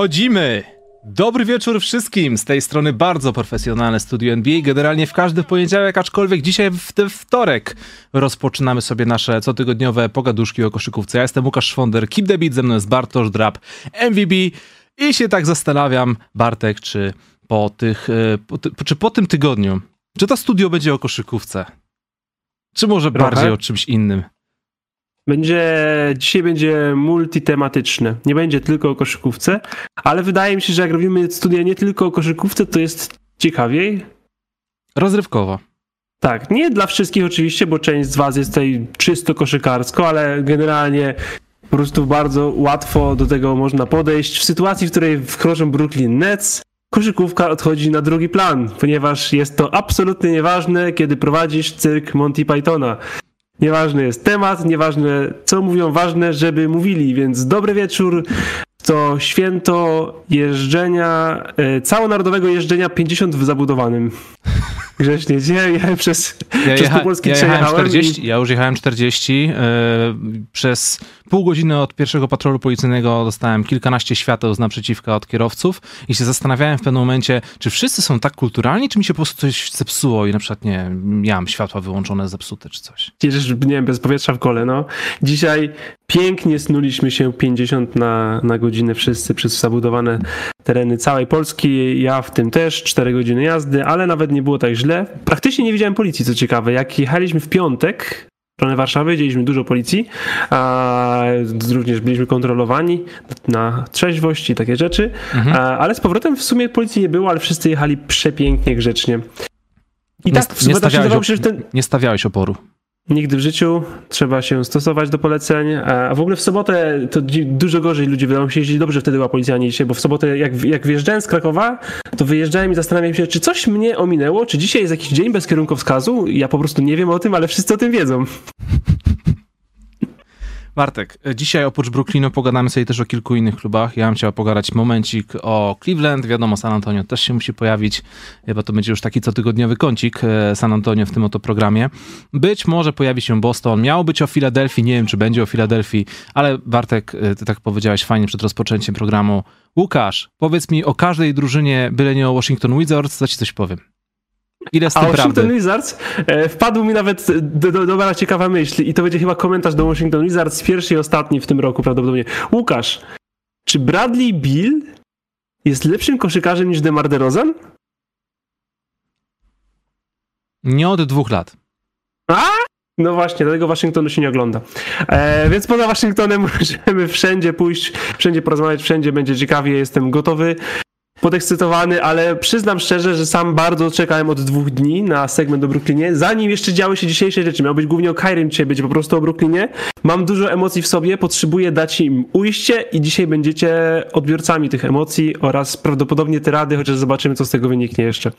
Wchodzimy! Dobry wieczór wszystkim! Z tej strony bardzo profesjonalne studio NBA. Generalnie w każdy poniedziałek, aczkolwiek dzisiaj w ten wtorek rozpoczynamy sobie nasze cotygodniowe pogaduszki o koszykówce. Ja jestem Łukasz Szwonder, Keep the Beat, ze mną jest Bartosz Drab, MVB i się tak zastanawiam, Bartek, czy po tych, e, po ty, czy po tym tygodniu, czy to studio będzie o koszykówce? Czy może Trochę. bardziej o czymś innym? Będzie, dzisiaj będzie multitematyczne. Nie będzie tylko o koszykówce, ale wydaje mi się, że jak robimy studia nie tylko o koszykówce, to jest ciekawiej. Rozrywkowo. Tak, nie dla wszystkich oczywiście, bo część z was jest tutaj czysto koszykarsko, ale generalnie po prostu bardzo łatwo do tego można podejść. W sytuacji, w której wkroczą Brooklyn Nets, koszykówka odchodzi na drugi plan, ponieważ jest to absolutnie nieważne, kiedy prowadzisz cyrk Monty Pythona. Nieważny jest temat, nieważne co mówią, ważne, żeby mówili, więc dobry wieczór. To święto jeżdżenia, e, całonarodowego jeżdżenia 50 w zabudowanym. Grzecznie, dzisiaj jechałem przez, Ja, przez jecha, pół Polski ja, jechałem przejechałem i- 40, ja już jechałem 40. e, przez pół godziny od pierwszego patrolu policyjnego dostałem kilkanaście świateł z naprzeciwka od kierowców i się zastanawiałem w pewnym momencie, czy wszyscy są tak kulturalni, czy mi się po prostu coś zepsuło i na przykład, nie miałem światła wyłączone, zepsute czy coś. Jedziesz, nie wiem, bez powietrza w kole, no. Dzisiaj pięknie snuliśmy się 50 na, na godzinę wszyscy przez zabudowane tereny całej Polski. Ja w tym też, 4 godziny jazdy, ale nawet nie było tak źle. Praktycznie nie widziałem policji, co ciekawe. Jak jechaliśmy w piątek, w stronę Warszawy, widzieliśmy dużo policji, a również byliśmy kontrolowani na trzeźwość i takie rzeczy, Mhm. a, ale z powrotem w sumie policji nie było, ale wszyscy jechali przepięknie, grzecznie. I Nie tak nie stawiałeś się, ten, Nie stawiałeś oporu. Nigdy w życiu trzeba się stosować do poleceń. A w ogóle w sobotę to dużo gorzej ludzie wydają się jeździć dobrze wtedy była policja, nie dzisiaj, bo w sobotę jak, jak wyjeżdżałem z Krakowa, to wyjeżdżałem i zastanawiałem się, czy coś mnie ominęło, czy dzisiaj jest jakiś dzień bez kierunkowskazu. Ja po prostu nie wiem o tym, ale wszyscy o tym wiedzą. Bartek, e, dzisiaj oprócz Brooklynu pogadamy sobie też o kilku innych klubach. Ja bym chciał pogadać momencik o Cleveland. Wiadomo, San Antonio też się musi pojawić, chyba to będzie już taki cotygodniowy kącik e, San Antonio w tym oto programie. Być może pojawi się Boston. Miało być o Filadelfii, nie wiem czy będzie o Filadelfii, ale Bartek, e, ty tak powiedziałeś fajnie przed rozpoczęciem programu. Łukasz, powiedz mi o każdej drużynie, byle nie o Washington Wizards, to ci coś powiem. Ile z A Washington prawdy? Wizards e, wpadł mi nawet do, do, dobra ciekawa myśl i to będzie chyba komentarz do Washington Wizards, pierwszy i ostatni w tym roku prawdopodobnie. Łukasz, czy Bradley Bill jest lepszym koszykarzem niż DeMar DeRozan? Nie od dwóch lat. No właśnie, dlatego Waszyngtonu się nie ogląda. E, więc poza Waszyngtonem możemy wszędzie pójść, wszędzie porozmawiać, wszędzie będzie ciekawie, jestem gotowy, podekscytowany, ale przyznam szczerze, że sam bardzo czekałem od dwóch dni na segment o Brooklynie, zanim jeszcze działy się dzisiejsze rzeczy. Miał być głównie o Kairim, dzisiaj będzie po prostu o Brooklynie. Mam dużo emocji w sobie, potrzebuję dać im ujście i dzisiaj będziecie odbiorcami tych emocji oraz prawdopodobnie te rady, chociaż zobaczymy, co z tego wyniknie jeszcze.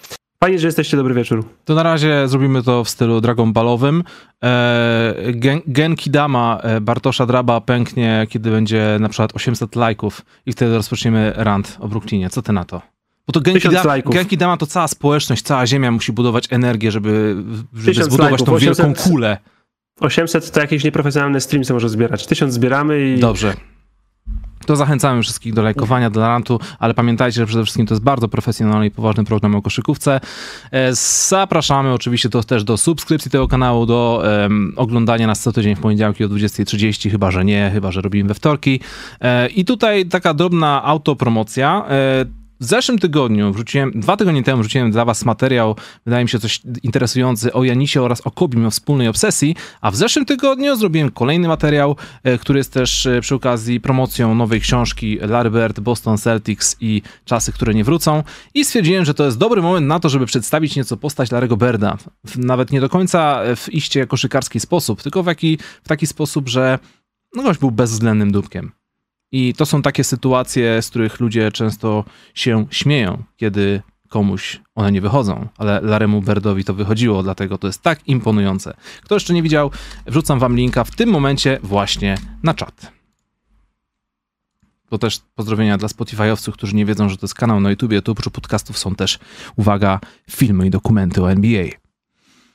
Fajnie, że jesteście, dobry wieczór. To na razie zrobimy to w stylu Dragon Ballowym. E, gen, Genki Dama e, Bartosza Draba pęknie, kiedy będzie na przykład 800 lajków i wtedy rozpoczniemy rant o Brooklynie. Co ty na to? Bo to Genki, 1000 da. Genki Dama to cała społeczność, cała ziemia musi budować energię, żeby, żeby 1000 zbudować lajków, tą wielką 800 kulę. 800 to jakieś nieprofesjonalne streamsy może zbierać. 1000 zbieramy i... Dobrze. To zachęcamy wszystkich do lajkowania, do rantu, ale pamiętajcie, że przede wszystkim to jest bardzo profesjonalny i poważny program o koszykówce. E, Zapraszamy oczywiście to też do subskrypcji tego kanału, do em, oglądania nas co tydzień w poniedziałki o 20.30, chyba że nie, chyba że robimy we wtorki. E, I tutaj taka drobna autopromocja. E, w zeszłym tygodniu wrzuciłem, dwa tygodnie temu wrzuciłem dla was materiał, wydaje mi się coś interesujący o Janisie oraz o Kobim, o wspólnej obsesji, a w zeszłym tygodniu zrobiłem kolejny materiał, e, który jest też e, przy okazji promocją nowej książki Larry Bird, Boston Celtics i Czasy, które nie wrócą i stwierdziłem, że to jest dobry moment na to, żeby przedstawić nieco postać Larry'ego Birda. W- Nawet nie do końca w iście koszykarski sposób, tylko w, jaki, w taki sposób, że no gość był bezwzględnym dupkiem. I to są takie sytuacje, z których ludzie często się śmieją, kiedy komuś one nie wychodzą, ale Laremu Birdowi to wychodziło, dlatego to jest tak imponujące. Kto jeszcze nie widział, wrzucam wam linka w tym momencie właśnie na czat. To też pozdrowienia dla Spotify'owców, którzy nie wiedzą, że to jest kanał na YouTubie. Tu oprócz podcastów są też, uwaga, filmy i dokumenty o NBA.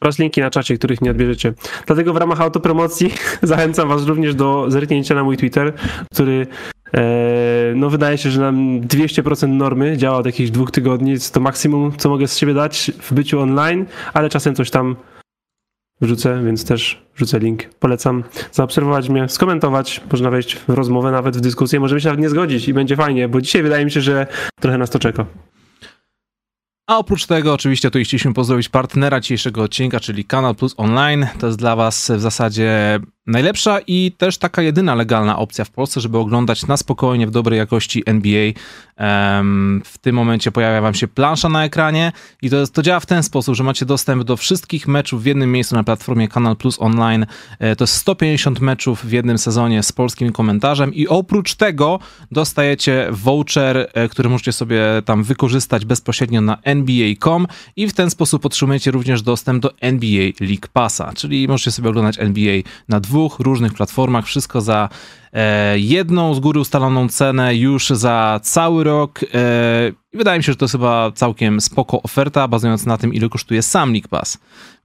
Oraz linki na czacie, których nie odbierzecie. Dlatego w ramach autopromocji zachęcam was również do zerknięcia na mój Twitter, który E, no wydaje się, że nam 200% normy działa od jakichś dwóch tygodni, jest to maksimum, co mogę z siebie dać w byciu online, ale czasem coś tam wrzucę, więc też wrzucę link. Polecam zaobserwować mnie, skomentować, można wejść w rozmowę, nawet w dyskusję, możemy się nawet nie zgodzić i będzie fajnie, bo dzisiaj wydaje mi się, że trochę nas to czeka. A oprócz tego, oczywiście, tu chcieliśmy pozdrowić partnera dzisiejszego odcinka, czyli Kanal Plus Online. To jest dla Was w zasadzie najlepsza i też taka jedyna legalna opcja w Polsce, żeby oglądać na spokojnie w dobrej jakości NBA. W tym momencie pojawia wam się plansza na ekranie i to, to działa w ten sposób, że macie dostęp do wszystkich meczów w jednym miejscu na platformie Kanal Plus Online. E, to jest 150 meczów w jednym sezonie z polskim komentarzem i oprócz tego dostajecie voucher, e, który możecie sobie tam wykorzystać bezpośrednio na NBA.com i w ten sposób otrzymujecie również dostęp do NBA League Passa, czyli możecie sobie oglądać NBA na dwóch dwóch różnych platformach, wszystko za jedną z góry ustaloną cenę już za cały rok. E, wydaje mi się, że to jest chyba całkiem spoko oferta, bazując na tym, ile kosztuje sam League Pass.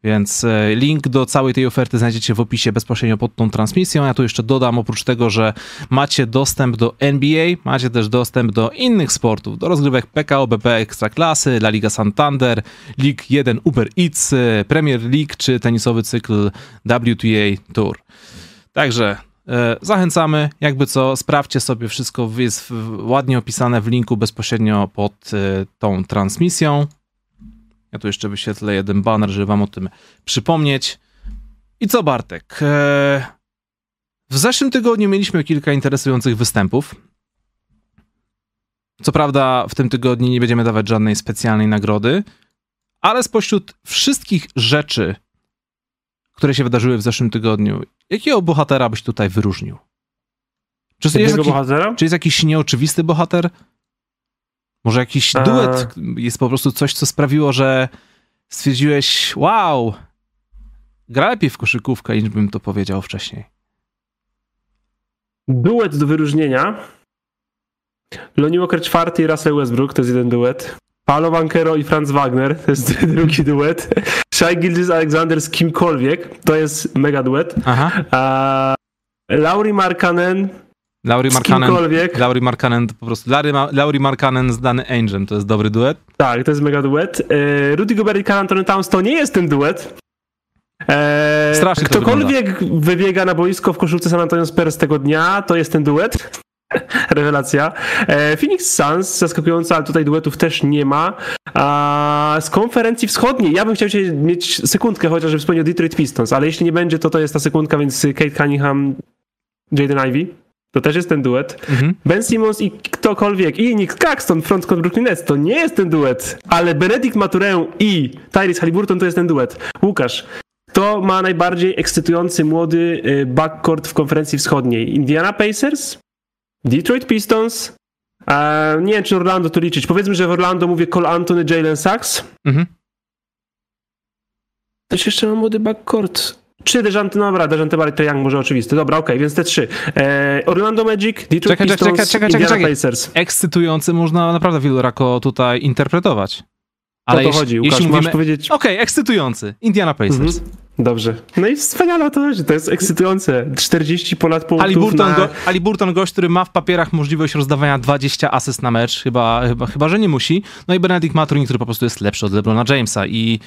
Więc e, link do całej tej oferty znajdziecie w opisie bezpośrednio pod tą transmisją. Ja tu jeszcze dodam, oprócz tego, że macie dostęp do NBA, macie też dostęp do innych sportów, do rozgrywek PKO BP Ekstraklasy, La Liga Santander, League 1 Uber Eats, e, Premier League czy tenisowy cykl WTA Tour. Także e, zachęcamy, jakby co, sprawdźcie sobie, wszystko jest ładnie opisane w linku bezpośrednio pod tą transmisją. Ja tu jeszcze wyświetlę jeden banner, żeby wam o tym przypomnieć. I co Bartek? Eee, w zeszłym tygodniu mieliśmy kilka interesujących występów. Co prawda w tym tygodniu nie będziemy dawać żadnej specjalnej nagrody, ale spośród wszystkich rzeczy, które się wydarzyły w zeszłym tygodniu, jakiego bohatera byś tutaj wyróżnił? Czy jest, jakiś, bohatera? czy jest jakiś nieoczywisty bohater? Może jakiś duet jest po prostu coś, co sprawiło, że stwierdziłeś, wow, gra lepiej w koszykówkę, niż bym to powiedział wcześniej. Duet do wyróżnienia. Lonnie Walker czwarty i Russell Westbrook to jest jeden duet. Paolo Banquero i Franz Wagner to jest drugi duet. Shai Gilgis Alexander z kimkolwiek to jest mega duet. Aha. Lauri Markanen Laurie Markanen, Laurie Markanen to po prostu Larry, Laurie Markanen z Dany Angel, to jest dobry duet. Tak, to jest mega duet. E, Rudy Gobert i Carl Anthony Towns to nie jest ten duet. E, Strasznie Ktokolwiek wybiega na boisko w koszulce San Antonio Spurs tego dnia, to jest ten duet. Rewelacja. E, Phoenix Suns, zaskakująco, ale tutaj duetów też nie ma. A z konferencji wschodniej, ja bym chciał mieć sekundkę chociaż, żeby wspomnieć o Detroit Pistons, ale jeśli nie będzie, to to jest ta sekundka, więc Kate Cunningham, Jaden Ivey. To też jest ten duet. Mhm. Ben Simmons i ktokolwiek, i Nick Claxton, frontcourt Brooklyn Nets, to nie jest ten duet. Ale Benedict Maturę i Tyrese Halliburton to jest ten duet. Łukasz, kto ma najbardziej ekscytujący młody y, backcourt w konferencji wschodniej? Indiana Pacers? Detroit Pistons? Eee, nie wiem, czy Orlando tu liczyć. Powiedzmy, że w Orlando mówię Cole Anthony, Jalen Sachs. Mhm. Też jeszcze ma młody backcourt. Trzy Dejante, no dobra, Dejante Barry to Young może oczywiste. Dobra, okej, okay, więc te trzy. E, Orlando Magic, Detroit czekaj, Pistons, czekaj, czekaj, czekaj, czekaj. Pacers. Ekscytujący można naprawdę wielorako tutaj interpretować. Ale o to chodzi, Łukasz, jeśli mówimy... powiedzieć... Okej, okay, ekscytujący. Indiana Pacers. Mhm. Dobrze. No i wspaniale to chodzi, to jest ekscytujące. 40 ponad punktów Ali Burton, na... go, Ali Burton, gość, który ma w papierach możliwość rozdawania 20 asyst na mecz, chyba, chyba, chyba że nie musi. No i Benedict Maturin, który po prostu jest lepszy od LeBrona Jamesa i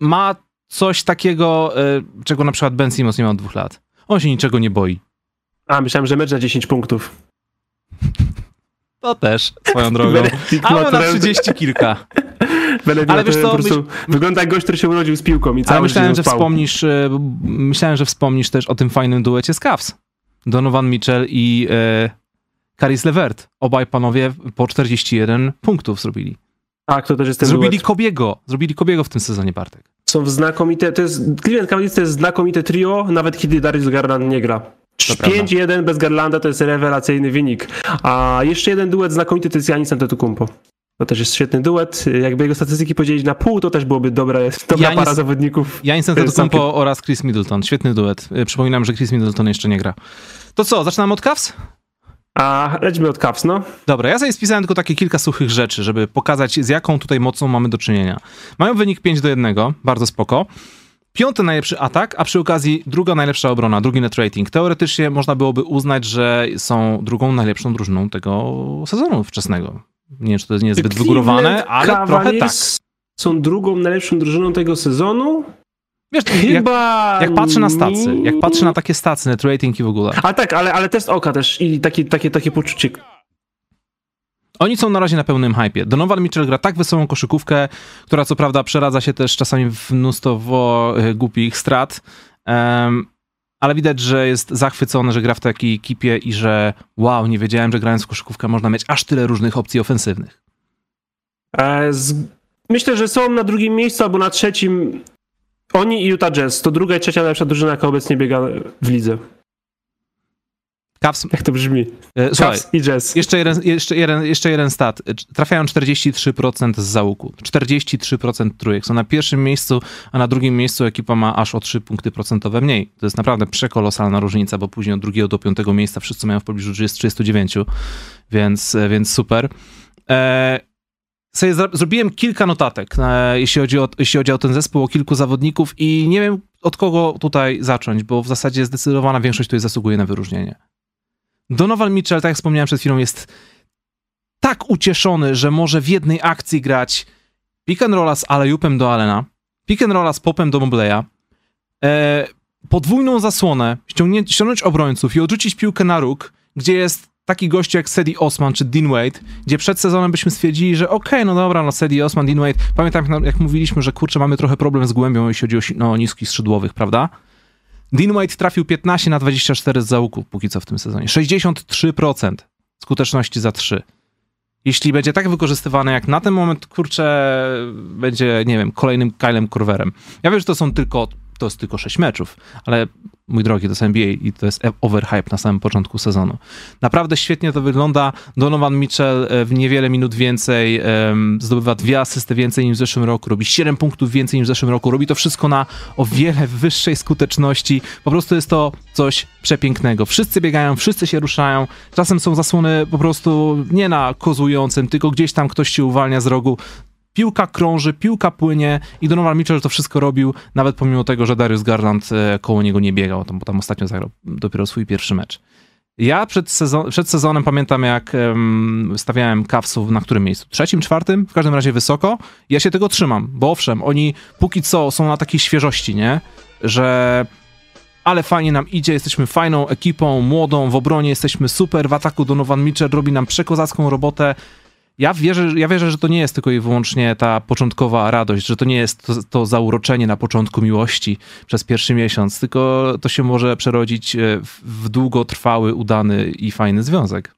ma coś takiego, e, czego na przykład Ben Simmons nie ma od dwóch lat. On się niczego nie boi. A, myślałem, że mecz na 10 punktów. To też, swoją drogą. Ale na 30 kilka. Ale wiesz co, myśl... wygląda jak gość, który się urodził z piłką i cały Ale myślałem, że wspomnisz, e, myślałem, że wspomnisz też o tym fajnym duecie z Cavs. Donovan Mitchell i e, Caris LeVert. Obaj panowie po 41 punktów zrobili. Tak, to też jest ten Zrobili duet. Kobiego. Zrobili Kobiego w tym sezonie, Bartek są znakomite, to jest, Cleveland Cavaliers to jest znakomite trio, nawet kiedy Darius Garland nie gra. 5-1 bez Garlanda to jest rewelacyjny wynik. A jeszcze jeden duet znakomity to jest Janis Antetokounmpo. To też jest świetny duet. Jakby jego statystyki podzielić na pół, to też byłoby dobre, dobra Janis, para zawodników. Janis Antetokounmpo oraz Chris Middleton. Świetny duet. Przypominam, że Chris Middleton jeszcze nie gra. To co, zaczynamy od Cavs? A lecimy od Cavs, no. Dobra, ja sobie spisałem tylko takie kilka suchych rzeczy, żeby pokazać, z jaką tutaj mocą mamy do czynienia. Mają wynik 5 do 1, bardzo spoko. Piąty najlepszy atak, a przy okazji druga najlepsza obrona, drugi net rating. Teoretycznie można byłoby uznać, że są drugą najlepszą drużyną tego sezonu wczesnego. Nie wiem, czy to jest niezbyt wygórowane, ale trochę tak. Są drugą najlepszą drużyną tego sezonu? Wiesz, Chyba... jak, jak patrzę na stacy, jak patrzę na takie stacy, net rating i w ogóle. A tak, ale, ale test oka też i takie, takie, takie poczucie oni są na razie na pełnym hypie. Donovan Mitchell gra tak wysoką koszykówkę, która co prawda przeradza się też czasami w mnóstwo e, głupich strat, um, ale widać, że jest zachwycony, że gra w takiej ekipie i że wow, nie wiedziałem, że grając w koszykówkę można mieć aż tyle różnych opcji ofensywnych. E. Myślę, że są na drugim miejscu albo na trzecim oni i Utah Jazz. To druga i trzecia najlepsza drużyna, jaka obecnie biega w lidze. Cavs... Jak to brzmi? E, słuchaj, Cavs i Jazz. Jeszcze jeden, jeszcze, jeden, jeszcze jeden stat. Trafiają 43% z załuku. 43% trójek. Są na pierwszym miejscu, a na drugim miejscu ekipa ma aż o 3 punkty procentowe mniej. To jest naprawdę przekolosalna różnica, bo później od drugiego do piątego miejsca wszyscy mają w pobliżu 39, więc, e, więc super. E, sobie zrobiłem kilka notatek, e, jeśli, chodzi o, jeśli chodzi o ten zespół, o kilku zawodników i nie wiem od kogo tutaj zacząć, bo w zasadzie zdecydowana większość tutaj zasługuje na wyróżnienie. Donovan Mitchell, tak jak wspomniałem przed chwilą, jest tak ucieszony, że może w jednej akcji grać pick and rolla z alejupem do Alena, pick and rolla z popem do Mobleya, e, podwójną zasłonę, ściągnąć, ściągnąć obrońców i odrzucić piłkę na róg, gdzie jest taki gość jak Sedi Osman czy Dean Wade, gdzie przed sezonem byśmy stwierdzili, że okej, okay, no dobra, no Sedi Osman, Dean Wade, pamiętam jak, jak mówiliśmy, że kurczę, mamy trochę problem z głębią, jeśli chodzi o no, niskich skrzydłowych, prawda? Dean White trafił 15 na 24 z załuków póki co w tym sezonie. 63% skuteczności za 3. Jeśli będzie tak wykorzystywany jak na ten moment, kurczę, będzie, nie wiem, kolejnym Kylem Korwerem. Ja wiem, że to są tylko to jest tylko 6 meczów, ale mój drogi, to jest NBA i to jest overhype na samym początku sezonu. Naprawdę świetnie to wygląda. Donovan Mitchell e, w niewiele minut więcej zdobywa dwie asysty więcej niż w zeszłym roku, robi 7 punktów więcej niż w zeszłym roku, robi to wszystko na o wiele wyższej skuteczności. Po prostu jest to coś przepięknego. Wszyscy biegają, wszyscy się ruszają. Czasem są zasłony po prostu nie na kozującym, tylko gdzieś tam ktoś się uwalnia z rogu piłka krąży, piłka płynie i Donovan Mitchell to wszystko robił, nawet pomimo tego, że Darius Garland e, koło niego nie biegał, bo tam ostatnio zagrał dopiero swój pierwszy mecz. Ja przed, sezon, przed sezonem pamiętam, jak um, stawiałem Cavsów na którym miejscu? Trzecim, czwartym? W każdym razie wysoko. Ja się tego trzymam, bo owszem, oni póki co są na takiej świeżości, nie? Że ale fajnie nam idzie, jesteśmy fajną ekipą, młodą, w obronie jesteśmy super, w ataku Donovan Mitchell robi nam przekozacką robotę, ja wierzę, ja wierzę, że to nie jest tylko i wyłącznie ta początkowa radość, że to nie jest to, to zauroczenie na początku miłości przez pierwszy miesiąc, tylko to się może przerodzić e, w, w długotrwały, udany i fajny związek.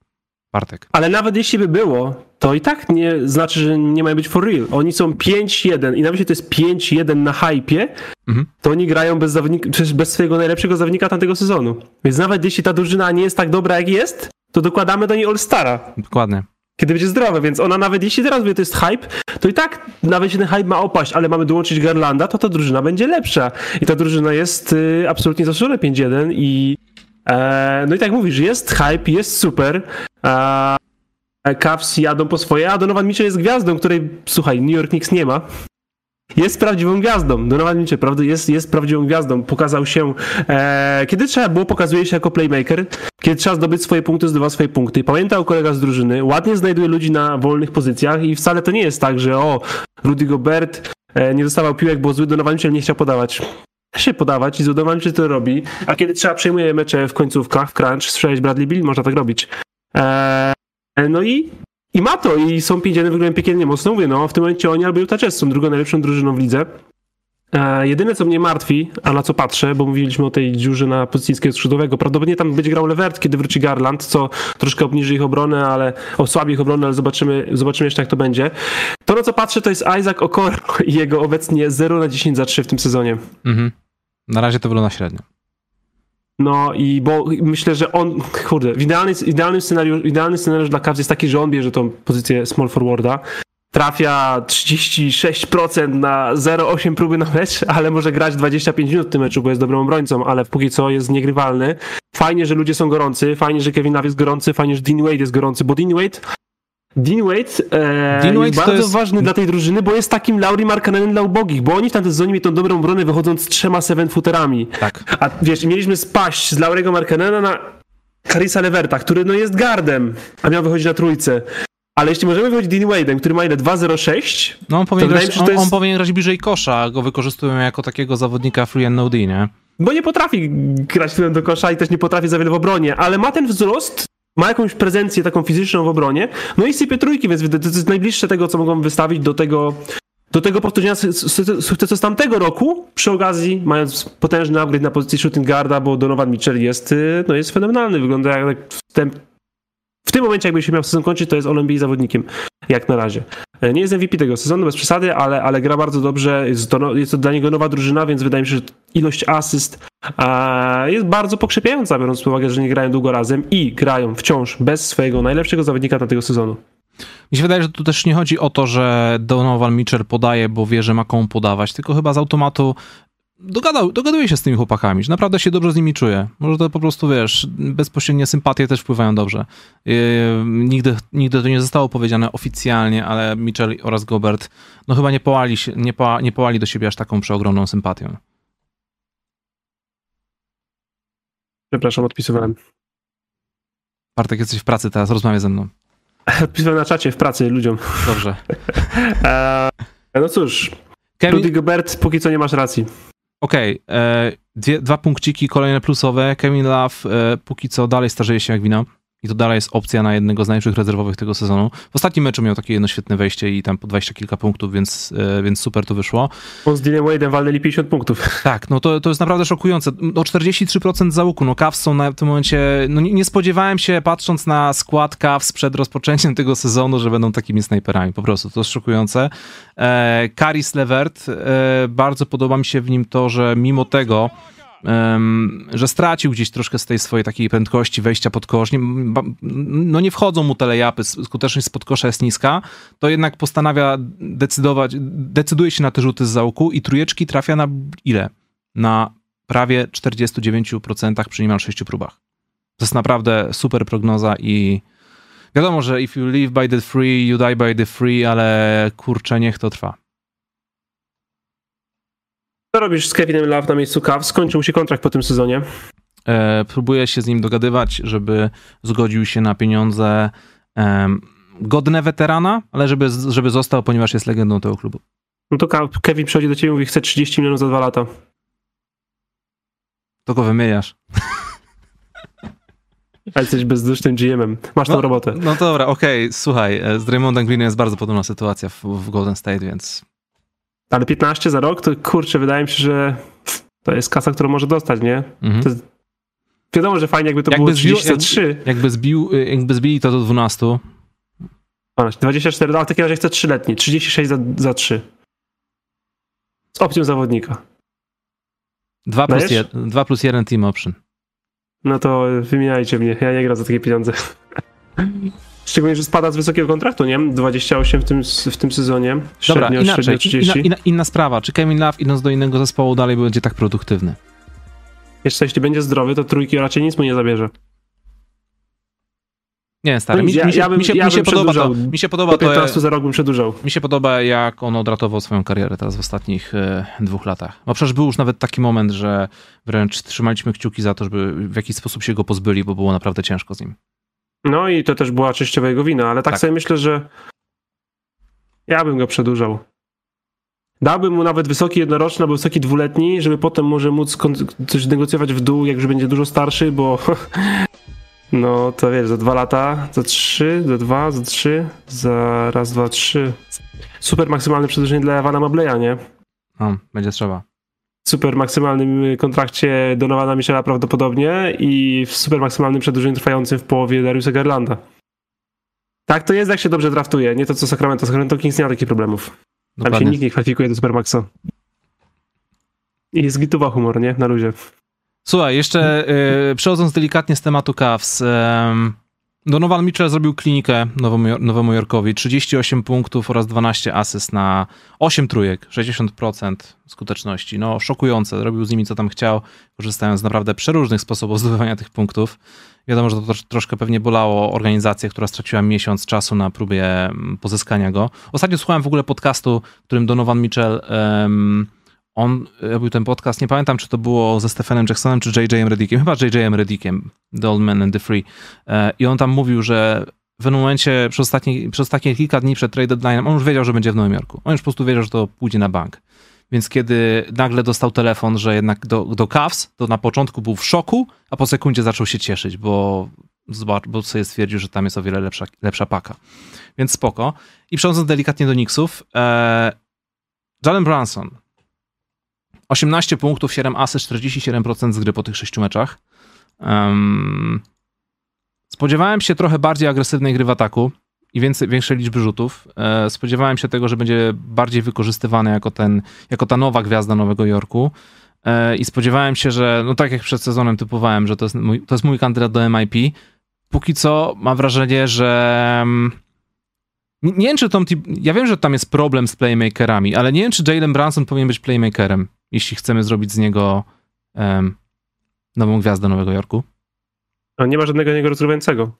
Bartek. Ale nawet jeśli by było, to i tak nie znaczy, że nie mają być for real. Oni są 5-1 i nawet jeśli to jest 5-1 na hypie, mhm. to oni grają bez, zawodnika, bez swojego najlepszego zawodnika tamtego sezonu. Więc nawet jeśli ta drużyna nie jest tak dobra, jak jest, to dokładamy do niej All-Stara. Dokładnie kiedy będzie zdrowa, więc ona nawet jeśli teraz wie, to jest hype, to i tak nawet jeśli ten hype ma opaść, ale mamy dołączyć Garlanda, to ta drużyna będzie lepsza. I ta drużyna jest y, absolutnie zasłużona 5-1 i e, no i tak mówisz, jest hype, jest super. E, Cavs jadą po swoje, a Donovan Mitchell jest gwiazdą, której, słuchaj, New York Knicks nie ma. Jest prawdziwą gwiazdą. Donovan Mitchell prawda, jest, jest prawdziwą gwiazdą. Pokazał się, e, kiedy trzeba było, pokazuje się jako playmaker. Kiedy trzeba zdobyć swoje punkty, zdobywa swoje punkty. Pamiętał kolega z drużyny, ładnie znajduje ludzi na wolnych pozycjach i wcale to nie jest tak, że o, Rudy Gobert e, nie dostawał piłek, bo zły Donovan Mitchell nie chciał podawać się podawać i Donovan Mitchell to robi, a kiedy trzeba przejmuje mecze w końcówkach, w crunch, słyszałeś Bradley Bill, można tak robić. E, no i i ma to, i są 5 wyglądają piekielnie mocno. Mówię, no w tym momencie oni albo Utah Jazz są drugą najlepszą drużyną w lidze. E, jedyne, co mnie martwi, a na co patrzę, bo mówiliśmy o tej dziurze na pozycji skrzydłowego, prawdopodobnie tam będzie grał Levert, kiedy wróci Garland, co troszkę obniży ich obronę, ale osłabi ich obronę, ale zobaczymy, zobaczymy jeszcze, jak to będzie. To, na co patrzę, to jest Isaac Okoro i jego obecnie 0 na 10 za 3 w tym sezonie. Mhm. Na razie to wygląda średnio. No i bo myślę, że on, kurde, w idealnym, idealnym, scenariusz, idealny scenariusz dla Cavs jest taki, że on bierze tą pozycję small forwarda, trafia 36% na 0,8 próby na mecz, ale może grać 25 minut w tym meczu, bo jest dobrym obrońcą, ale póki co jest niegrywalny. Fajnie, że ludzie są gorący, fajnie, że Kevin Love jest gorący, fajnie, że Dean Wade jest gorący, bo Dean Wade Dean Wade, e, Dean jest bardzo jest- ważny dla tej drużyny, bo jest takim Lauri Markkanenem dla ubogich, bo oni w tamtym sezonie mieli tą dobrą obronę wychodząc z trzema seven-footerami. Tak. A wiesz, mieliśmy spaść z Laurego Markkanena na Carissa Leverta, który no jest gardem, a miał wychodzić na trójce. Ale jeśli możemy wychodzić Dean Wade'em, który ma ile? 2,06? No on powinien, grać, on, jest- on powinien grać bliżej kosza, go wykorzystują jako takiego zawodnika free and no D, nie? Bo nie potrafi grać tyłem do kosza i też nie potrafi za wiele w obronie, ale ma ten wzrost, ma jakąś prezencję taką fizyczną w obronie, no i sypie trójki, więc to jest najbliższe tego, co mogą wystawić do tego, do tego powtórzenia su- su- sukcesu z tamtego roku, przy okazji mając potężny upgrade na pozycji shooting guarda, bo Donovan Mitchell jest, y, no jest fenomenalny, wygląda jak wstęp w tym momencie, jakby się miał sezon kończyć, to jest All-NBA zawodnikiem, jak na razie. E, Nie jest MVP tego sezonu, bez przesady, ale, ale gra bardzo dobrze. Jest to, no, jest to dla niego nowa drużyna, więc wydaje mi się, że ilość asyst a, jest bardzo pokrzepiająca, biorąc pod uwagę, że nie grają długo razem i grają wciąż bez swojego najlepszego zawodnika tamtego sezonu. Mi się wydaje, że tu też nie chodzi o to, że Donovan Mitchell podaje, bo wie, że ma komu podawać, tylko chyba z automatu dogadał, dogaduje się z tymi chłopakami, że naprawdę się dobrze z nimi czuje. Może to po prostu, wiesz, bezpośrednie sympatie też wpływają dobrze. Yy, nigdy, nigdy to nie zostało powiedziane oficjalnie, ale Mitchell oraz Gobert no chyba nie połali, się, nie, poła, nie połali do siebie aż taką przeogromną sympatią. Przepraszam, odpisywałem. Bartek, jesteś w pracy teraz, rozmawiaj ze mną. Odpisywałem na czacie w pracy ludziom. Dobrze. E, no cóż, Kevin, Rudy Gobert, póki co nie masz racji. Okej, e, dwie- dwa punkciki kolejne plusowe. Kevin Love e, póki co dalej starzeje się jak wino. I to dalej jest opcja na jednego z najlepszych rezerwowych tego sezonu. W ostatnim meczu miał takie jedno świetne wejście i tam po 20 kilka punktów, więc, e, więc super to wyszło. On z Dylan Wade'em walnęli 50 punktów. Tak, no to, to jest naprawdę szokujące. No 43% załuku, no Cavs są na w tym momencie, no nie, nie spodziewałem się patrząc na skład Cavs przed rozpoczęciem tego sezonu, że będą takimi snajperami, po prostu, to jest szokujące. E, Caris Levert, e, bardzo podoba mi się w nim to, że mimo tego, że stracił gdzieś troszkę z tej swojej takiej prędkości wejścia pod kosz, no nie wchodzą mu telejapy, skuteczność spod kosza jest niska, to jednak postanawia decydować, decyduje się na te rzuty z załuku i trójeczki trafia na ile? Na prawie 49% przy niemal 6 próbach. To jest naprawdę super prognoza i wiadomo, że if you live by the free, you die by the free, ale kurczę, niech to trwa. Co robisz z Kevinem Love na miejscu Cavs? Skończył się kontrakt po tym sezonie. E, próbuję się z nim dogadywać, żeby zgodził się na pieniądze em, godne weterana, ale żeby, żeby został, ponieważ jest legendą tego klubu. No to Kevin przychodzi do ciebie i mówi, chce 30 milionów za dwa lata. To go wymieniasz. A jesteś bezdusznym GM-em. Masz tą No, robotę. No dobra, okej, słuchaj, e, z Draymondem Greenem jest bardzo podobna sytuacja w, w Golden State, więc Ale 15 za rok, to kurczę, wydaje mi się, że to jest kasa, którą może dostać, nie? mhm. To Wiadomo, że fajnie jakby to Jakby było zbił- 30 za 3. jakby, zbił, y, jakby zbili to do 12, 24, ale w takim razie chcę 3-letni. 36 za, za 3. Z opcją zawodnika. 2 plus? 1, 2 plus 1 team option. No to wymieniajcie mnie, ja nie gram za takie pieniądze. Szczególnie, że spada z wysokiego kontraktu, nie? 28 w tym, w tym sezonie. Dobra, Średnio, inaczej, średnio 30. inna, inna, inna sprawa. Czy Kevin Love idąc do innego zespołu dalej będzie tak produktywny? Jeszcze jeśli będzie zdrowy, to trójki raczej nic mu nie zabierze. Nie, stary, No mi, ja- mi się, ja bym- mi się, ja mi się bym podoba to, mi się podoba to, 15 za rok bym przedłużał. mi się podoba jak on odratował swoją karierę teraz w ostatnich e, dwóch latach. Bo przecież był już nawet taki moment, że wręcz trzymaliśmy kciuki za to, żeby w jakiś sposób się go pozbyli, bo było naprawdę ciężko z nim. No i to też była częściowo jego wina, ale tak, Tak. sobie myślę, że ja bym go przedłużał. Dałbym mu nawet wysoki jednoroczny albo wysoki dwuletni, żeby potem może móc coś negocjować w dół, jak już będzie dużo starszy, bo no to wiesz, za dwa lata, za trzy, za dwa, za trzy, za raz, dwa, trzy. Super maksymalne przedłużenie dla Ewana Mableya, nie? No, będzie trzeba. W super maksymalnym kontrakcie Donowana Michela prawdopodobnie i w super maksymalnym przedłużeniu trwającym w połowie Dariusa Garlanda. Tak to jest, jak się dobrze draftuje. Nie to co Sacramento. Sacramento Kings nie ma takich problemów. Tam się nikt nie kwalifikuje do Supermaxa. I jest gituwa humor, nie? Na luzie. Słuchaj, jeszcze y, przechodząc delikatnie z tematu Cavs, em, Donovan Mitchell zrobił klinikę Nowemu, Nowemu Jorkowi. 38 punktów oraz 12 asyst na 8 trójek, 60% skuteczności. No, szokujące. Robił z nimi co tam chciał, korzystając z naprawdę przeróżnych sposobów zdobywania tych punktów. Wiadomo, że to troszkę pewnie bolało organizację, która straciła miesiąc czasu na próbie mm, pozyskania go. Ostatnio słuchałem w ogóle podcastu, w którym Donovan Mitchell. Um, on robił ten podcast, nie pamiętam, czy to było ze Stephenem Jacksonem, czy J.J.M. Reddickiem, chyba J.J.M. Reddickiem, The Old Man and the Free. E, I on tam mówił, że w pewnym momencie, przez ostatnie, przez ostatnie kilka dni przed trade deadline, on już wiedział, że będzie w Nowym Jorku. On już po prostu wiedział, że to pójdzie na bank. Więc kiedy nagle dostał telefon, że jednak do, do Cavs, to na początku był w szoku, a po sekundzie zaczął się cieszyć, bo, zobacz, bo sobie stwierdził, że tam jest o wiele lepsza, lepsza paka. Więc spoko. I przechodząc delikatnie do Knicksów, e, Jalen Brunson, 18 punktów, 7 asyst, 47% z gry po tych 6 meczach. Um, spodziewałem się trochę bardziej agresywnej gry w ataku i więcej, większej liczby rzutów. E, spodziewałem się tego, że będzie bardziej wykorzystywany jako, ten, jako ta nowa gwiazda Nowego Jorku. E, I spodziewałem się, że, no tak jak przed sezonem typowałem, że to jest mój, to jest mój kandydat do MIP. Póki co mam wrażenie, że. Nie wiem, czy Tom Ja wiem, że tam jest problem z playmakerami, ale nie wiem, czy Jalen Brunson powinien być playmakerem jeśli chcemy zrobić z niego um, nową gwiazdę Nowego Jorku. A nie ma żadnego niego rozgrywającego.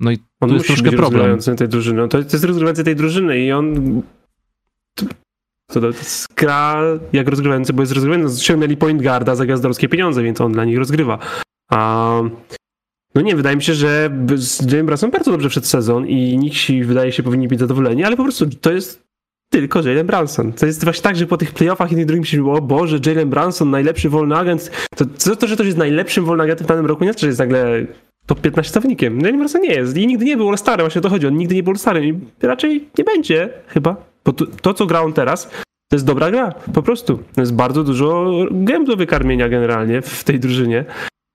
No i on to jest troszkę problem. Tej drużyny. No to, to jest rozgrywający tej drużyny i on to, to, to jest gra jak rozgrywający, bo jest rozgrywający. Ściągnęli point guarda za gwiazdorskie pieniądze, więc on dla nich rozgrywa. A no nie, wydaje mi się, że z Brunson bardzo dobrze przed sezon i nikt wydaje się powinni być zadowoleni, ale po prostu to jest tylko Jalen Brunson. To jest właśnie tak, że po tych playoffach jednym drugim się mówiło, o Boże, Jalen Brunson, najlepszy wolny agent. To, to, to że to jest najlepszym wolnym agentem w danym roku, nie znaczy, że jest nagle top 15 zawodnikiem. Jalen Brunson nie jest i nigdy nie był All-Starem, właśnie o to chodzi. On nigdy nie był All-Starem i raczej nie będzie chyba. Bo to, to, co gra on teraz, to jest dobra gra, po prostu. To jest bardzo dużo gem do wykarmienia generalnie w tej drużynie.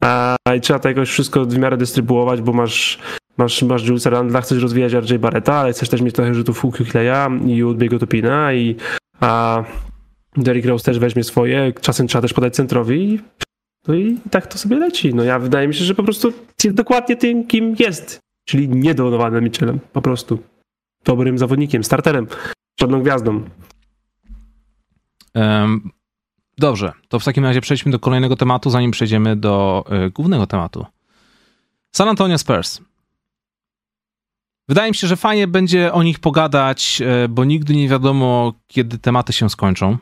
A, I trzeba to jakoś wszystko w miarę dystrybuować, bo masz Masz, masz Julesa Randla, chcesz rozwijać RJ Barretta, ale chcesz też mieć trochę rzutów Huku Kleja i Udbiego Topina i a Derrick Rose też weźmie swoje, czasem trzeba też podać centrowi no i tak to sobie leci. No ja wydaje mi się, że po prostu jest dokładnie tym, kim jest, czyli niedolowanym Mitchellem, po prostu. Dobrym zawodnikiem, starterem, żadną gwiazdą. Um, dobrze, to w takim razie przejdźmy do kolejnego tematu, zanim przejdziemy do y, głównego tematu. San Antonio Spurs. Wydaje mi się, że fajnie będzie o nich pogadać, e, bo nigdy nie wiadomo, kiedy tematy się skończą.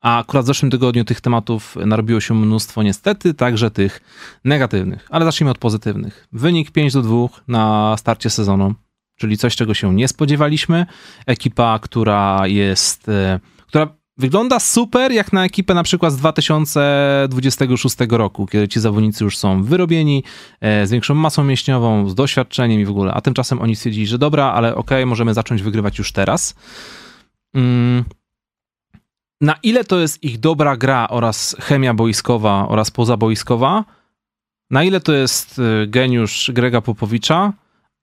A akurat w zeszłym tygodniu tych tematów narobiło się mnóstwo, niestety, także tych negatywnych. Ale zacznijmy od pozytywnych. Wynik 5 do 2 na starcie sezonu, czyli coś, czego się nie spodziewaliśmy. Ekipa, która jest, która Wygląda super jak na ekipę na przykład z 2026 roku, kiedy ci zawodnicy już są wyrobieni, e, z większą masą mięśniową, z doświadczeniem i w ogóle, a tymczasem oni stwierdzili, że dobra, ale okej, okay, możemy zacząć wygrywać już teraz. Mm. Na ile to jest ich dobra gra oraz chemia boiskowa oraz pozaboiskowa, na ile to jest e, geniusz Grega Popowicza,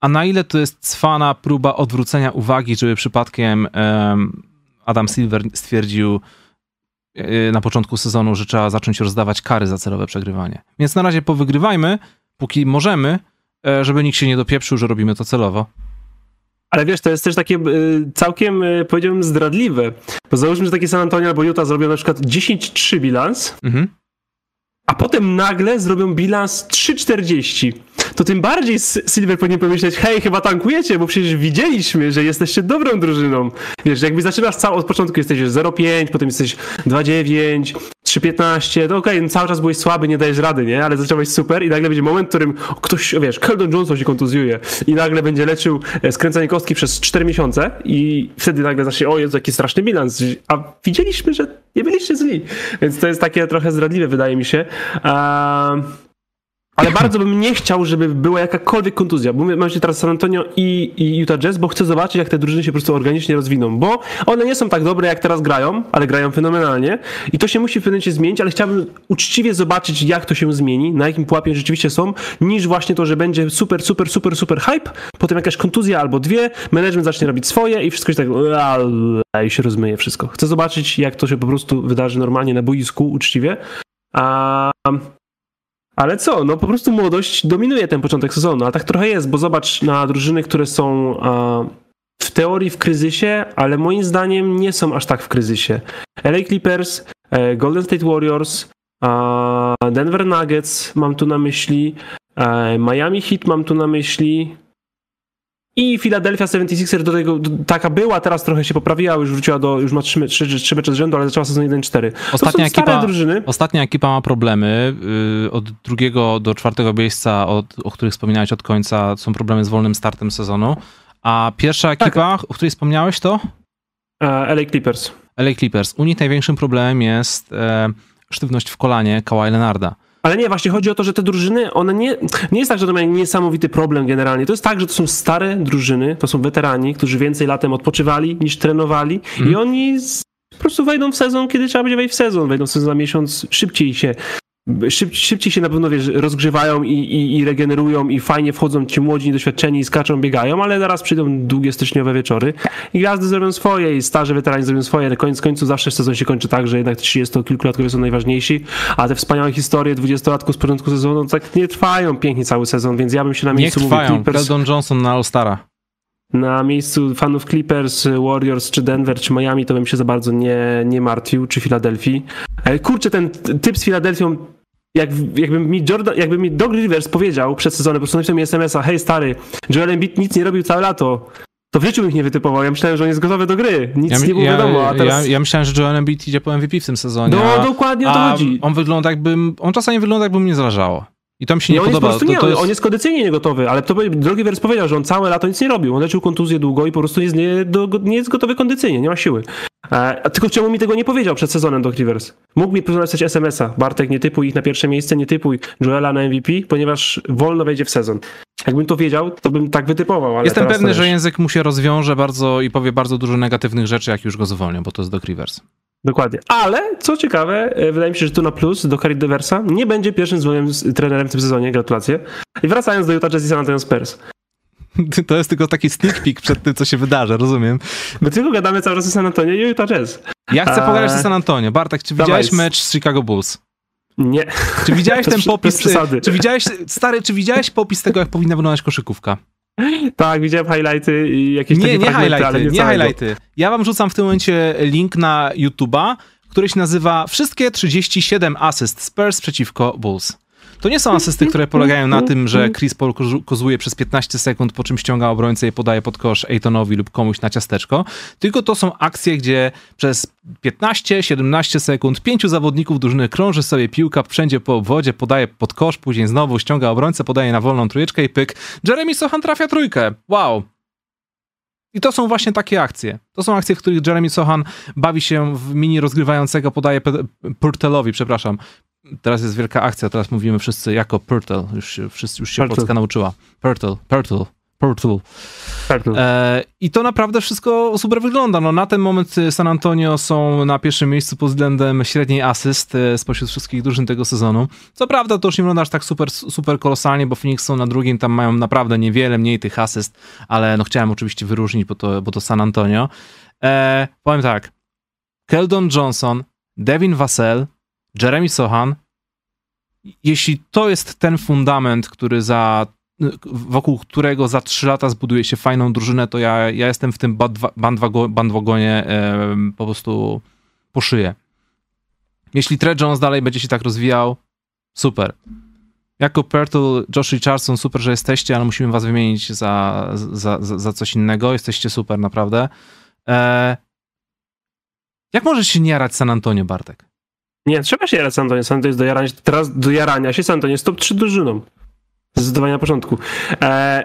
a na ile to jest cwana próba odwrócenia uwagi, żeby przypadkiem Adam Silver stwierdził e, na początku sezonu, że trzeba zacząć rozdawać kary za celowe przegrywanie. Więc na razie powygrywajmy, póki możemy, e, żeby nikt się nie dopieprzył, że robimy to celowo. Ale wiesz, to jest też takie całkiem, powiedziałbym, zdradliwe. Bo załóżmy, że takie San Antonio albo Utah zrobią na przykład 10-3 bilans, mhm. A potem nagle zrobią bilans 3-40 to tym bardziej Silver powinien pomyśleć, hej, chyba tankujecie, bo przecież widzieliśmy, że jesteście dobrą drużyną. Wiesz, jakby zaczynasz cały, od początku jesteś 0,5, potem jesteś 2,9, 3,15, to okej, okay, no cały czas byłeś słaby, nie dajesz rady, nie? Ale zacząłeś super i nagle będzie moment, w którym ktoś, wiesz, Keldon Johnson się kontuzjuje i nagle będzie leczył e, skręcanie kostki przez 4 miesiące i wtedy nagle zacznie, o Jezu, jaki straszny bilans. A widzieliśmy, że nie byliście źli. Więc to jest takie trochę zdradliwe, wydaje mi się. Um, ale bardzo bym nie chciał, żeby była jakakolwiek kontuzja. Bo mam się teraz San Antonio i, i Utah Jazz, bo chcę zobaczyć, jak te drużyny się po prostu organicznie rozwiną. Bo one nie są tak dobre, jak teraz grają, ale grają fenomenalnie. I to się musi w pewnym momencie zmienić, ale chciałbym uczciwie zobaczyć, jak to się zmieni, na jakim pułapie rzeczywiście są, niż właśnie to, że będzie super, super, super, super hype, potem jakaś kontuzja albo dwie, management zacznie robić swoje i wszystko się tak i się rozmyje wszystko. Chcę zobaczyć, jak to się po prostu wydarzy normalnie na boisku, uczciwie. A Ale co, no po prostu młodość dominuje ten początek sezonu, a tak trochę jest, bo zobacz na drużyny, które są w teorii w kryzysie, ale moim zdaniem nie są aż tak w kryzysie. LA Clippers, e, Golden State Warriors, Denver Nuggets mam tu na myśli, e, Miami Heat mam tu na myśli, i Philadelphia 76ers do tego, do, taka była, teraz trochę się poprawiła, już wróciła do, już ma trzy, trzy, trzy mecze z rzędu, ale zaczęła sezon 1-4. Ostatnia ekipa, ostatnia ekipa ma problemy. Yy, od drugiego do czwartego miejsca, od, o których wspominałeś od końca, są problemy z wolnym startem sezonu. A pierwsza Tak. ekipa, o której wspomniałeś, to? E, LA Clippers. LA Clippers. U nich największym problemem jest e, sztywność w kolanie Kawhi Leonarda. Ale nie, właśnie chodzi o to, że te drużyny, one nie, nie jest tak, że to mają niesamowity problem generalnie. To jest tak, że to są stare drużyny, to są weterani, którzy więcej latem odpoczywali niż trenowali Mhm. i oni z, po prostu wejdą w sezon, kiedy trzeba będzie wejść w sezon. Wejdą w sezon na miesiąc, szybciej się szyb, szybciej się na pewno wiesz, rozgrzewają i, i, i regenerują i fajnie wchodzą ci młodzi, niedoświadczeni, skaczą, biegają, ale zaraz przyjdą długie styczniowe wieczory i gwiazdy zrobią swoje i starzy weterani zrobią swoje. Na koniec końców zawsze sezon się kończy tak, że jednak 30-kilkulatkowie są najważniejsi, a te wspaniałe historie 20-latków z początku sezonu tak nie trwają pięknie cały sezon, więc ja bym się na miejscu mówił trwają. Clippers, Keldon Johnson na All-Stara. Na miejscu fanów Clippers, Warriors, czy Denver, czy Miami, to bym się za bardzo nie, nie martwił, czy Filadelfii. E, Kurczę, ten typ z Filadelfią, jak, jakby, mi Jordan, jakby mi Doug Rivers powiedział przed sezonem, po prostu napisał mi SMS-a, hej stary, Joel Embiid nic nie robił całe lato, to w życiu bym ich nie wytypował. Ja myślałem, że on jest gotowy do gry. Nic nie było wiadomo, a teraz... ja, ja myślałem, że Joel Embiid idzie po MVP w tym sezonie. No, dokładnie o to chodzi. on wygląda jakby, on czasami wygląda jakby mu nie zależało. I to mi się nie, Nie, on jest po podoba. prostu nie, to, to jest... on jest kondycyjnie niegotowy, ale to drogi Wers powiedział, że on całe lato nic nie robił. On leczył kontuzję długo i po prostu jest nie, do, nie jest gotowy kondycyjnie, nie ma siły. E, tylko czemu mi tego nie powiedział przed sezonem Doc Rivers? Mógł mi napisać SMS-a. Bartek, nie typuj ich na pierwsze miejsce, nie typuj Joela na MVP, ponieważ wolno wejdzie w sezon. Jakbym to wiedział, to bym tak wytypował, Jestem pewny, że język mu się rozwiąże bardzo i powie bardzo dużo negatywnych rzeczy, jak już go zwolnią, bo to jest Doc Rivers. Dokładnie. Ale, co ciekawe, e, wydaje mi się, że tu na plus do Cary Diversa nie będzie pierwszym zwolnionym z- trenerem w tym sezonie. Gratulacje. I wracając do Utah Jazz i San Antonio Spurs. To jest tylko taki sneak peek przed tym, co się wydarzy, rozumiem. My tylko gadamy cały czas o San Antonio i Utah Jazz. Ja chcę Eee, pogadać o San Antonio. Bartek, czy dawaj. widziałeś mecz z Chicago Bulls? Nie. Czy widziałeś ten popis? Czy widziałeś, stary, czy widziałeś popis tego, jak powinna wyglądać koszykówka? Tak, widziałem highlighty i jakieś Nie, takie nie highlighty, ale nie, nie highlighty. Ja wam rzucam w tym momencie link na YouTube'a, który się nazywa Wszystkie 37 asyst Spurs przeciwko Bulls. To nie są asysty, które polegają na tym, że Chris Paul kozu- kozuje przez 15 sekund, po czym ściąga obrońcę i podaje pod kosz Aytonowi lub komuś na ciasteczko, tylko to są akcje, gdzie przez 15-17 sekund pięciu zawodników drużyny krąży sobie piłka wszędzie po obwodzie, podaje pod kosz, później znowu ściąga obrońcę, podaje na wolną trójeczkę i pyk. Jeremy Sohan trafia trójkę. Wow, i to są właśnie takie akcje. To są akcje, w których Jeremy Sohan bawi się w mini rozgrywającego, podaje Purtelowi, przepraszam. Teraz jest wielka akcja, teraz mówimy wszyscy jako Purtel. Już się, wszyscy, już się Purtle. Polska nauczyła. Purtle, Purtle, Purtle. No. E, I to naprawdę wszystko super wygląda. No, na ten moment y, San Antonio są na pierwszym miejscu pod względem średniej asyst e, spośród wszystkich drużyn tego sezonu. Co prawda to już nie wygląda aż tak super, super kolosalnie, bo Phoenix są na drugim, tam mają naprawdę niewiele mniej tych asyst, ale no chciałem oczywiście wyróżnić, bo to, bo to San Antonio. E, powiem tak. Keldon Johnson, Devin Vassell, Jeremy Sohan. Jeśli to jest ten fundament, który za wokół którego za trzy lata zbuduje się fajną drużynę, to ja, ja jestem w tym bandwa- bandwago- bandwagonie po prostu po szyję. Jeśli Trey Jones dalej będzie się tak rozwijał, super. Jako Pertle, Josh Richardson, super, że jesteście, ale musimy was wymienić za, za, za, za coś innego. Jesteście super, naprawdę. E, jak możesz się nie jarać San Antonio, Bartek? Nie, trzeba się jarać San Antonio. San Antonio jest do jarania, teraz do jarania się San Antonio jest top 3 drużyną. Zdecydowanie na początku. Eee,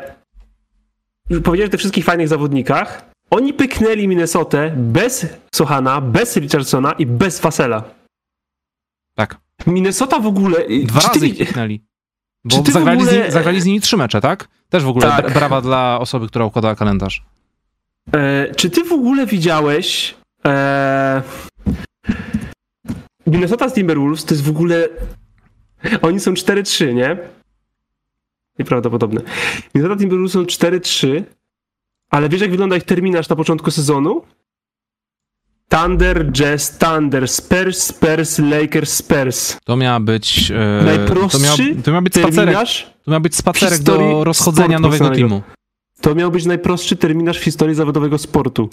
już powiedziałem o tych wszystkich fajnych zawodnikach. Oni pyknęli Minnesotę bez Sohana, bez Richardsona i bez Fasela. Tak. Minnesota w ogóle... Dwa ty razy wi- ich piknęli. czy Bo ty zagrali, z ogóle- nimi, zagrali z nimi trzy mecze, tak? Też w ogóle Tak. bra- brawa dla osoby, która układała kalendarz. E, czy ty w ogóle widziałeś e, Minnesota Timberwolves to jest w ogóle oni są 4-3, nie? Nieprawdopodobne. Minnesota Timberwolves są 4-3, ale wiesz jak wygląda ich terminarz na początku sezonu? Thunder, Jazz, Thunder, Spurs, Spurs, Lakers, Spurs. To miała być... E, Najprostszy to miał, to miał być spacerek, to miał być spacerek do rozchodzenia nowego teamu. To miał być najprostszy terminarz w historii zawodowego sportu.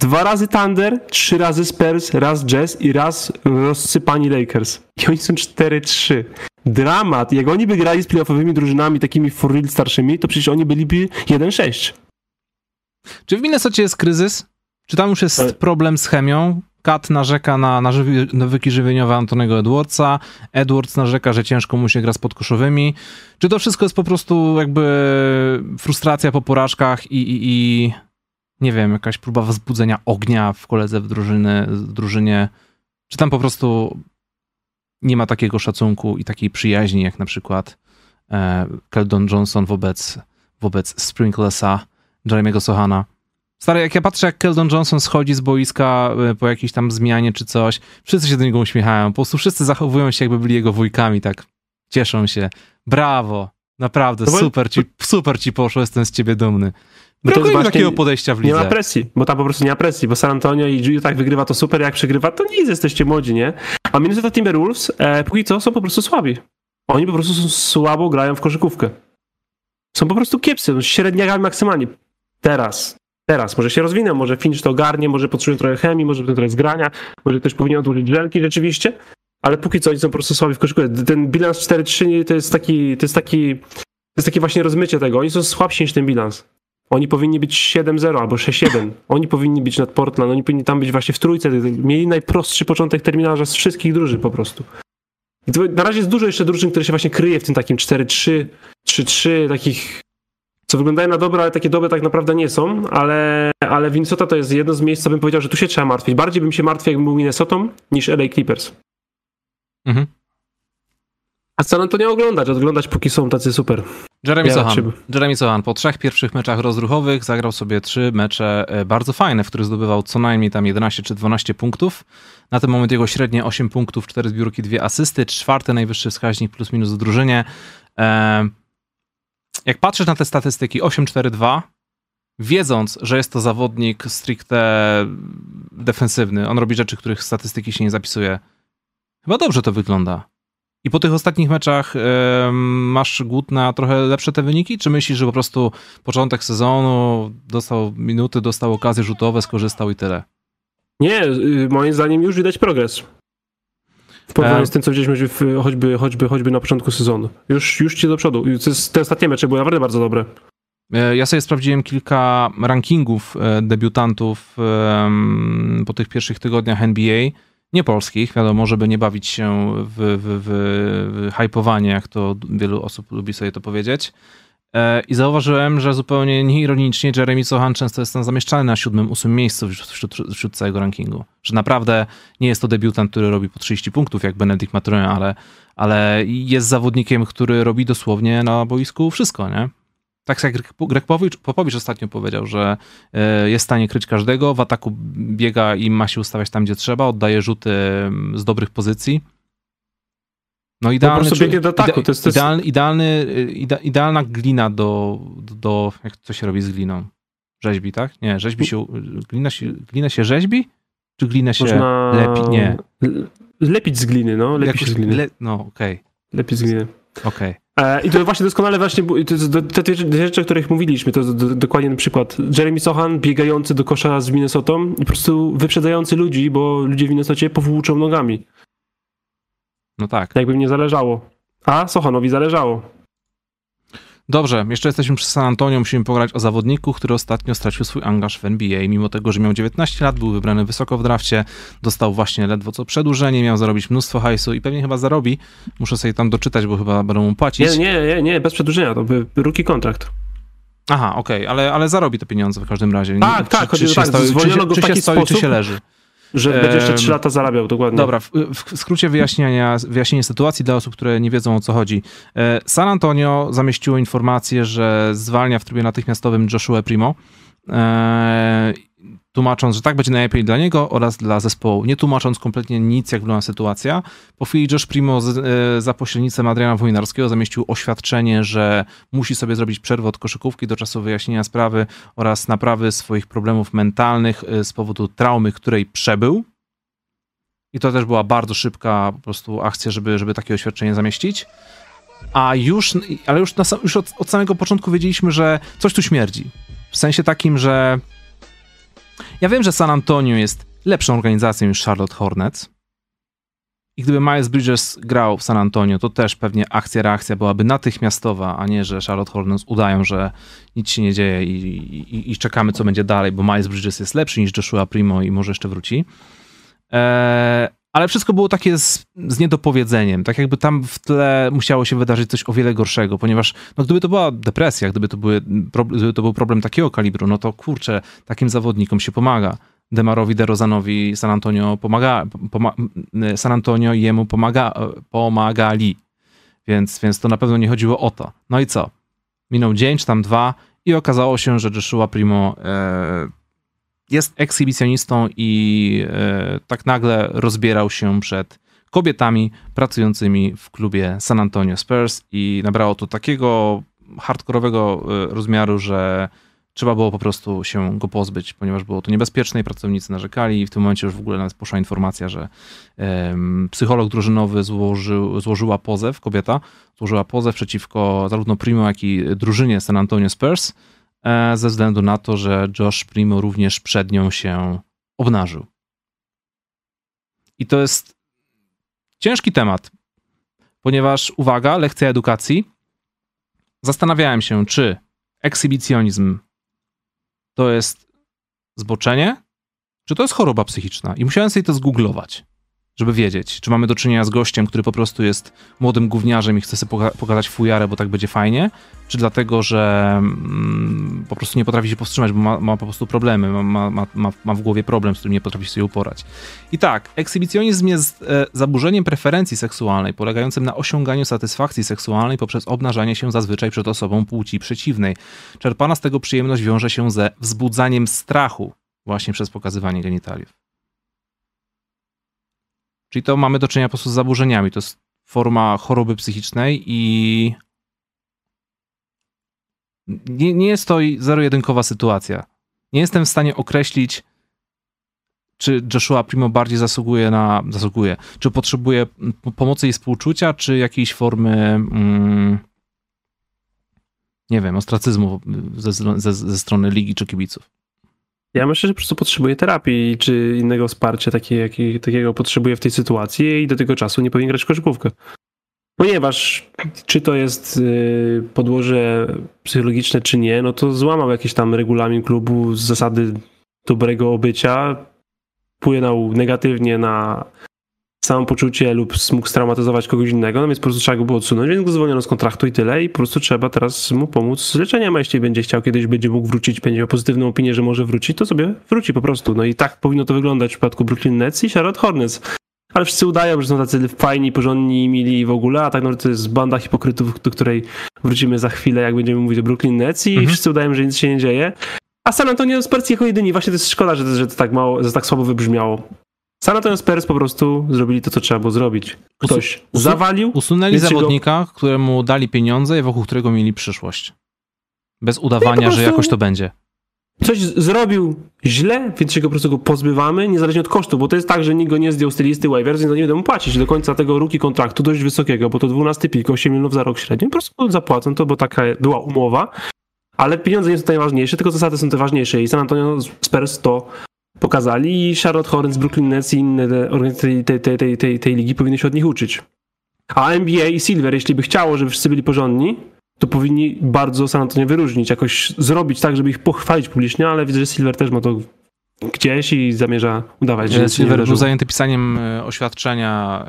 Dwa razy Thunder, trzy razy Spurs, raz Jazz i raz rozsypani Lakers. I oni są 4-3. Dramat. Jak oni by grali z playoffowymi drużynami, takimi for real starszymi, to przecież oni byliby 1-6. Czy w Minnesocie jest kryzys? Czy tam już jest problem z chemią? Kat narzeka na, nawyki żywieniowe Antonego Edwardsa. Edwards narzeka, że ciężko mu się gra z podkoszowymi. Czy to wszystko jest po prostu jakby frustracja po porażkach i, i, i nie wiem, jakaś próba wzbudzenia ognia w koledze w, drużyny, w drużynie? Czy tam po prostu nie ma takiego szacunku i takiej przyjaźni, jak na przykład e, Keldon Johnson wobec, wobec Sprinklesa, Jeremiego Sohana? Stary, jak ja patrzę, jak Keldon Johnson schodzi z boiska e, po jakiejś tam zmianie czy coś, wszyscy się do niego uśmiechają. Po prostu wszyscy zachowują się, jakby byli jego wujkami, tak. Cieszą się. Brawo. Naprawdę, super ci, super ci poszło, jestem z ciebie dumny. Brakuje mi właśnie takiego podejścia w Nie ma lidze. presji, bo tam po prostu nie ma presji, bo San Antonio i Utah tak wygrywa to super, jak przegrywa to nic, jesteście młodzi, nie? A Minnesota Timberwolves e, póki co są po prostu słabi. Oni po prostu są słabo grają w koszykówkę. Są po prostu kiepscy, no, średniakami maksymalnie. Teraz, teraz, może się rozwinę, może Finch to ogarnie, może potrzebują trochę chemii, może trochę zgrania, może ktoś powinien odłożyć żelki rzeczywiście, ale póki co oni są po prostu słabi w koszykówce. Ten bilans 4-3 to jest taki, to jest taki, to jest takie właśnie rozmycie tego. Oni są słabsi niż ten bilans. Oni powinni być 7-0 albo 6-1. Oni powinni być nad Portland, oni powinni tam być właśnie w trójce. Mieli najprostszy początek terminarza z wszystkich drużyn po prostu. I to, na razie jest dużo jeszcze drużyn, które się właśnie kryje w tym takim 4-3, 3-3, takich, co wyglądają na dobre, ale takie dobre tak naprawdę nie są, ale, ale Minnesota to jest jedno z miejsc, co bym powiedział, że tu się trzeba martwić. Bardziej bym się martwił, jakbym był Minnesotą, niż LA Clippers. Mhm. A San Antonio oglądać, oglądać póki są tacy super. Jeremy Ja Sohan. Jeremy Sohan po trzech pierwszych meczach rozruchowych zagrał sobie trzy mecze e, bardzo fajne, w których zdobywał co najmniej tam 11 czy 12 punktów. Na ten moment jego średnie 8 punktów, 4 zbiórki, 2 asysty, czwarty najwyższy wskaźnik plus minus w drużynie. E, Jak patrzysz na te statystyki 8-4-2, wiedząc, że jest to zawodnik stricte defensywny, on robi rzeczy, których statystyki się nie zapisuje, chyba dobrze to wygląda. I po tych ostatnich meczach masz głód na trochę lepsze te wyniki? Czy myślisz, że po prostu początek sezonu dostał minuty, dostał okazje rzutowe, skorzystał i tyle? Nie, y, moim zdaniem już widać progres. W porównaniu E. z tym, co widzieliśmy w, choćby, choćby, choćby na początku sezonu. Już, już ci do przodu. Te ostatnie mecze były naprawdę bardzo dobre. E, Ja sobie sprawdziłem kilka rankingów e, debiutantów po tych pierwszych tygodniach NBA. Nie polskich, wiadomo, żeby nie bawić się w, w, w, hypowanie, jak to wielu osób lubi sobie to powiedzieć. E, I zauważyłem, że zupełnie nieironicznie Jeremy Sohan często jest tam zamieszczany na siódmym, ósmym miejscu wśród, wśród, całego rankingu. Że naprawdę nie jest to debiutant, który robi po 30 punktów, jak Benedict Mathurin, ale, ale jest zawodnikiem, który robi dosłownie na boisku wszystko, nie? Tak jak Greg- Popowicz, ostatnio powiedział, że e, jest w stanie kryć każdego, w ataku biega i ma się ustawiać tam, gdzie trzeba, oddaje rzuty z dobrych pozycji. No idealny, do ataku, idealny, idealny, ide, idealna glina do, do, jak to się robi z gliną? Rzeźbi, tak? Nie, rzeźbi się, glina się, glina się rzeźbi? Czy glina się Można lepi? Nie. Lepić z gliny, no. Lepić Jakoś z gliny. le, no, okej, Lepić z gliny. okej. E, I to właśnie doskonale właśnie, te, te rzeczy, o których mówiliśmy, to do, dokładnie przykład. Jeremy Sohan biegający do kosza z Minnesotą i po prostu wyprzedzający ludzi, bo ludzie w Minnesocie powłóczą nogami. No tak. Jakby im nie zależało. A Sohanowi zależało. Dobrze, jeszcze jesteśmy przy San Antonio, musimy pograć o zawodniku, który ostatnio stracił swój angaż w NBA, mimo tego, że miał 19 lat, był wybrany wysoko w drafcie, dostał właśnie ledwo co przedłużenie, miał zarobić mnóstwo hajsu i pewnie chyba zarobi. Muszę sobie tam doczytać, bo chyba będą mu płacić. Nie, nie, nie, nie, bez przedłużenia, to by ruki kontrakt. Aha, okej, ale, ale zarobi te pieniądze w każdym razie. Nie- Tak, tak, chodzi o się tak, stoi, czy, zwolniono go w czy się taki stoi, czy się leży. Że będzie jeszcze Em, 3 lata zarabiał, dokładnie. Dobra, w, w skrócie wyjaśnienia, wyjaśnienie sytuacji dla osób, które nie wiedzą o co chodzi. E, San Antonio zamieściło informację, że zwalnia w trybie natychmiastowym Joshua Primo. Tłumacząc, że tak będzie najlepiej dla niego oraz dla zespołu, nie tłumacząc kompletnie nic, jak wygląda sytuacja. Po chwili Josh Primo z, e, za pośrednictwem Adriana Wojnarskiego zamieścił oświadczenie, że musi sobie zrobić przerwę od koszykówki do czasu wyjaśnienia sprawy oraz naprawy swoich problemów mentalnych e, z powodu traumy, której przebył. I to też była bardzo szybka po prostu akcja, żeby, żeby takie oświadczenie zamieścić. A już, ale już, na, już od, od samego początku wiedzieliśmy, że coś tu śmierdzi. W sensie takim, że ja wiem, że San Antonio jest lepszą organizacją niż Charlotte Hornets. I gdyby Miles Bridges grał w San Antonio, to też pewnie akcja, reakcja byłaby natychmiastowa, a nie, że Charlotte Hornets udają, że nic się nie dzieje i, i, i czekamy, co będzie dalej, bo Miles Bridges jest lepszy niż Joshua Primo i może jeszcze wróci. Eee, ale wszystko było takie z, z, niedopowiedzeniem. Tak jakby tam w tle musiało się wydarzyć coś o wiele gorszego, ponieważ no, gdyby to była depresja, gdyby to, były, gdyby to był problem takiego kalibru, no to kurczę, takim zawodnikom się pomaga. Demarowi, DeRozanowi San Antonio pomaga, poma, San Antonio jemu pomaga, pomagali. Więc, więc to na pewno nie chodziło o to. No i co? Minął dzień, czy tam dwa i okazało się, że Joshua Primo e, jest ekshibicjonistą i e, tak nagle rozbierał się przed kobietami pracującymi w klubie San Antonio Spurs i nabrało to takiego hardkorowego e, rozmiaru, że trzeba było po prostu się go pozbyć, ponieważ było to niebezpieczne i pracownicy narzekali i w tym momencie już w ogóle nawet poszła informacja, że um, psycholog drużynowy złożył, złożyła pozew, kobieta złożyła pozew przeciwko zarówno Primo, jak i drużynie San Antonio Spurs, ze względu na to, że Josh Primo również przed nią się obnażył. I to jest ciężki temat, ponieważ, uwaga, lekcja edukacji. Zastanawiałem się, czy ekshibicjonizm to jest zboczenie, czy to jest choroba psychiczna. I musiałem sobie to zgooglować żeby wiedzieć, czy mamy do czynienia z gościem, który po prostu jest młodym gówniarzem i chce sobie poka pokazać fujarę, bo tak będzie fajnie, czy dlatego, że mm, po prostu nie potrafi się powstrzymać, bo ma, ma po prostu problemy, ma, ma, ma, w głowie problem, z którym nie potrafi sobie uporać. I tak, ekshibicjonizm jest e, zaburzeniem preferencji seksualnej, polegającym na osiąganiu satysfakcji seksualnej poprzez obnażanie się zazwyczaj przed osobą płci przeciwnej. Czerpana z tego przyjemność wiąże się ze wzbudzaniem strachu właśnie przez pokazywanie genitaliów. Czyli to mamy do czynienia po prostu z zaburzeniami. To jest forma choroby psychicznej i nie, nie jest to zero-jedynkowa sytuacja. Nie jestem w stanie określić, czy Joshua Primo bardziej zasługuje na, zasługuje, czy potrzebuje pomocy i współczucia, czy jakiejś formy, mm, nie wiem, ostracyzmu ze, ze, ze strony ligi czy kibiców. Ja myślę, że po prostu potrzebuje terapii czy innego wsparcia takie, jakie, takiego potrzebuje w tej sytuacji i do tego czasu nie powinien grać w koszykówkę. Ponieważ czy to jest y, podłoże psychologiczne, czy nie, no to złamał jakiś tam regulamin klubu z zasady dobrego obycia, wpłynął negatywnie na samopoczucie lub mógł straumatyzować kogoś innego, no więc po prostu trzeba go było odsunąć, więc go zwolniono z kontraktu i tyle i po prostu trzeba teraz mu pomóc z leczeniem, a jeśli będzie chciał, kiedyś będzie mógł wrócić, będzie miał pozytywną opinię, że może wrócić, to sobie wróci po prostu. No i tak powinno to wyglądać w przypadku Brooklyn Nets i Charlotte Hornets. Ale wszyscy udają, że są tacy fajni, porządni, mili w ogóle, a tak naprawdę to jest banda hipokrytów, do której wrócimy za chwilę, jak będziemy mówić o Brooklyn Nets i mhm. wszyscy udają, że nic się nie dzieje. A San Antonio Spurs jako jedyni. Właśnie to jest szkoda, że, że to tak mało, że tak słabo wybrzmiało. San Antonio Spurs po prostu zrobili to, co trzeba było zrobić. Ktoś Usu zawalił. Usunęli zawodnika, go... któremu dali pieniądze i wokół którego mieli przyszłość. Bez udawania, że jakoś to będzie. Coś zrobił źle, więc się go po prostu go pozbywamy, niezależnie od kosztu, bo to jest tak, że nikt go nie zdjął z listy waivers, więc nie będą mu płacić do końca tego ruki kontraktu dość wysokiego, bo to 12 pik, 8 milionów za rok średnio. Po prostu zapłacą to, bo taka była umowa. Ale pieniądze nie są najważniejsze, tylko zasady są te ważniejsze i San Antonio Spurs to pokazali i Charlotte Hornets, Brooklyn Nets i inne organizacje tej, tej, tej, tej, tej ligi powinny się od nich uczyć. A NBA i Silver, jeśli by chciało, żeby wszyscy byli porządni, to powinni bardzo San Antonio wyróżnić, jakoś zrobić tak, żeby ich pochwalić publicznie, ale widzę, że Silver też ma to gdzieś i zamierza udawać, że Silver był zajęty pisaniem e, oświadczenia,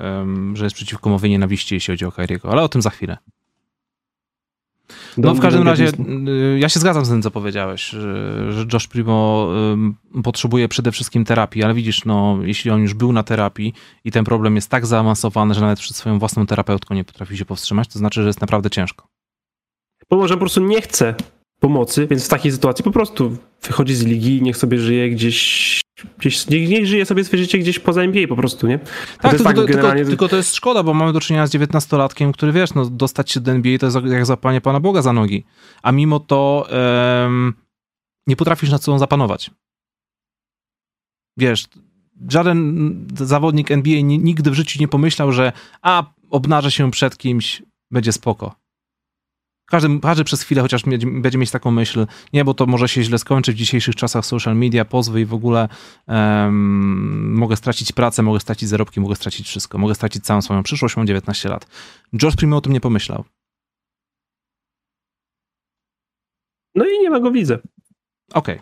że jest przeciwko mowie nienawiści, jeśli chodzi o Kyriego, ale o tym za chwilę. No w każdym razie y, ja się zgadzam z tym, co powiedziałeś, że Josh Primo potrzebuje przede wszystkim terapii, ale widzisz, no jeśli on już był na terapii i ten problem jest tak zaawansowany, że nawet przed swoją własną terapeutką nie potrafi się powstrzymać, to znaczy, że jest naprawdę ciężko. Bo może po prostu nie chce pomocy, więc w takiej sytuacji po prostu wychodzi z ligi, niech sobie żyje gdzieś, gdzieś niech, żyje sobie swoje życie gdzieś poza NBA po prostu, nie? Bo Tak, to tak generalnie... tylko, tylko to jest szkoda, bo mamy do czynienia z 19-latkiem, który wiesz, no dostać się do NBA to jest jak zapanie Pana Boga za nogi. A mimo to em, nie potrafisz nad sobą zapanować. Wiesz, żaden zawodnik NBA ni- nigdy w życiu nie pomyślał, że a, obnażę się przed kimś, będzie spoko. Każdy, każdy przez chwilę chociaż będzie, mieć taką myśl, nie, bo to może się źle skończyć w dzisiejszych czasach social media, pozwy i w ogóle em, mogę stracić pracę, mogę stracić zarobki, mogę stracić wszystko, mogę stracić całą swoją przyszłość, mam 19 lat. Josh Primo o tym nie pomyślał. No i nie ma go widzę. Okej.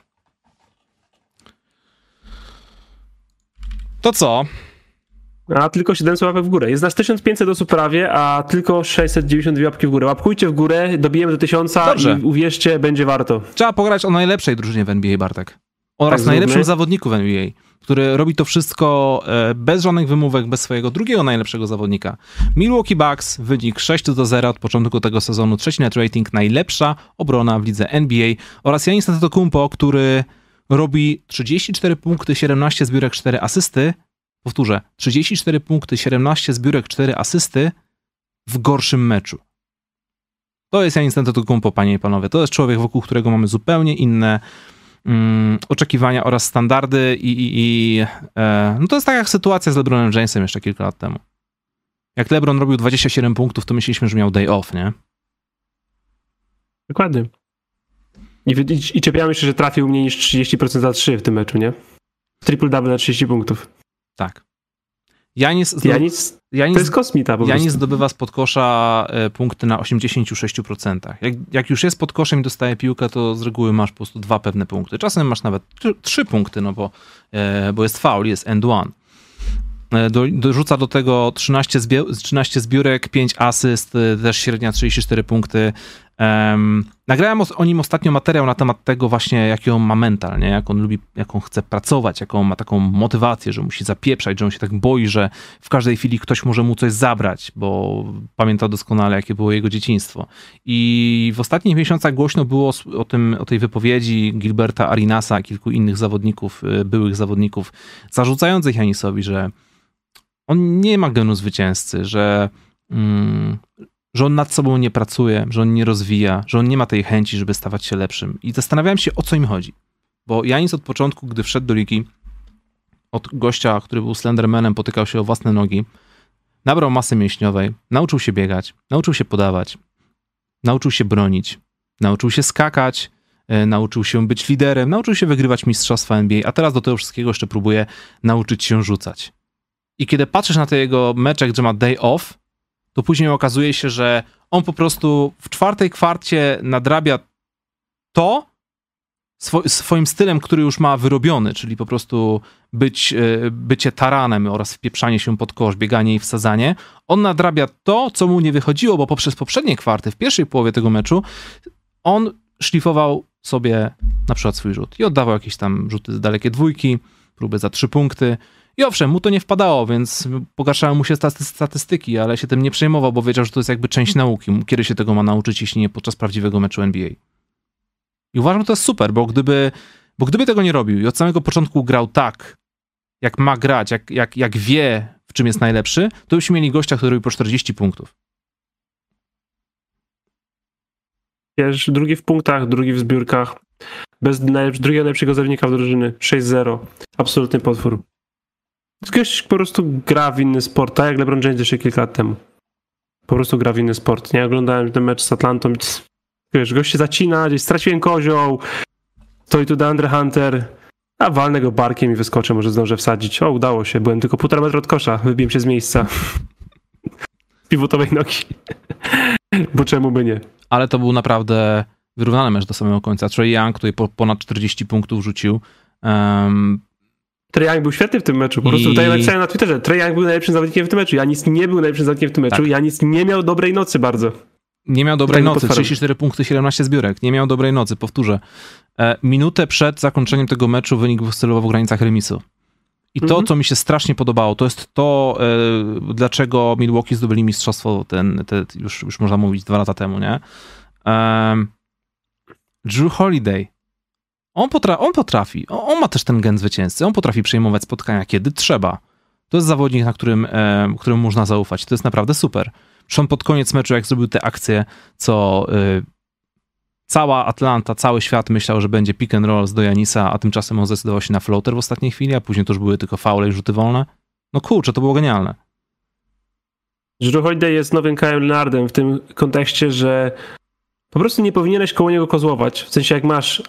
To co? A tylko 700 łapek w górę. Jest nas 1500 osób prawie, a tylko 692 łapki w górę. Łapkujcie w górę, dobijemy do 1000 Dobrze. i uwierzcie, będzie warto. Trzeba pograć o najlepszej drużynie w NBA, Bartek. Oraz Tak, zróbmy. najlepszym zawodniku w NBA, który robi to wszystko e, bez żadnych wymówek, bez swojego drugiego najlepszego zawodnika. Milwaukee Bucks, wynik 6 do 0 od początku tego sezonu, trzeci net rating, najlepsza obrona w lidze NBA oraz Janis Antetokounmpo, który robi 34 punkty, 17 zbiórek, 4 asysty. Powtórzę, 34 punkty, 17 zbiórek, 4 asysty w gorszym meczu. To jest Janis Antetokounmpo, panie i panowie. To jest człowiek, wokół którego mamy zupełnie inne mm, oczekiwania oraz standardy i, i, i e, no to jest tak jak sytuacja z LeBronem Jamesem jeszcze kilka lat temu. Jak LeBron robił 27 punktów, to myśleliśmy, że miał day off, nie? Dokładnie. I, i, i czepiamy się, że trafił mniej niż 30% za 3 w tym meczu, nie? Triple double na 30 punktów. Tak. Janis, zdo, Janis, to Janis, jest kosmita po Janis zdobywa z podkosza e, punkty na 86%. Jak, jak już jest pod koszem i dostaje piłkę, to z reguły masz po prostu dwa pewne punkty. Czasem masz nawet tr- trzy punkty, no bo, e, bo jest foul, jest end one. E, Do, dorzuca do tego 13, zbie, 13 zbiórek, 5 asyst, też średnia 34 punkty. Um, nagrałem o, nim ostatnio materiał na temat tego właśnie, jaki on ma mental, nie? jak on lubi, jak on chce pracować, jaką ma taką motywację, że musi zapieprzać, że on się tak boi, że w każdej chwili ktoś może mu coś zabrać, bo pamięta doskonale, jakie było jego dzieciństwo. I w ostatnich miesiącach głośno było o, tym, o tej wypowiedzi Gilberta Arinasa, kilku innych zawodników, y, byłych zawodników, zarzucających Janisowi, że on nie ma genu zwycięzcy, że, mm, że on nad sobą nie pracuje, że on nie rozwija, że on nie ma tej chęci, żeby stawać się lepszym. I zastanawiałem się, o co im chodzi. Bo Janis od początku, gdy wszedł do ligi, od gościa, który był Slendermanem, potykał się o własne nogi, nabrał masy mięśniowej, nauczył się biegać, nauczył się podawać, nauczył się bronić, nauczył się skakać, e, nauczył się być liderem, nauczył się wygrywać mistrzostwa NBA, a teraz do tego wszystkiego jeszcze próbuje nauczyć się rzucać. I kiedy patrzysz na te jego mecze, gdzie ma day off, to później okazuje się, że on po prostu w czwartej kwarcie nadrabia to swo- swoim stylem, który już ma wyrobiony, czyli po prostu być, e, bycie taranem oraz wpieprzanie się pod kosz, bieganie i wsadzanie. On nadrabia to, co mu nie wychodziło, bo poprzez poprzednie kwarty, w pierwszej połowie tego meczu, on szlifował sobie na przykład swój rzut i oddawał jakieś tam rzuty z dalekie dwójki, próby za trzy punkty. I owszem, mu to nie wpadało, więc pogarszały mu się staty- statystyki, ale się tym nie przejmował, bo wiedział, że to jest jakby część nauki. Kiedy się tego ma nauczyć, jeśli nie podczas prawdziwego meczu NBA. I uważam, że to jest super, bo gdyby, bo gdyby tego nie robił i od samego początku grał tak, jak ma grać, jak, jak, jak wie, w czym jest najlepszy, to byśmy mieli gościa, który robi po 40 punktów. Pierwszy, drugi w punktach, drugi w zbiórkach. Bez drugiego najlepszego zawodnika w drużyny. 6-0. Absolutny potwór. Gość po prostu gra w inny sport, tak jak LeBron James jeszcze kilka lat temu. Po prostu gra w inny sport. Nie oglądałem ten mecz z Atlantą. Wiesz, gość się zacina, gdzieś straciłem kozioł, stoi tu DeAndre Hunter, a walnę go barkiem i wyskoczę, może zdążę wsadzić. O, udało się, byłem tylko półtora metra od kosza, wybiłem się z miejsca. Pivotowej nogi. Bo czemu by nie? Ale to był naprawdę wyrównany mecz do samego końca. Trey Young po, ponad 40 punktów rzucił. Um, Young był świetny w tym meczu. Po I- prostu tutaj napisałem na Twitterze, Young był najlepszym zawodnikiem w tym meczu. Janis nie był najlepszym zawodnikiem w tym meczu. Tak. Janis nie miał dobrej nocy bardzo. Nie miał dobrej Tego nocy, potwierdzam. 34 punkty, 17 zbiórek. Nie miał dobrej nocy, powtórzę. E, minutę przed zakończeniem tego meczu wynik oscylował w granicach remisu. I to, Mhm. co mi się strasznie podobało, to jest to, e, dlaczego Milwaukee zdobyli mistrzostwo ten, te, już, już można mówić dwa lata temu, nie? Em, Drew Holiday. On, potra on potrafi, on, on, ma też ten gen zwycięzcy, on potrafi przejmować spotkania, kiedy trzeba. To jest zawodnik, na którym, e, którym można zaufać. To jest naprawdę super. Zresztą pod koniec meczu, jak zrobił te akcje, co y, cała Atlanta, cały świat myślał, że będzie pick and roll z Dojanisa, a tymczasem on zdecydował się na floater w ostatniej chwili, a później to już były tylko faule i rzuty wolne. No kurczę, to było genialne. Drew Holiday jest nowym Kyle Leonardem w tym kontekście, że po prostu nie powinieneś koło niego kozłować. W sensie jak masz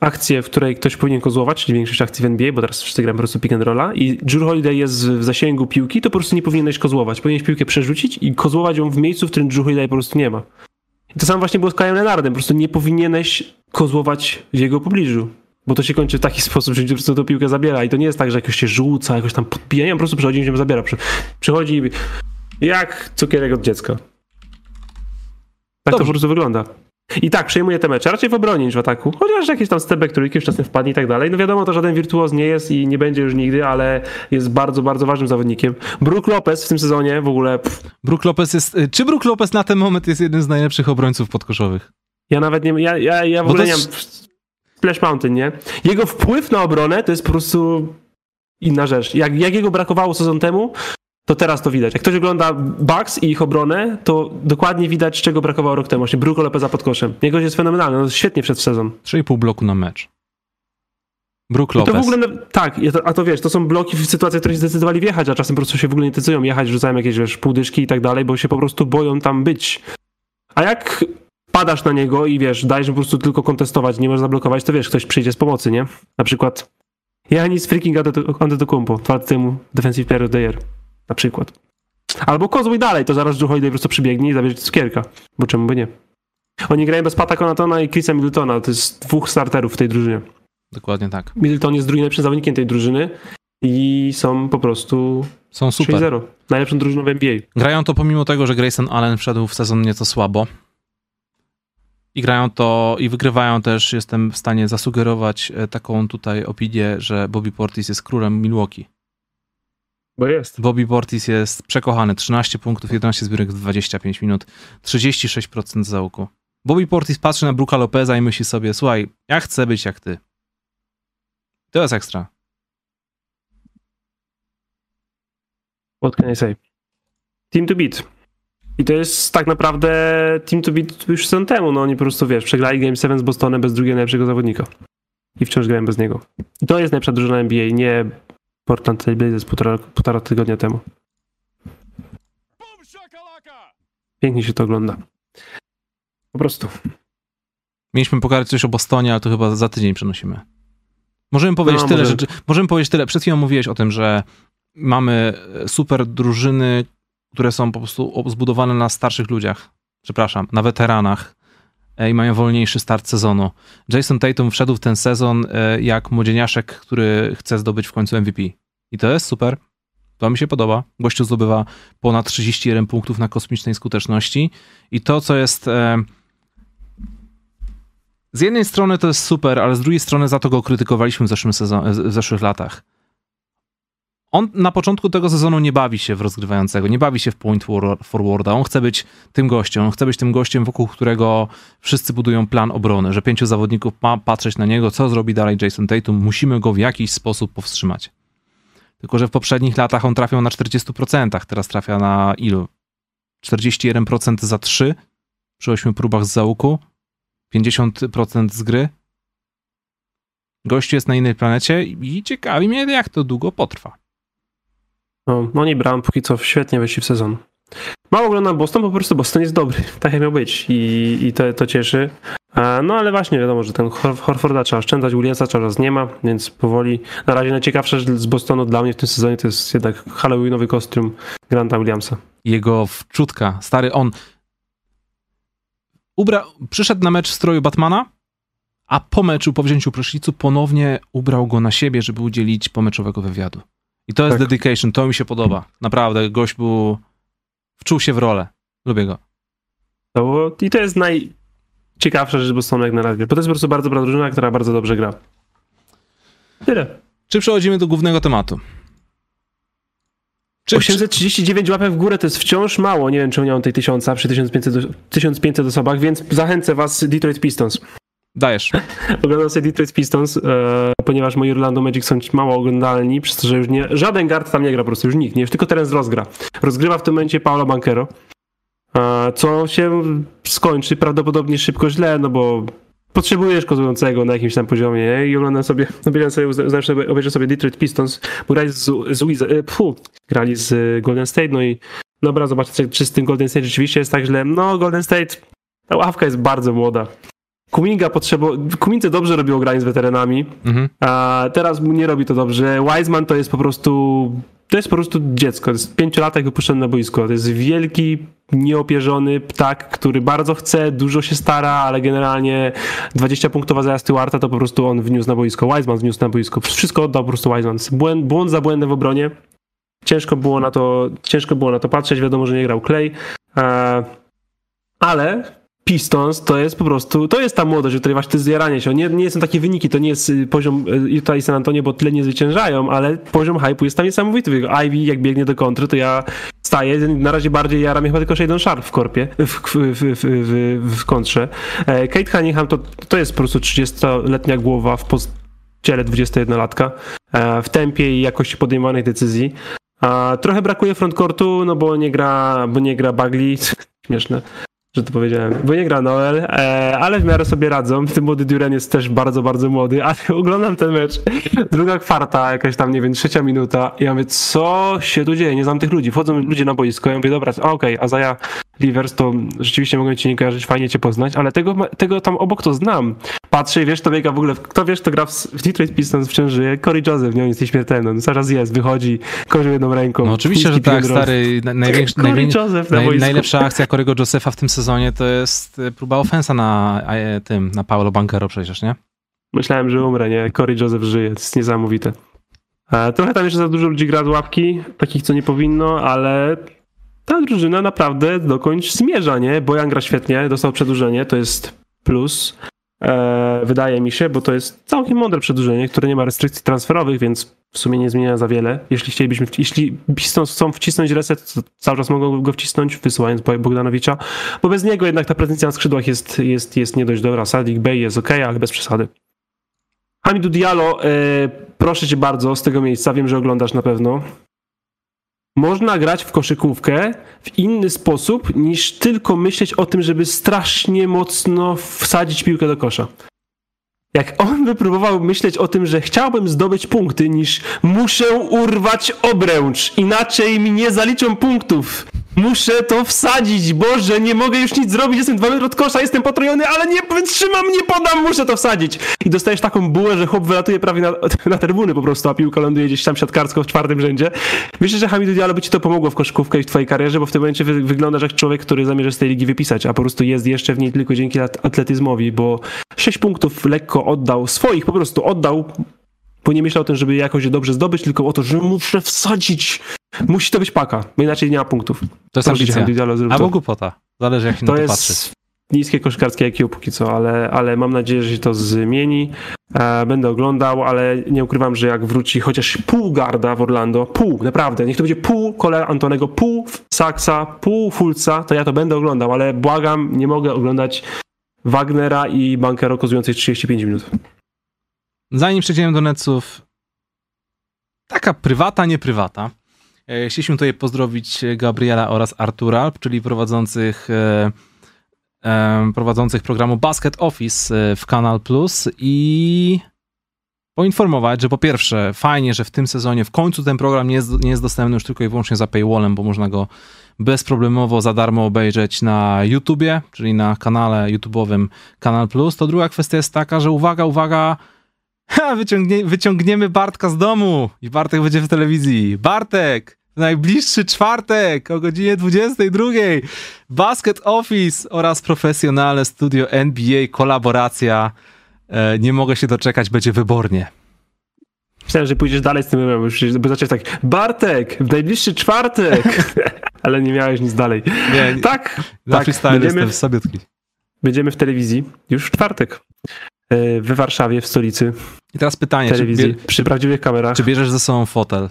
akcję, w której ktoś powinien kozłować, czyli większość akcji w NBA, bo teraz wszyscy po prostu pick and rolla i Drew Holiday jest w zasięgu piłki, to po prostu nie powinieneś kozłować. Powinieneś piłkę przerzucić i kozłować ją w miejscu, w którym Drew Holiday po prostu nie ma. I to samo właśnie było z Kyle Leonardem. Po prostu nie powinieneś kozłować w jego pobliżu. Bo to się kończy w taki sposób, że po prostu tą piłkę zabiera. I to nie jest tak, że jakoś się rzuca, jakoś tam podbija. Nie, po prostu przychodzi i się zabiera. Przychodzi jak cukierek od dziecka. Tak Dobrze. to po prostu wygląda. I tak, przejmuje te mecze, raczej w obronie niż w ataku. Chociaż jakieś tam stepek, który jakimś czasem wpadnie i tak dalej. No wiadomo, to żaden wirtuoz nie jest i nie będzie już nigdy, ale jest bardzo, bardzo ważnym zawodnikiem. Brook Lopez w tym sezonie w ogóle... Pff. Brook Lopez jest... Y, czy Brook Lopez na ten moment jest jednym z najlepszych obrońców podkoszowych? Ja nawet nie... Ja, ja, ja w Bo ogóle nie mam... Splash Mountain, nie? Jego wpływ na obronę to jest po prostu inna rzecz. Jak, jak jego brakowało sezon temu, to teraz to widać. Jak ktoś ogląda Bucks i ich obronę, to dokładnie widać, czego brakowało rok temu. Właśnie Bruko Lopeza pod koszem. Jego jest fenomenalny, on świetnie przed sezon. 3,5 bloku na mecz. Brook Lopez. to w ogóle, tak, a to wiesz, to są bloki w sytuacjach, w których zdecydowali wjechać, a czasem po prostu się w ogóle nie decydują jechać, rzucają jakieś wiesz, półdyszki i tak dalej, bo się po prostu boją tam być. A jak padasz na niego i wiesz, dajesz po prostu tylko kontestować, nie możesz zablokować, to wiesz, ktoś przyjdzie z pomocy, nie? Na przykład Janis freaking Antetokounmpo, dwa temu Defensive Player of the Year na przykład. Albo kozły dalej, to zaraz Drew Holiday po prostu przybiegnie i zabierze cukierka, bo czemu by nie. Oni grają bez Pata Konatona i Chrisa Middletona, to jest dwóch starterów w tej drużynie. Dokładnie tak. Middleton jest drugim najlepszym zawodnikiem tej drużyny i są po prostu są super. 6-0. Najlepszą drużyną w NBA. Grają to pomimo tego, że Grayson Allen wszedł w sezon nieco słabo. I grają to i wygrywają też, jestem w stanie zasugerować e, taką tutaj opinię, że Bobby Portis jest królem Milwaukee. Bo jest. Bobby Portis jest przekochany. 13 punktów, 11 zbiórek w 25 minut, 36% zaułku. Bobby Portis patrzy na Bruka Lopeza i myśli sobie, słuchaj, ja chcę być jak ty. To jest ekstra. What can I say? Team to beat. I to jest tak naprawdę team to beat już sezon temu. No oni po prostu, wiesz, przegrali Game 7 z Bostonem bez drugiego najlepszego zawodnika. I wciąż grałem bez niego. I to jest najlepsza drużyna NBA, nie Portland Trail Blazers półtora, półtora tygodnia temu. Pięknie się to ogląda. Po prostu. Mieliśmy pokazać coś o Bostonie, ale to chyba za tydzień przenosimy. Możemy powiedzieć no, tyle może... rzeczy. Możemy powiedzieć tyle. Przed chwilą mówiłeś o tym, że mamy super drużyny, które są po prostu zbudowane na starszych ludziach. Przepraszam, na weteranach e, i mają wolniejszy start sezonu. Jason Tatum wszedł w ten sezon e, jak młodzieniaszek, który chce zdobyć w końcu MVP. I to jest super. To mi się podoba. Gościu zdobywa ponad 31 punktów na kosmicznej skuteczności. I to, co jest. E, z jednej strony to jest super, ale z drugiej strony za to go krytykowaliśmy w, sezon, w zeszłych latach. On na początku tego sezonu nie bawi się w rozgrywającego, nie bawi się w point forwarda. On chce być tym gościem, on chce być tym gościem, wokół którego wszyscy budują plan obrony, że pięciu zawodników ma patrzeć na niego, co zrobi dalej Jason Tatum, musimy go w jakiś sposób powstrzymać. Tylko, że w poprzednich latach on trafiał na 40%, teraz trafia na ilu? 41% za 3 przy 8 próbach z załuku, 50% z gry. Gościu jest na innej planecie i ciekawi mnie, jak to długo potrwa. No, no nie brałem póki co świetnie weszli w sezon. Mało oglądam Boston, po prostu Boston jest dobry. Tak jak miał być i, i to, to cieszy. No ale właśnie wiadomo, że ten Horforda trzeba oszczędzać, Williamsa czas nie ma, więc powoli. Na razie najciekawsze z Bostonu dla mnie w tym sezonie to jest jednak Halloweenowy kostium Granta Williamsa. Jego wczutka, stary on ubra... przyszedł na mecz w stroju Batmana, a po meczu, po wzięciu prysznicu ponownie ubrał go na siebie, żeby udzielić pomeczowego wywiadu. I to jest tak. dedication, to mi się podoba. Naprawdę, gość był... wczuł się w rolę. Lubię go. To, I to jest najciekawsza rzecz Bostonu jak na razie, bo to jest po prostu bardzo dobra drużyna, która bardzo dobrze gra. Tyle. Czy przechodzimy do głównego tematu? Czy 839 łapek w górę to jest wciąż mało. Nie wiem, czy mam tej 1000 przy 1500, 1500 osobach, więc zachęcę was Detroit Pistons. Dajesz. Oglądam sobie Detroit Pistons, e, ponieważ moi Orlando Magic są mało oglądalni, przez to, że już nie, żaden guard tam nie gra po prostu, już nikt, nie, już tylko Terence Ross gra. Rozgrywa w tym momencie Paulo Bankero, e, co się skończy prawdopodobnie szybko źle, no bo potrzebujesz kozującego na jakimś tam poziomie i oglądam sobie, obejrzę sobie, sobie, obejrzę sobie Detroit Pistons, bo grali z, z, Wiz- e, pfu, grali z Golden State, no i dobra, zobaczcie, czy z tym Golden State rzeczywiście jest tak źle. No, Golden State, ta ławka jest bardzo młoda. Kuminga potrzebował, Kumince dobrze robiło granie z weteranami, Mhm. a teraz mu nie robi to dobrze. Wiseman to jest po prostu, to jest po prostu dziecko, to jest pięciolatek wypuszczony na boisko. To jest wielki, nieopierzony ptak, który bardzo chce, dużo się stara, ale generalnie 20 punktowa zajazd Stewarta to po prostu on wniósł na boisko. Wiseman wniósł na boisko. Wszystko oddał po prostu Wiseman. Błęd, błąd za błędem w obronie. Ciężko było na to, ciężko było na to patrzeć. Wiadomo, że nie grał Clay. E, ale Pistons to jest po prostu, to jest ta młodość, o której właśnie to jest zjaranie się. Nie, nie są takie wyniki, to nie jest y, poziom y, Utah i San Antonio, bo tyle nie zwyciężają, ale poziom hype'u jest tam niesamowity. Ivy jak biegnie do kontry, to ja staję, na razie bardziej jaram mnie chyba tylko Shadon Sharp w korpie, w, w, w, w, kontrze. E, Kate Cunningham to, to jest po prostu 30-letnia głowa w podziele 21-latka, e, w tempie i jakości podejmowanych decyzji. Trochę brakuje frontcourtu, no bo nie gra, bo nie gra Bagley, śmieszne że to powiedziałem, bo nie gra Noel, e, ale w miarę sobie radzą. Ten młody Duren jest też bardzo, bardzo młody, ale oglądam ten mecz. Druga kwarta, jakaś tam, nie wiem, trzecia minuta. I ja mówię, co się tu dzieje? Nie znam tych ludzi. Wchodzą ludzie na boisko. Ja mówię, dobra, okej, okay, a Zaja Rivers to rzeczywiście mogę cię nie kojarzyć, fajnie cię poznać, ale tego, tego tam obok to znam. Patrzę i wiesz, to biega w ogóle, kto wiesz, to gra w, w Detroit Pistons wciąż żyje? Corey Joseph, nie, on jest nieśmiertelny. No, zaraz jest, wychodzi, kozie jedną ręką. No oczywiście, że tak, stary. na- Największy, Corey najwię- Joseph na naj, najlepsza akcja Corey'ego Josepha w tym sezonie to jest y, próba ofensa na e, tym, na Paulo Bankero przecież, nie? Myślałem, że umrę, nie? Corey Joseph żyje, to jest niesamowite. E, Trochę tam jeszcze za dużo ludzi gra z łapki, takich co nie powinno, ale ta drużyna naprawdę dokądś zmierza, nie? Bojan gra świetnie, dostał przedłużenie, to jest plus. E, wydaje mi się, bo to jest całkiem mądre przedłużenie, które nie ma restrykcji transferowych, więc w sumie nie zmienia za wiele. Jeśli chcielibyśmy, jeśli Pistons chcą wcisnąć reset, to cały czas mogą go wcisnąć, wysyłając Bogdanowicza, bo bez niego jednak ta prezencja na skrzydłach jest, jest, jest nie dość dobra. Sadik Bey jest ok, ale bez przesady. Hamidou Diallo, e, proszę cię bardzo z tego miejsca, wiem, że oglądasz na pewno. Można grać w koszykówkę w inny sposób niż tylko myśleć o tym, żeby strasznie mocno wsadzić piłkę do kosza. Jak on by próbował myśleć o tym, że chciałbym zdobyć punkty, niż muszę urwać obręcz, inaczej mi nie zaliczą punktów. Muszę to wsadzić, Boże, nie mogę już nic zrobić, jestem dwa metry od kosza, jestem potrojony, ale nie wytrzymam, nie podam, muszę to wsadzić. I dostajesz taką bułę, że chłop wylatuje prawie na, na trybuny po prostu, a piłka ląduje gdzieś tam siatkarsko w czwartym rzędzie. Myślę, że Hamidou Diallo by ci to pomogło w koszykówkę i w twojej karierze, bo w tym momencie wy, wyglądasz jak człowiek, który zamierza z tej ligi wypisać, a po prostu jest jeszcze w niej tylko dzięki at- atletyzmowi, bo 6 punktów lekko oddał, swoich po prostu oddał, bo nie myślał o tym, żeby jakoś je dobrze zdobyć, tylko o to, że muszę wsadzić. Musi to być paka, bo inaczej nie ma punktów. To jest Proszę cię, ambicja. Zrób Albo głupota. Zależy jak się To na to jest patrzy. niskie koszkarskie IQ póki co, ale, ale mam nadzieję, że się to zmieni. E, będę oglądał, ale nie ukrywam, że jak wróci chociaż pół garda w Orlando, pół, naprawdę, niech to będzie pół Cole Antonego, pół Saxa, pół Fulca, to ja to będę oglądał, ale błagam, nie mogę oglądać Wagnera i Bankero kozujących 35 minut. Zanim przejdziemy do Netsów, taka prywata, nie prywata. E, Chcieliśmy tutaj pozdrowić Gabriela oraz Artura, czyli prowadzących, e, e, prowadzących programu Basket Office e, w Kanal Plus i poinformować, że po pierwsze fajnie, że w tym sezonie w końcu ten program nie jest, nie jest dostępny już tylko i wyłącznie za paywallem, bo można go bezproblemowo za darmo obejrzeć na YouTubie, czyli na kanale YouTube'owym Kanal Plus. To druga kwestia jest taka, że uwaga, uwaga, Ha, wyciągnie, wyciągniemy Bartka z domu i Bartek będzie w telewizji. Bartek! w Najbliższy czwartek o godzinie 22. Basket Office oraz profesjonalne studio NBA, kolaboracja. E, nie mogę się doczekać, będzie wybornie. Myślałem, że pójdziesz dalej z tym memem, bo zaczęłaś tak, Bartek, w najbliższy czwartek, ale nie miałeś nic dalej. Nie, Tak, na tak, będziemy, jestem sabiutki. będziemy w telewizji już w czwartek. E, We Warszawie, w stolicy I teraz pytanie, czy, telewizji, bie, przy prawdziwych kamerach. czy bierzesz ze sobą fotel?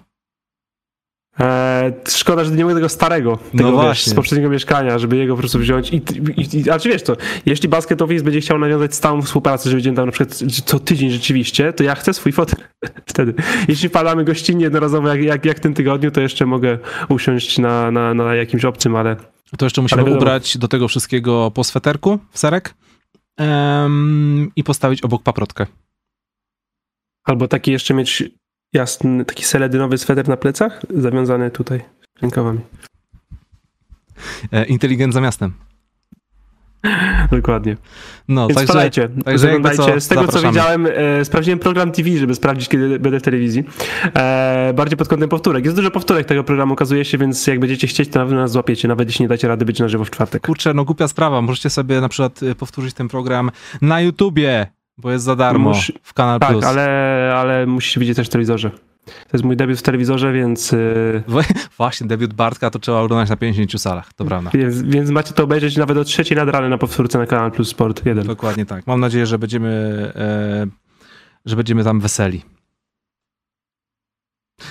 E, szkoda, że nie mogę tego starego, tego, No wiesz, z poprzedniego mieszkania, żeby jego po prostu wziąć. I, i, i, a czy wiesz to, jeśli Basket Office będzie chciał nawiązać stałą współpracę, że będziemy tam na przykład co tydzień rzeczywiście, to ja chcę swój fotel wtedy. Jeśli wpadamy gościnnie jednorazowo jak, jak, jak w tym tygodniu, to jeszcze mogę usiąść na, na, na jakimś obcym, ale To jeszcze musimy Ale ubrać do tego wszystkiego po sweterku w serek em, i postawić obok paprotkę. albo taki jeszcze mieć jasny, taki seledynowy sweter na plecach, zawiązany tutaj rękawami. E, inteligent za miastem. Dokładnie. No, Więc także, wpadajcie, także co, Z tego co zapraszamy. widziałem, e, sprawdziłem program TV, żeby sprawdzić, kiedy będę w telewizji. E, bardziej pod kątem powtórek. Jest dużo powtórek tego programu, okazuje się, więc jak będziecie chcieć, to na pewno nas złapiecie, nawet jeśli nie dacie rady być na żywo w czwartek. kurczę, no głupia sprawa. Możecie sobie na przykład y, powtórzyć ten program na YouTubie, bo jest za darmo w Kanal Tak, Plus. ale, ale musicie widzieć też w telewizorze. To jest mój debiut w telewizorze, więc, e, Właśnie, debiut Bartka to trzeba oglądać na 50 salach, to prawda. więc, więc macie to obejrzeć nawet o trzeciej nad ranem na powtórce na Kanal Plus Sport 1. Dokładnie tak. Mam nadzieję, że będziemy, e, że będziemy tam weseli.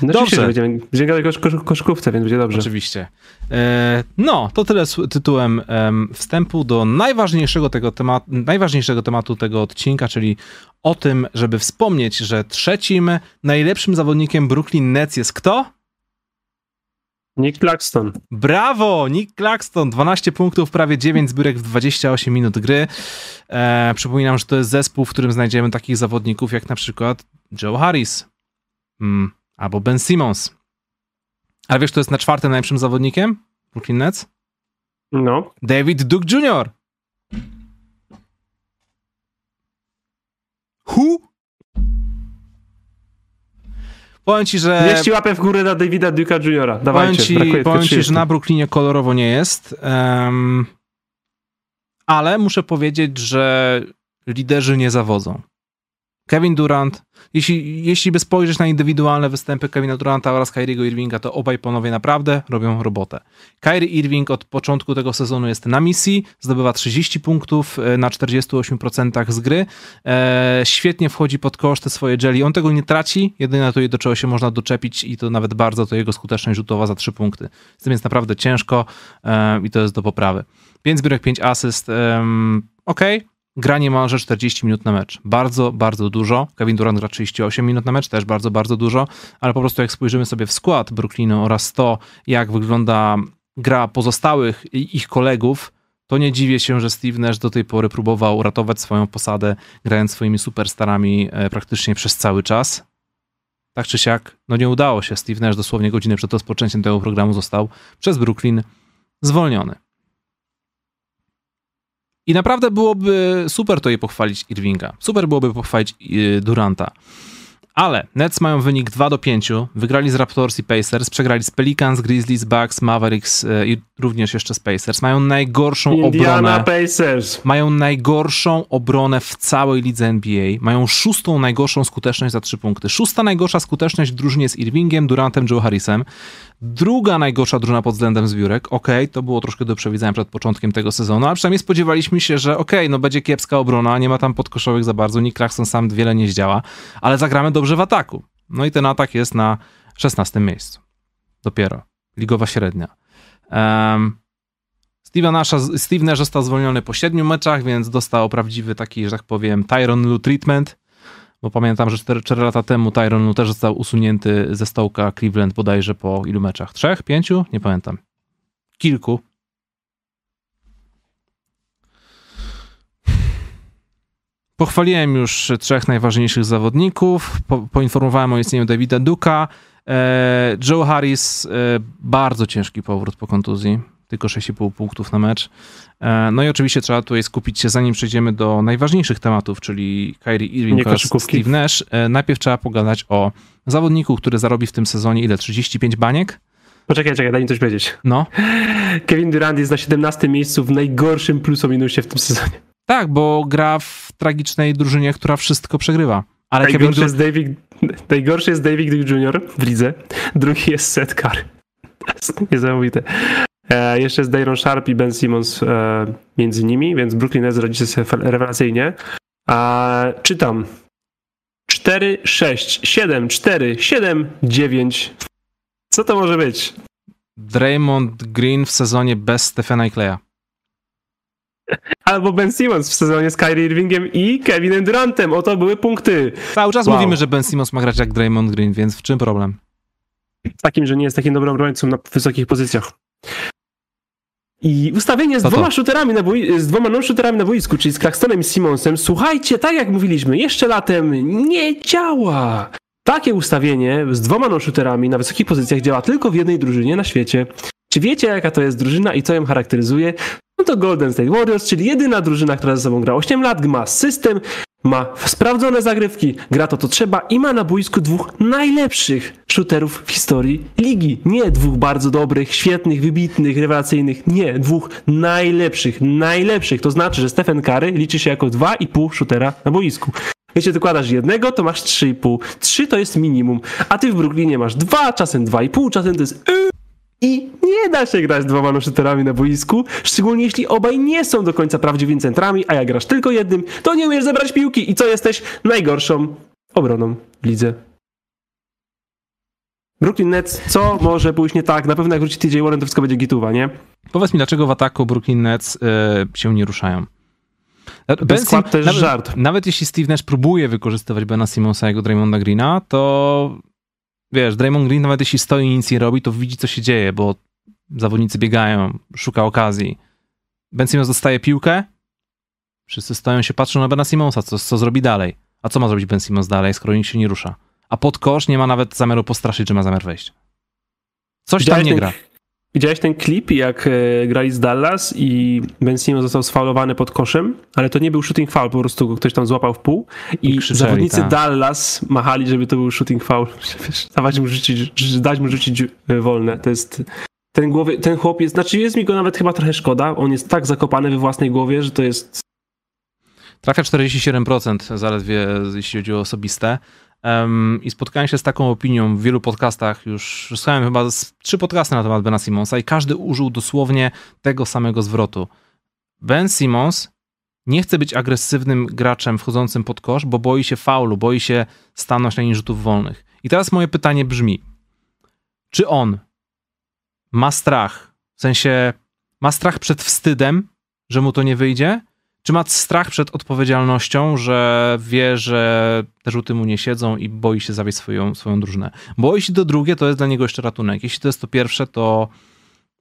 No Dobrze. że Będziemy, będziemy kosz, kosz, koszykówce, więc będzie dobrze. Oczywiście. E, no, to tyle z tytułem em, wstępu do najważniejszego, tego tematu, najważniejszego tematu tego odcinka, czyli o tym, żeby wspomnieć, że trzecim najlepszym zawodnikiem Brooklyn Nets jest kto? Nick Claxton. Brawo! Nick Claxton, 12 punktów, prawie 9 zbiórek w 28 minut gry. E, przypominam, że to jest zespół, w którym znajdziemy takich zawodników jak na przykład Joe Harris mm, albo Ben Simmons. Ale wiesz, kto jest na czwartym najlepszym zawodnikiem Brooklyn Nets? No. David Duke Jr. Who? Powiem ci, że... Wieści łapę w górę na Davida Duke'a Juniora. Powiem Dawajcie, ci, brakuje tylko powiem ci, 30. że na Brooklynie kolorowo nie jest. em, ale muszę powiedzieć, że liderzy nie zawodzą. Kevin Durant, jeśli, jeśli by spojrzeć na indywidualne występy Kevina Duranta oraz Kyriego Irvinga, to obaj panowie naprawdę robią robotę. Kyrie Irving od początku tego sezonu jest na misji, zdobywa 30 punktów e, na 48% z gry. E, świetnie wchodzi pod kosz te swoje jelly. On tego nie traci, jedyne to do czego się można doczepić i to nawet bardzo to jego skuteczność rzutowa za 3 punkty. Z tym jest naprawdę ciężko e, i to jest do poprawy. 5 zbiórek, 5 asyst. Okej, gra niemalże 40 minut na mecz. Bardzo, bardzo dużo. Kevin Durant gra 38 minut na mecz, też bardzo, bardzo dużo, ale po prostu jak spojrzymy sobie w skład Brooklynu oraz to, jak wygląda gra pozostałych ich kolegów, to nie dziwię się, że Steve Nash do tej pory próbował uratować swoją posadę, grając swoimi superstarami e, praktycznie przez cały czas. Tak czy siak, no nie udało się. Steve Nash dosłownie godzinę przed rozpoczęciem tego programu został przez Brooklyn zwolniony. I naprawdę byłoby super to je pochwalić Irvinga. Super byłoby pochwalić yy, Duranta. Ale Nets mają wynik 2 do 5. Wygrali z Raptors i Pacers, przegrali z Pelicans, Grizzlies, Bucks, Mavericks yy, i również jeszcze z Pacers. Mają najgorszą Indiana obronę. Pacers. Mają najgorszą obronę w całej lidze NBA. Mają szóstą najgorszą skuteczność za trzy punkty. Szósta najgorsza skuteczność w drużynie z Irvingiem, Durantem, Joe Harrisem. Druga najgorsza drużyna pod względem zbiórek. Okej, to było troszkę do przewidzenia przed początkiem tego sezonu, ale przynajmniej spodziewaliśmy się, że okej, no będzie kiepska obrona, nie ma tam podkoszowych za bardzo, Nick Claxton sam wiele nie zdziała, ale zagramy dobrze w ataku. No i ten atak jest na 16 miejscu. Dopiero. Ligowa średnia. Um, Steve'a Nasha, Steve Nash został zwolniony po siedmiu meczach, więc dostał prawdziwy taki, że tak powiem, Tyron Lu treatment, bo pamiętam, że 4, 4 lata temu Tyron Lu też został usunięty ze stołka Cleveland bodajże po ilu meczach? Trzech? Pięciu? Nie pamiętam. Kilku. Pochwaliłem już trzech najważniejszych zawodników, po, poinformowałem o istnieniu Davida Duka. E, Joe Harris, e, bardzo ciężki powrót po kontuzji, tylko 6,5 punktów na mecz. E, no i oczywiście trzeba tutaj skupić się, zanim przejdziemy do najważniejszych tematów, czyli Kyrie Irving oraz. Steve Nash. E, najpierw trzeba pogadać o zawodniku, który zarobi w tym sezonie ile? 35 baniek? Poczekaj, czekaj, daj mi coś powiedzieć. No. Kevin Durant jest na 17 miejscu w najgorszym plus o minusie w tym sezonie. Tak, bo gra w tragicznej drużynie, która wszystko przegrywa. Ale Kevin Najgorszy Durant... jest, David, najgorszy jest David Duke Jr. w lidze. Drugi jest Curry. To jest niesamowite. E, jeszcze jest Dayron Sharp i Ben Simmons e, między nimi, więc Brooklyn Nets radzi sobie rewelacyjnie. A, czytam. 4, 6, 7, 4, 7, 9 Co to może być? Draymond Green w sezonie bez Stephena i Kleja. Albo Ben Simmons w sezonie z Kyrie Irvingiem i Kevinem Durantem. Oto były punkty. Cały czas Wow. mówimy, że Ben Simmons ma grać jak Draymond Green, więc w czym problem? Takim, że nie jest takim dobrym obrońcą na wysokich pozycjach. I ustawienie z to? dwoma shooterami na boi- z dwoma non-shooterami na boisku, czyli z Claxtonem i Simonsem, słuchajcie, tak jak mówiliśmy jeszcze latem, nie działa. Takie ustawienie z dwoma non-shooterami na wysokich pozycjach działa tylko w jednej drużynie na świecie. Czy wiecie, jaka to jest drużyna i co ją charakteryzuje? No to Golden State Warriors, czyli jedyna drużyna, która ze sobą gra 8 lat, ma system, ma sprawdzone zagrywki, gra to, to trzeba i ma na boisku dwóch najlepszych shooterów w historii ligi. Nie dwóch bardzo dobrych, świetnych, wybitnych, rewelacyjnych. Nie, dwóch najlepszych, najlepszych. To znaczy, że Stephen Curry liczy się jako 2,5 shootera na boisku. Jeśli dokładasz jednego, to masz 3,5. 3 to jest minimum, a ty w Brooklynie masz 2, czasem 2,5, czasem to jest i nie da się grać dwoma shooterami na boisku, szczególnie jeśli obaj nie są do końca prawdziwymi centrami, a jak grasz tylko jednym, to nie umiesz zebrać piłki i co jesteś najgorszą obroną w lidze. Brooklyn Nets, co może pójść nie tak? Na pewno jak wróci TJ Warren, to wszystko będzie gituwa, nie? Powiedz mi, dlaczego w ataku Brooklyn Nets y, się nie ruszają? Ten skład to jest nawet, żart. Nawet jeśli Steve Nash próbuje wykorzystywać Bena Simonsa jako Draymonda Greena, to wiesz, Draymond Green nawet jeśli stoi i nic nie robi, to widzi co się dzieje, bo zawodnicy biegają, szuka okazji. Ben Simmons dostaje piłkę, wszyscy stoją się, patrzą na Bena Simonsa, co, co zrobi dalej. A co ma zrobić Ben Simmons dalej, skoro nikt się nie rusza? A pod kosz nie ma nawet zamiaru postraszyć, że ma zamiar wejść. Coś tam nie gra. Widziałeś ten klip, jak e, grali z Dallas i Ben Simmons został sfaulowany pod koszem, ale to nie był shooting foul, po prostu go ktoś tam złapał w pół i, I krzyczeli, zawodnicy tak. Dallas machali, żeby to był shooting foul, Wiesz, dawać mu rzucić, dać mu rzucić e, wolne. To jest ten, głowie, ten chłop jest, znaczy jest mi go nawet chyba trochę szkoda, on jest tak zakopany we własnej głowie, że to jest Trafia 47% zaledwie, jeśli chodzi o osobiste. Em, I spotkałem się z taką opinią w wielu podcastach, już słuchałem chyba trzy podcasty na temat Bena Simonsa i każdy użył dosłownie tego samego zwrotu. Ben Simmons nie chce być agresywnym graczem wchodzącym pod kosz, bo boi się faulu, boi się stanąć na linii rzutów wolnych. I teraz moje pytanie brzmi, czy on ma strach, w sensie ma strach przed wstydem, że mu to nie wyjdzie, czy ma strach przed odpowiedzialnością, że wie, że te rzuty mu nie siedzą i boi się zawieść swoją, swoją drużynę? Bo jeśli to drugie, to jest dla niego jeszcze ratunek. Jeśli to jest to pierwsze, to,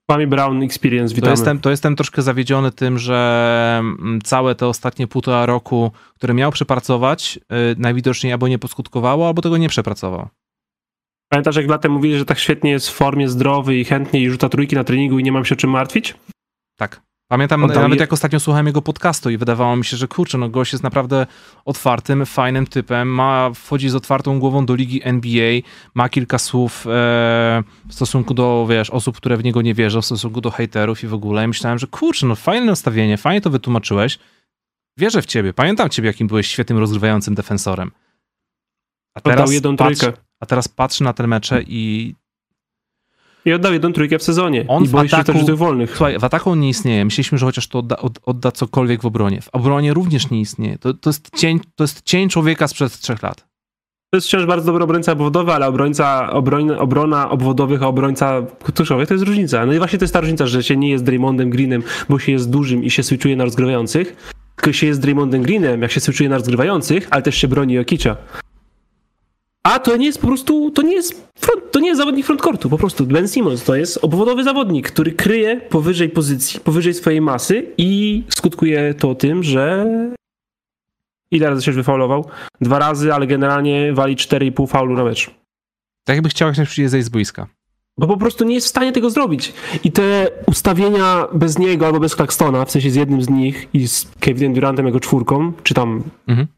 Kwame Brown Experience, to, witamy. jestem, to jestem troszkę zawiedziony tym, że mm, całe te ostatnie półtora roku, które miał przepracować, yy, najwidoczniej albo nie poskutkowało, albo tego nie przepracował. Pamiętasz jak latem mówili, że tak świetnie jest w formie, zdrowy i chętnie i rzuca trójki na treningu i nie mam się czym martwić? Tak. Pamiętam nawet je- jak ostatnio słuchałem jego podcastu i wydawało mi się, że kurczę, no gość jest naprawdę otwartym, fajnym typem, ma, wchodzi z otwartą głową do ligi NBA, ma kilka słów e, w stosunku do, wiesz, osób, które w niego nie wierzą, w stosunku do hejterów i w ogóle. I myślałem, że kurczę, no fajne nastawienie, fajnie to wytłumaczyłeś. Wierzę w ciebie, pamiętam ciebie, jakim byłeś świetnym rozgrywającym defensorem. A teraz, patrz, a teraz patrzę na te mecze i I oddał jedną trójkę w sezonie. On I boi się ataku- też wolnych. Słuchaj, w ataku on nie istnieje. Myśleliśmy, że chociaż to odda, od, odda cokolwiek w obronie. W obronie również nie istnieje. To, to, jest cień, to jest cień człowieka sprzed trzech lat. To jest wciąż bardzo dobry obrońca obwodowy, ale obrońca, obroń, obrona obwodowych, a obrońca tuszowych to jest różnica. No i właśnie to jest ta różnica, że się nie jest Draymondem Greenem, bo się jest dużym i się switchuje na rozgrywających, tylko się jest Draymondem Greenem, jak się switchuje na rozgrywających, ale też się broni Jokicza. A to nie jest po prostu, to nie jest, front, to nie jest zawodnik frontcourtu, po prostu Ben Simmons to jest obwodowy zawodnik, który kryje powyżej pozycji, powyżej swojej masy i skutkuje to tym, że ile razy się wyfaulował? Dwa razy, ale generalnie wali 4,5 faulu na mecz. Tak jakby chciał jak najszybciej zejść z boiska. Bo po prostu nie jest w stanie tego zrobić. I te ustawienia bez niego albo bez Claxtona, w sensie z jednym z nich i z Kevinem Durantem jako czwórką, czy tam Mhm.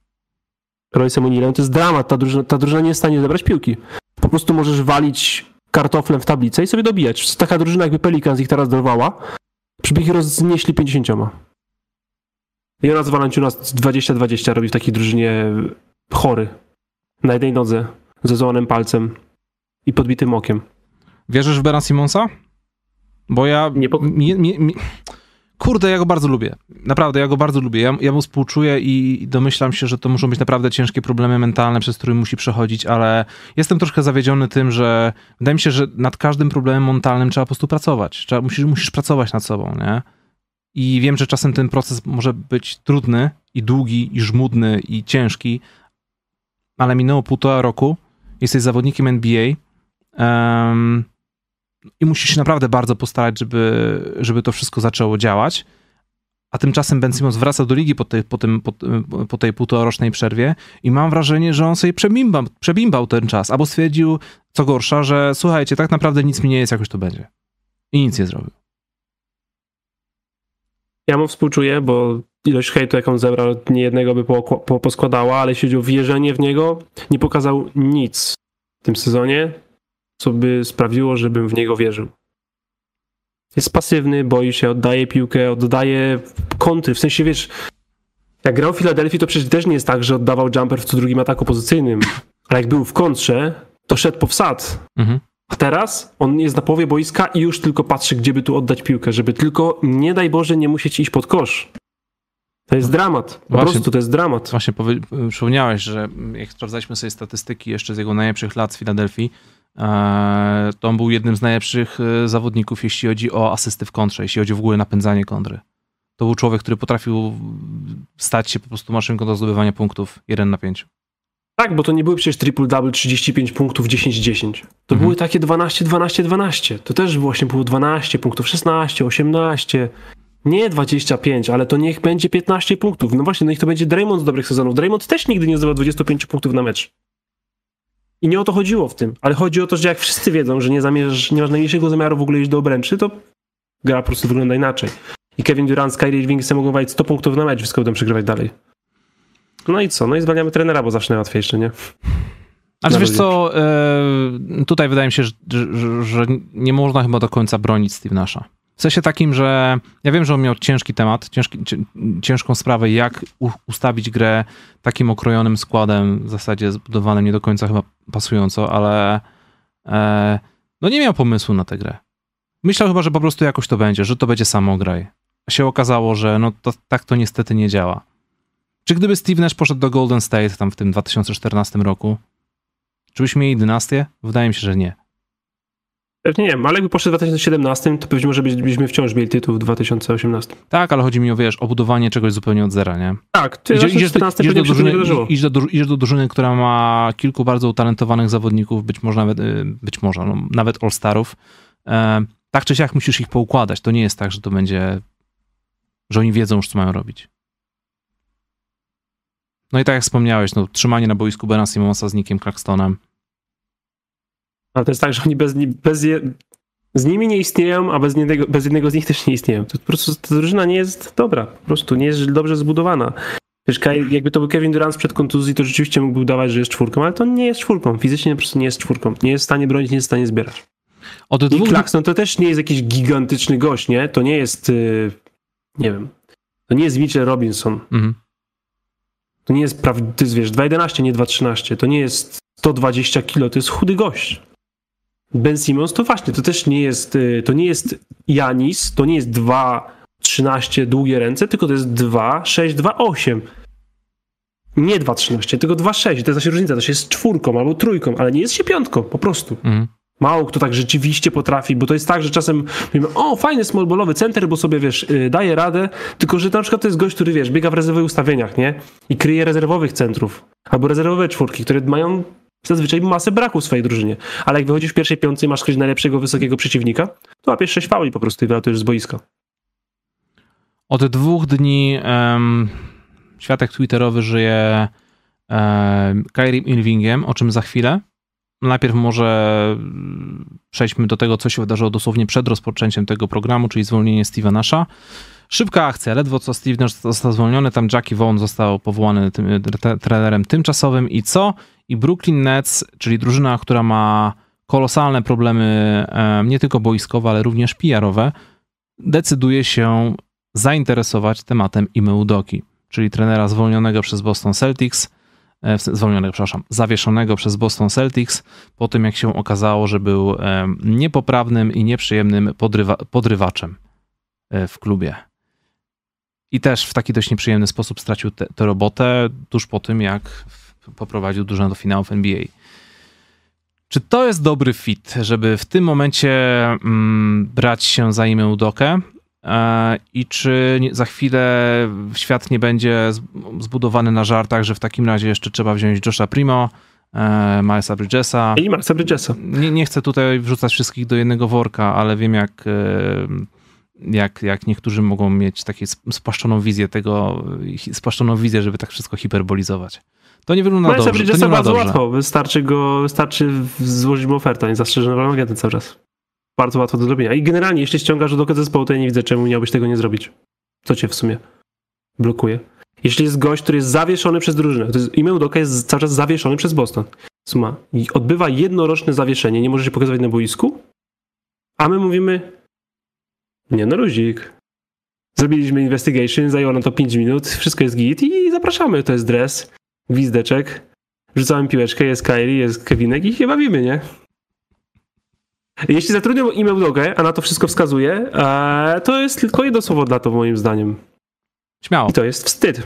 Royce'em O'Nealem, to jest dramat. Ta drużyna, ta drużyna nie jest w stanie zebrać piłki. Po prostu możesz walić kartoflem w tablicę i sobie dobijać. Taka drużyna jakby Pelicans ich teraz dorwała, ich roznieśli 50. Jonas Valanciunas 20-20 robi w takiej drużynie chory. Na jednej nodze, ze złamanym palcem i podbitym okiem. Wierzysz w Bena Simonsa? Bo ja... Nie po- mi, mi, mi, Kurde, ja go bardzo lubię. Naprawdę, ja go bardzo lubię. Ja, ja mu współczuję i domyślam się, że to muszą być naprawdę ciężkie problemy mentalne, przez które musi przechodzić, ale jestem troszkę zawiedziony tym, że wydaje mi się, że nad każdym problemem mentalnym trzeba po prostu pracować. Trzeba, musisz, musisz pracować nad sobą, nie? I wiem, że czasem ten proces może być trudny i długi, i żmudny, i ciężki, ale minęło półtora roku, jesteś zawodnikiem NBA um, i musisz się naprawdę bardzo postarać, żeby, żeby to wszystko zaczęło działać. A tymczasem Ben Simmons wraca do ligi po tej, po, tym, po, po tej półtorocznej przerwie i mam wrażenie, że on sobie przebimbał, przebimbał ten czas, albo stwierdził, co gorsza, że słuchajcie, tak naprawdę nic mi nie jest, jakoś to będzie. I nic nie zrobił. Ja mu współczuję, bo ilość hejtu, jaką zebrał, nie jednego by po, po, poskładała, ale o wierzenie w niego, nie pokazał nic w tym sezonie, co by sprawiło, żebym w niego wierzył. Jest pasywny, boi się, oddaje piłkę, oddaje kąty, w sensie wiesz, jak grał w Filadelfii, to przecież też nie jest tak, że oddawał jumper w co drugim ataku pozycyjnym, ale jak był w kontrze, to szedł po wsad. Mhm. A teraz on jest na połowie boiska i już tylko patrzy, gdzie by tu oddać piłkę, żeby tylko, nie daj Boże, nie musieć iść pod kosz. To jest dramat. Po właśnie, prostu to jest dramat. Właśnie przypomniałeś, że jak sprawdzaliśmy sobie statystyki jeszcze z jego najlepszych lat z Filadelfii, to on był jednym z najlepszych e, zawodników, jeśli chodzi o asysty w kontrze, jeśli chodzi w ogóle napędzanie kontry. To był człowiek, który potrafił stać się po prostu maszynką do zdobywania punktów 1 na 5. Tak, bo to nie były przecież triple-double 35 punktów 10-10. To mhm. były takie 12-12-12. To też właśnie było 12 punktów, 16, 18. Nie 25, ale to niech będzie 15 punktów. No właśnie, no niech to będzie Draymond z dobrych sezonów. Draymond też nigdy nie zdobył 25 punktów na mecz. I nie o to chodziło w tym, ale chodzi o to, że jak wszyscy wiedzą, że nie zamierzasz, nie masz najmniejszego zamiaru w ogóle iść do obręczy, to gra po prostu wygląda inaczej. I Kevin Durant z Kyrie Irving mogą walić 100 punktów na mecz, wszystko będą przegrywać dalej. No i co? No i zwalniamy trenera, bo zawsze najłatwiejsze, nie? Ale wiesz co, e, tutaj wydaje mi się, że, że, że, nie można chyba do końca bronić Steve Nasha. W sensie takim, że ja wiem, że on miał ciężki temat, ciężki, ciężką sprawę, jak ustawić grę takim okrojonym składem, w zasadzie zbudowanym nie do końca chyba pasująco, ale e, no nie miał pomysłu na tę grę. Myślał chyba, że po prostu jakoś to będzie, że to będzie samograj. A się okazało, że no to, tak to niestety nie działa. Czy gdyby Steve Nash poszedł do Golden State tam w tym 2014 roku, czy byśmy mieli dynastię? Wydaje mi się, że nie. Pewnie nie, ale jakby poszedł w 2017, to pewnie może byśmy wciąż mieli tytuł w 2018. Tak, ale chodzi mi o, wiesz, o budowanie czegoś zupełnie od zera, nie? Tak, ty idziesz, idziesz, do, idziesz, do drużyny, idziesz, do, idziesz do drużyny, która ma kilku bardzo utalentowanych zawodników, być może nawet, y, być może, no, nawet all-starów. E, tak czy siak musisz ich poukładać. To nie jest tak, że to będzie, że oni wiedzą już, co mają robić. No i tak jak wspomniałeś, no, trzymanie na boisku Bena Simonsa z Nickiem Claxtonem. Ale to jest tak, że oni bez, bez je, z nimi nie istnieją, a bez jednego, bez jednego z nich też nie istnieją. To po prostu ta drużyna nie jest dobra, po prostu nie jest dobrze zbudowana. Wiesz, jakby to był Kevin Durant przed kontuzji, to rzeczywiście mógłby udawać, że jest czwórką, ale to nie jest czwórką. Fizycznie po prostu nie jest czwórką. Nie jest w stanie bronić, nie jest w stanie zbierać. Od dwóch... Claxton to też nie jest jakiś gigantyczny gość, nie? To nie jest, yy, nie wiem, to nie jest Mitchell Robinson. Mhm. To nie jest, to jest wiesz, 2,11, nie 2,13. To nie jest 120 kilo, to jest chudy gość. Ben Simmons to właśnie, to też nie jest, y, to nie jest Janis, to nie jest 2,13 długie ręce, tylko to jest 2,6, 2,8. Nie 2,13, tylko 2,6. To jest właśnie różnica, to się jest czwórką albo trójką, ale nie jest się piątką, po prostu. Mm. Mało kto tak rzeczywiście potrafi, bo to jest tak, że czasem mówimy, o, fajny smallballowy center, bo sobie, wiesz, yy, daje radę, tylko że na przykład to jest gość, który, wiesz, biega w rezerwowych ustawieniach, nie? I kryje rezerwowych centrów. Albo rezerwowe czwórki, które mają zazwyczaj masę braku w swojej drużynie. Ale jak wychodzisz w pierwszej piątce i masz ktoś najlepszego, wysokiego przeciwnika, to łapiesz sześć fauli po prostu i wylatujesz z boiska. Od dwóch dni um, światek twitterowy żyje um, Kyrie Irvingiem, o czym za chwilę. Najpierw może przejdźmy do tego, co się wydarzyło dosłownie przed rozpoczęciem tego programu, czyli zwolnienie Steve'a Nasha. Szybka akcja, ledwo co Steve Nash został zwolniony, tam Jackie Vaughn został powołany tym, trenerem tymczasowym i co? I Brooklyn Nets, czyli drużyna, która ma kolosalne problemy nie tylko boiskowe, ale również PR-owe, decyduje się zainteresować tematem Ime Udoki, czyli trenera zwolnionego przez Boston Celtics, e, zwolnionego, przepraszam, zawieszonego przez Boston Celtics, po tym jak się okazało, że był niepoprawnym i nieprzyjemnym podrywa, podrywaczem e, w klubie. I też w taki dość nieprzyjemny sposób stracił tę robotę tuż po tym, jak poprowadził drużynę do finałów NBA. Czy to jest dobry fit, żeby w tym momencie mm, brać się za imię Udokę? E, I czy za chwilę świat nie będzie zbudowany na żartach, że w takim razie jeszcze trzeba wziąć Josha Primo, e, Milesa Bridgesa. I Milesa Bridgesa. Nie, nie chcę tutaj wrzucać wszystkich do jednego worka, ale wiem jak, e, jak, jak niektórzy mogą mieć taką spłaszczoną wizję tego, spłaszczoną wizję, żeby tak wszystko hiperbolizować. To nie wygląda Milesa dobrze. Bridgesa to bardzo dobrze. łatwo. Wystarczy go, wystarczy złożyć mu ofertę, nie zastrzeżony agent cały czas. Bardzo łatwo do zrobienia. I generalnie, jeśli ściągasz do zespołu, to ja nie widzę, czemu miałbyś tego nie zrobić. Co cię w sumie blokuje? Jeśli jest gość, który jest zawieszony przez drużynę, to jest, imię Udoka jest cały czas zawieszony przez Boston. Suma. I odbywa jednoroczne zawieszenie, nie może się pokazywać na boisku, a my mówimy nie no luzik. Zrobiliśmy investigation, zajęło nam to 5 minut, wszystko jest git i zapraszamy. To jest dres, gwizdeczek, rzucamy piłeczkę, jest Kyrie, jest Kevinek i się bawimy, nie? Jeśli zatrudnią e-mail dogę, a na to wszystko wskazuje, e, to jest tylko jedno słowo dla to moim zdaniem. Śmiało. I to jest wstyd.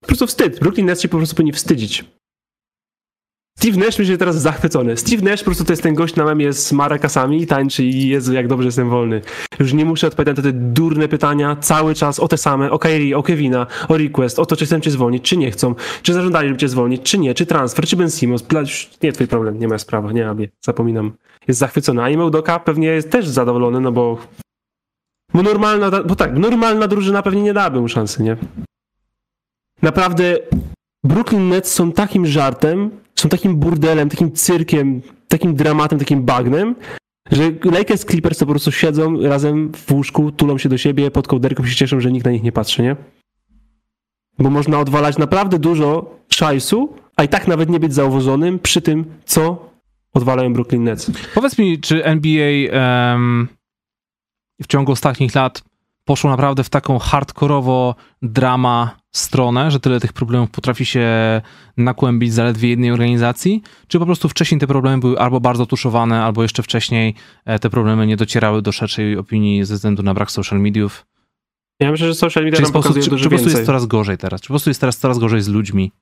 Po prostu wstyd. Brooklyn Nets się po prostu powinni wstydzić. Steve Nash będzie teraz zachwycony. Steve Nash po prostu to jest ten gość na memie z marakasami i tańczy i Jezu, jak dobrze jestem wolny. Już nie muszę odpowiadać na te durne pytania cały czas o te same, o Kyrie, o Kevina, o request, o to, czy chcą cię zwolnić, czy nie chcą, czy zażądali, żeby cię zwolnić, czy nie, czy transfer, czy Ben Simmons. Nie twój problem, nie ma sprawa, nie abie, zapominam. Jest zachwycony. A Doka pewnie jest też zadowolony, no bo bo normalna, bo tak, normalna drużyna pewnie nie dałaby mu szansy, nie? Naprawdę Brooklyn Nets są takim żartem, są takim burdelem, takim cyrkiem, takim dramatem, takim bagnem, że Lakers Clippers to po prostu siedzą razem w łóżku, tulą się do siebie, pod kołderką się cieszą, że nikt na nich nie patrzy, nie? Bo można odwalać naprawdę dużo szajsu, a i tak nawet nie być zauważonym przy tym, co odwalają Brooklyn Nets. Powiedz mi, czy NBA um, w ciągu ostatnich lat poszło naprawdę w taką hardkorowo drama stronę, że tyle tych problemów potrafi się nakłębić zaledwie jednej organizacji, czy po prostu wcześniej te problemy były albo bardzo tuszowane, albo jeszcze wcześniej e, te problemy nie docierały do szerszej opinii ze względu na brak social mediów? Ja myślę, że social media nam czy, dużo czy po prostu jest coraz gorzej teraz? Czy po prostu jest teraz coraz gorzej z ludźmi?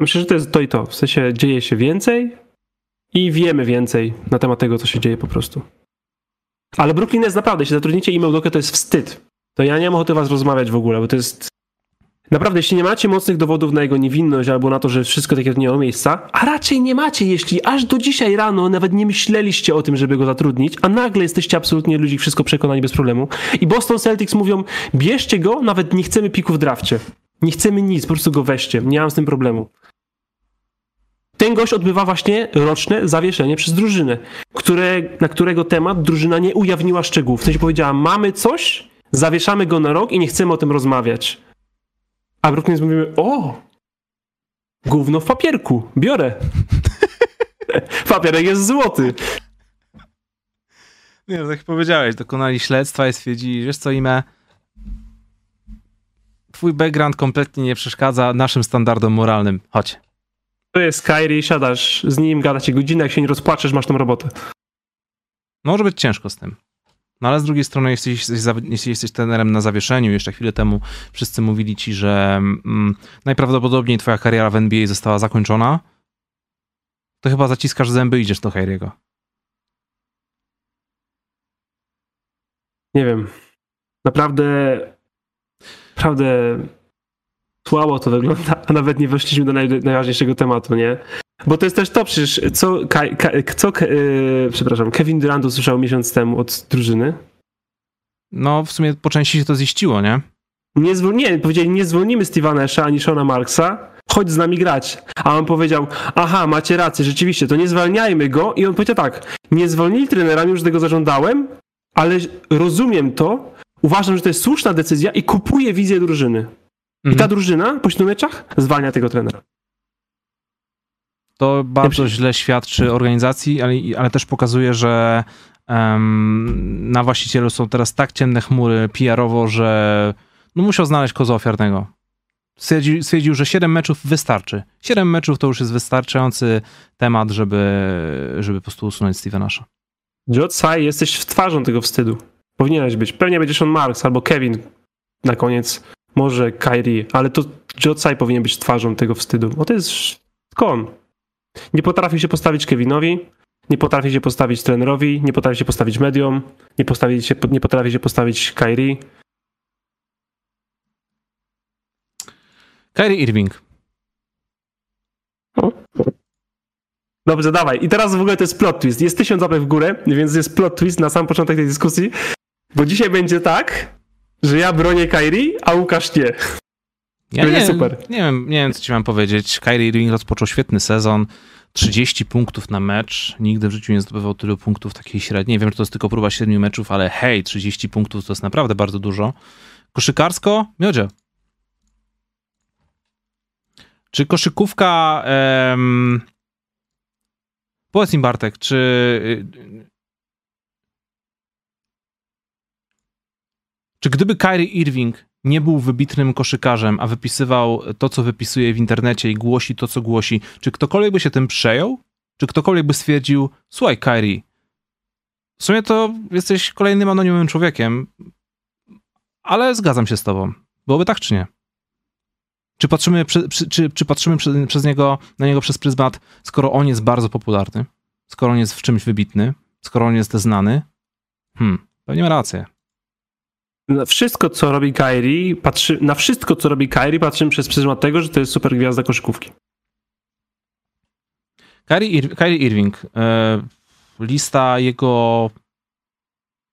Myślę, że to jest to i to. W sensie dzieje się więcej i wiemy więcej na temat tego, co się dzieje po prostu. Ale Brooklyn jest naprawdę, jeśli zatrudnicie e-mail to jest wstyd. To ja nie mam ochoty was rozmawiać w ogóle, bo to jest Naprawdę, jeśli nie macie mocnych dowodów na jego niewinność albo na to, że wszystko takie nie ma miejsca, a raczej nie macie, jeśli aż do dzisiaj rano nawet nie myśleliście o tym, żeby go zatrudnić, a nagle jesteście absolutnie ludzi wszystko przekonani bez problemu i Boston Celtics mówią, bierzcie go, nawet nie chcemy piku w drafcie. Nie chcemy nic, po prostu go weźcie. Nie mam z tym problemu. Ten gość odbywa właśnie roczne zawieszenie przez drużynę, które, na którego temat drużyna nie ujawniła szczegółów. W sensie powiedziała, mamy coś, zawieszamy go na rok i nie chcemy o tym rozmawiać. A Brooklyn mówimy, o, gówno w papierku, biorę. Papierek jest złoty. Nie, tak jak powiedziałeś, dokonali śledztwa i stwierdzili, wiesz co, Ime, twój background kompletnie nie przeszkadza naszym standardom moralnym. Chodź. To jest Kyrie, siadasz z nim, gadacie godzinę, jak się nie rozpłaczesz, masz tą robotę. Może być ciężko z tym. No ale z drugiej strony, jeśli jesteś, jeśli jesteś na zawieszeniu, jeszcze chwilę temu wszyscy mówili ci, że mm, najprawdopodobniej twoja kariera w NBA została zakończona, to chyba zaciskasz zęby i idziesz do Harry'ego. Nie wiem. Naprawdę, naprawdę słabo to wygląda, a nawet nie weszliśmy do naj, najważniejszego tematu, nie? Bo to jest też to, przecież co, ka, ka, co yy, przepraszam, Kevin Durant usłyszał miesiąc temu od drużyny? No, w sumie po części się to ziściło, nie? Nie, zwol- nie powiedzieli, nie zwolnimy Steve'a Nasha ani Shona Marksa, chodź z nami grać. A on powiedział, aha, macie rację, rzeczywiście, to nie zwalniajmy go. I on powiedział tak, nie zwolnili trenera, już tego zażądałem, ale rozumiem to, uważam, że to jest słuszna decyzja i kupuję wizję drużyny. Mhm. I ta drużyna po siedmiu meczach zwalnia tego trenera. To bardzo źle świadczy organizacji, ale, ale też pokazuje, że um, na właścicielu są teraz tak ciemne chmury PR-owo, że no musiał znaleźć koza ofiarnego. Stwierdził, stwierdził, że 7 meczów wystarczy. 7 meczów to już jest wystarczający temat, żeby, żeby po prostu usunąć Steve'a Nasha. Joe Tsai, jesteś w twarzą tego wstydu. Powinieneś być. Pewnie będziesz on Marks albo Kevin. na koniec może Kyrie, ale to Joe Tsai powinien być twarzą tego wstydu, bo to jest kon. Nie potrafi się postawić Kevinowi, nie potrafi się postawić trenerowi, nie potrafi się postawić medium, nie, postawi się, nie potrafi się postawić Kyrie. Kyrie Irving. Dobrze, dawaj. I teraz w ogóle to jest plot twist. Jest tysiąc łapek w górę, więc jest plot twist na sam początek tej dyskusji, bo dzisiaj będzie tak, że ja bronię Kyrie, a Łukasz nie. Ja nie, super. Nie wiem, nie wiem, co ci mam powiedzieć. Kyrie Irving rozpoczął świetny sezon. 30 punktów na mecz. Nigdy w życiu nie zdobywał tylu punktów takiej średniej. Wiem, że to jest tylko próba 7 meczów, ale hej, 30 punktów to jest naprawdę bardzo dużo. Koszykarsko? Miodzie. Czy koszykówka... Em... Powiedz mi Bartek, czy... Czy gdyby Kyrie Irving nie był wybitnym koszykarzem, a wypisywał to, co wypisuje w internecie i głosi to, co głosi, czy ktokolwiek by się tym przejął? Czy ktokolwiek by stwierdził, słuchaj, Kyrie, w sumie to jesteś kolejnym anonimowym człowiekiem, ale zgadzam się z tobą. Byłoby tak, czy nie? Czy patrzymy, przy, przy, czy, czy patrzymy przy, przez niego, na niego przez pryzmat, skoro on jest bardzo popularny, skoro on jest w czymś wybitny, skoro on jest znany? Hmm, pewnie ma rację na wszystko, co robi Kyrie, patrzy, na wszystko, co robi Kyrie, patrzymy przez pryzmat tego, że to jest super gwiazda koszykówki. Kyrie, Ir Kyrie Irving. E, lista jego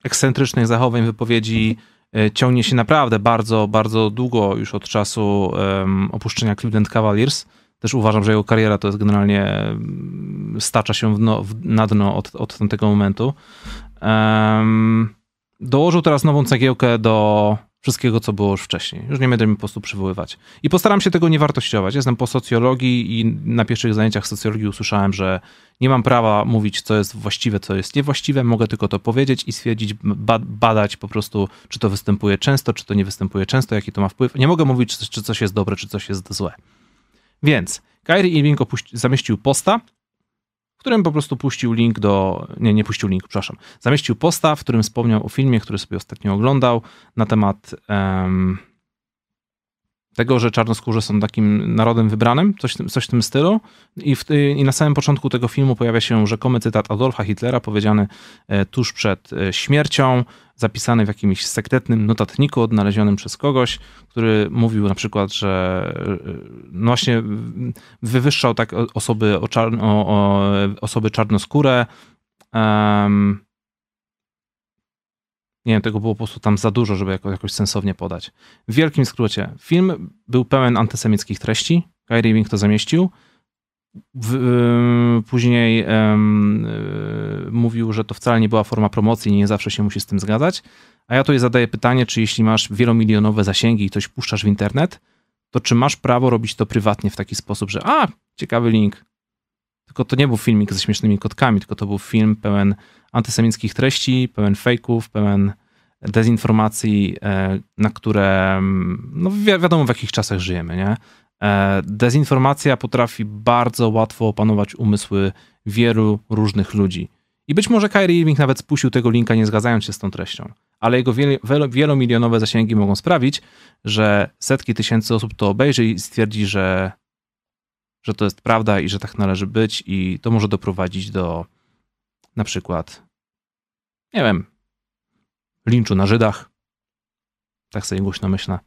ekscentrycznych zachowań, wypowiedzi e, ciągnie się naprawdę bardzo, bardzo długo już od czasu opuszczenia Cleveland Cavaliers. Też uważam, że jego kariera to jest generalnie stacza się w w, na dno od, od tamtego momentu. Um, dołożył teraz nową cegiełkę do wszystkiego, co było już wcześniej. Już nie będę mi po prostu przywoływać. I postaram się tego nie wartościować. Jestem po socjologii i na pierwszych zajęciach socjologii usłyszałem, że nie mam prawa mówić, co jest właściwe, co jest niewłaściwe. Mogę tylko to powiedzieć i stwierdzić, badać po prostu, czy to występuje często, czy to nie występuje często, jaki to ma wpływ. Nie mogę mówić, czy coś jest dobre, czy coś jest złe. Więc Kyrie Irving zamieścił posta, w którym po prostu puścił link do. Nie, nie puścił link, przepraszam. Zamieścił posta, w którym wspomniał o filmie, który sobie ostatnio oglądał, na temat um, tego, że czarnoskórze są takim narodem wybranym, coś, coś w tym stylu. I, w, I, na samym początku tego filmu pojawia się rzekomy cytat Adolfa Hitlera, powiedziany e, tuż przed e, śmiercią, zapisany w jakimś sekretnym notatniku odnalezionym przez kogoś, który mówił na przykład, że no właśnie wywyższał tak osoby, o czarno, o, osoby czarnoskóre. Um, nie wiem, tego było po prostu tam za dużo, żeby jako, jakoś sensownie podać. W wielkim skrócie, film był pełen antysemickich treści. Kyrie Irving to zamieścił. W, yy, później yy, yy, mówił, że to wcale nie była forma promocji i nie zawsze się musi z tym zgadzać. A ja tutaj zadaję pytanie, czy jeśli masz wielomilionowe zasięgi i coś puszczasz w internet, to czy masz prawo robić to prywatnie w taki sposób, że a, ciekawy link. Tylko to nie był filmik ze śmiesznymi kotkami, tylko to był film pełen antysemickich treści, pełen fejków, pełen dezinformacji, e, na które, mm, no wi wiadomo w jakich czasach żyjemy, nie? E, dezinformacja potrafi bardzo łatwo opanować umysły wielu różnych ludzi. I być może Kyrie Irving nawet spuścił tego linka, nie zgadzając się z tą treścią. Ale jego wielomilionowe zasięgi mogą sprawić, że setki tysięcy osób to obejrzy i stwierdzi, że, że to jest prawda i że tak należy być, i to może doprowadzić do na przykład, nie wiem, linczu na Żydach. Tak sobie głośno myślę.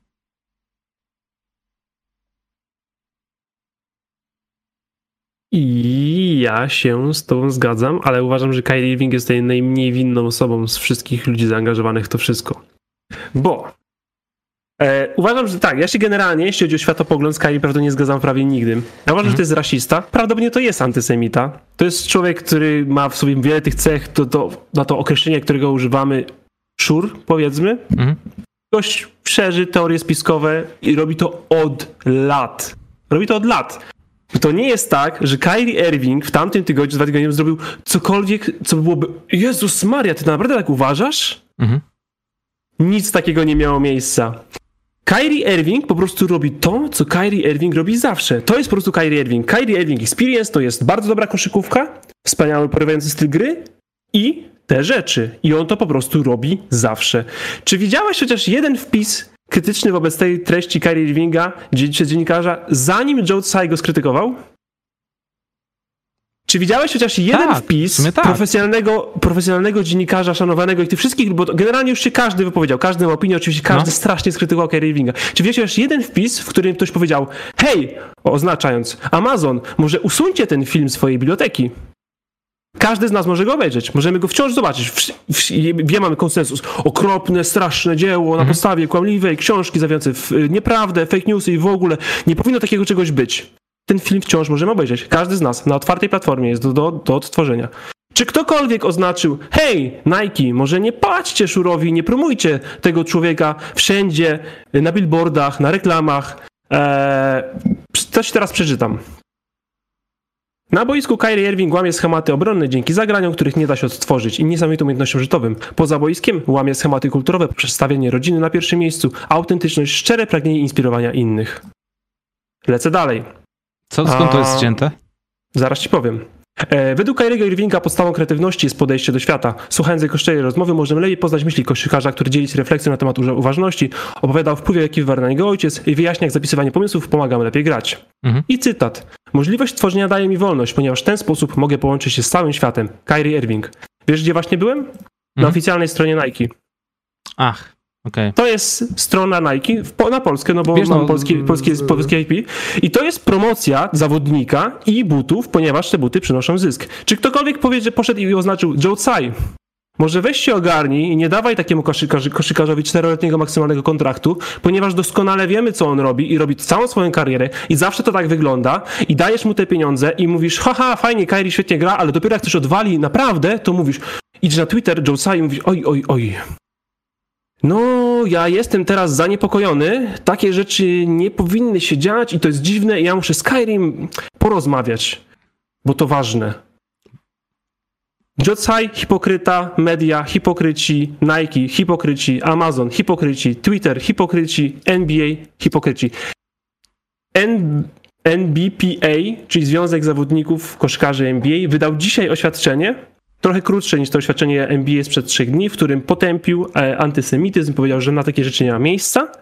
I ja się z tobą zgadzam, ale uważam, że Kyrie Irving jest tej najmniej winną osobą z wszystkich ludzi zaangażowanych w to wszystko. Bo E, uważam, że tak, ja się generalnie, jeśli chodzi o światopogląd, z Kylie prawda nie zgadzam prawie nigdy. Ja uważam, mhm. że to jest rasista. Prawdopodobnie to jest antysemita. To jest człowiek, który ma w sobie wiele tych cech, to, to, na to określenie, którego używamy, szur, powiedzmy. Mhm. Ktoś szerzy teorie spiskowe i robi to od lat. Robi to od lat. To nie jest tak, że Kyrie Irving w tamtym tygodniu, dwa tygodnie zrobił cokolwiek, co byłoby. Jezus Maria, ty naprawdę tak uważasz? Mhm. Nic takiego nie miało miejsca. Kyrie Irving po prostu robi to, co Kyrie Irving robi zawsze. To jest po prostu Kyrie Irving. Kyrie Irving Experience to jest bardzo dobra koszykówka, wspaniały, porywający styl gry i te rzeczy. I on to po prostu robi zawsze. Czy widziałeś chociaż jeden wpis krytyczny wobec tej treści Kyrie Irvinga przez dziennikarza, zanim Joe Tsai go skrytykował? Czy widziałeś chociaż jeden Tak, wpis tak. profesjonalnego, profesjonalnego dziennikarza, szanowanego i tych wszystkich, bo generalnie już się każdy wypowiedział, każdy ma opinię, oczywiście każdy No. strasznie skrytykował Kyrie Irvinga. Czy widziałeś chociaż jeden wpis, w którym ktoś powiedział, hej, oznaczając, Amazon, może usuńcie ten film z swojej biblioteki? Każdy z nas może go obejrzeć, możemy go wciąż zobaczyć. W, w, wie, mamy konsensus. Okropne, straszne dzieło na podstawie kłamliwej książki zawierającej w, nieprawdę, fake newsy i w ogóle. Nie powinno takiego czegoś być. Ten film wciąż możemy obejrzeć. Każdy z nas na otwartej platformie jest do, do, do odtworzenia. Czy ktokolwiek oznaczył, hej, Nike, może nie płaćcie szurowi, nie promujcie tego człowieka wszędzie, na billboardach, na reklamach. Eee, coś teraz przeczytam. Na boisku Kyrie Irving łamie schematy obronne dzięki zagraniom, których nie da się odtworzyć i niesamowitą umiejętnością żytowym. Poza boiskiem łamie schematy kulturowe poprzez stawianie rodziny na pierwszym miejscu, autentyczność, szczere pragnienie inspirowania innych. Lecę dalej. Co, skąd to jest wzięte? Zaraz ci powiem. E, według Kyriego Irvinga podstawą kreatywności jest podejście do świata. Słuchając jego szczerej rozmowy możemy lepiej poznać myśli koszykarza, który dzieli się refleksją na temat uważności, opowiada o wpływie, jaki wywarł na niego ojciec i wyjaśnia, jak zapisywanie pomysłów pomaga mu lepiej grać. Mhm. I cytat. Możliwość tworzenia daje mi wolność, ponieważ w ten sposób mogę połączyć się z całym światem. Kyrie Irving. Wiesz, gdzie właśnie byłem? Na Mhm. oficjalnej stronie Nike. Ach, okej. To jest strona Nike w, na Polskę, no bo Wiesz, mam no, polskie, z- polskie, z- polskie IP. I to jest promocja zawodnika i butów, ponieważ te buty przynoszą zysk. Czy ktokolwiek powie, że poszedł i oznaczył Joe Tsai? Może weź się ogarnij i nie dawaj takiemu koszykarz, koszykarzowi czteroletniego maksymalnego kontraktu, ponieważ doskonale wiemy, co on robi i robi całą swoją karierę i zawsze to tak wygląda i dajesz mu te pieniądze i mówisz, haha, fajnie, Kyrie świetnie gra, ale dopiero jak coś odwali naprawdę, to mówisz, idziesz na Twitter, Joe Tsai i mówisz, oj, oj, oj, no, ja jestem teraz zaniepokojony. Takie rzeczy nie powinny się dziać i to jest dziwne i ja muszę z Skyrim porozmawiać, bo to ważne. Jotsai, hipokryta, media, hipokryci, Nike, hipokryci, Amazon, hipokryci, Twitter, hipokryci, NBA, hipokryci. N NBPA, czyli Związek Zawodników Koszkarzy NBA, wydał dzisiaj oświadczenie, trochę krótsze niż to oświadczenie NBA sprzed trzech dni, w którym potępił e, antysemityzm, powiedział, że na takie rzeczy nie ma miejsca,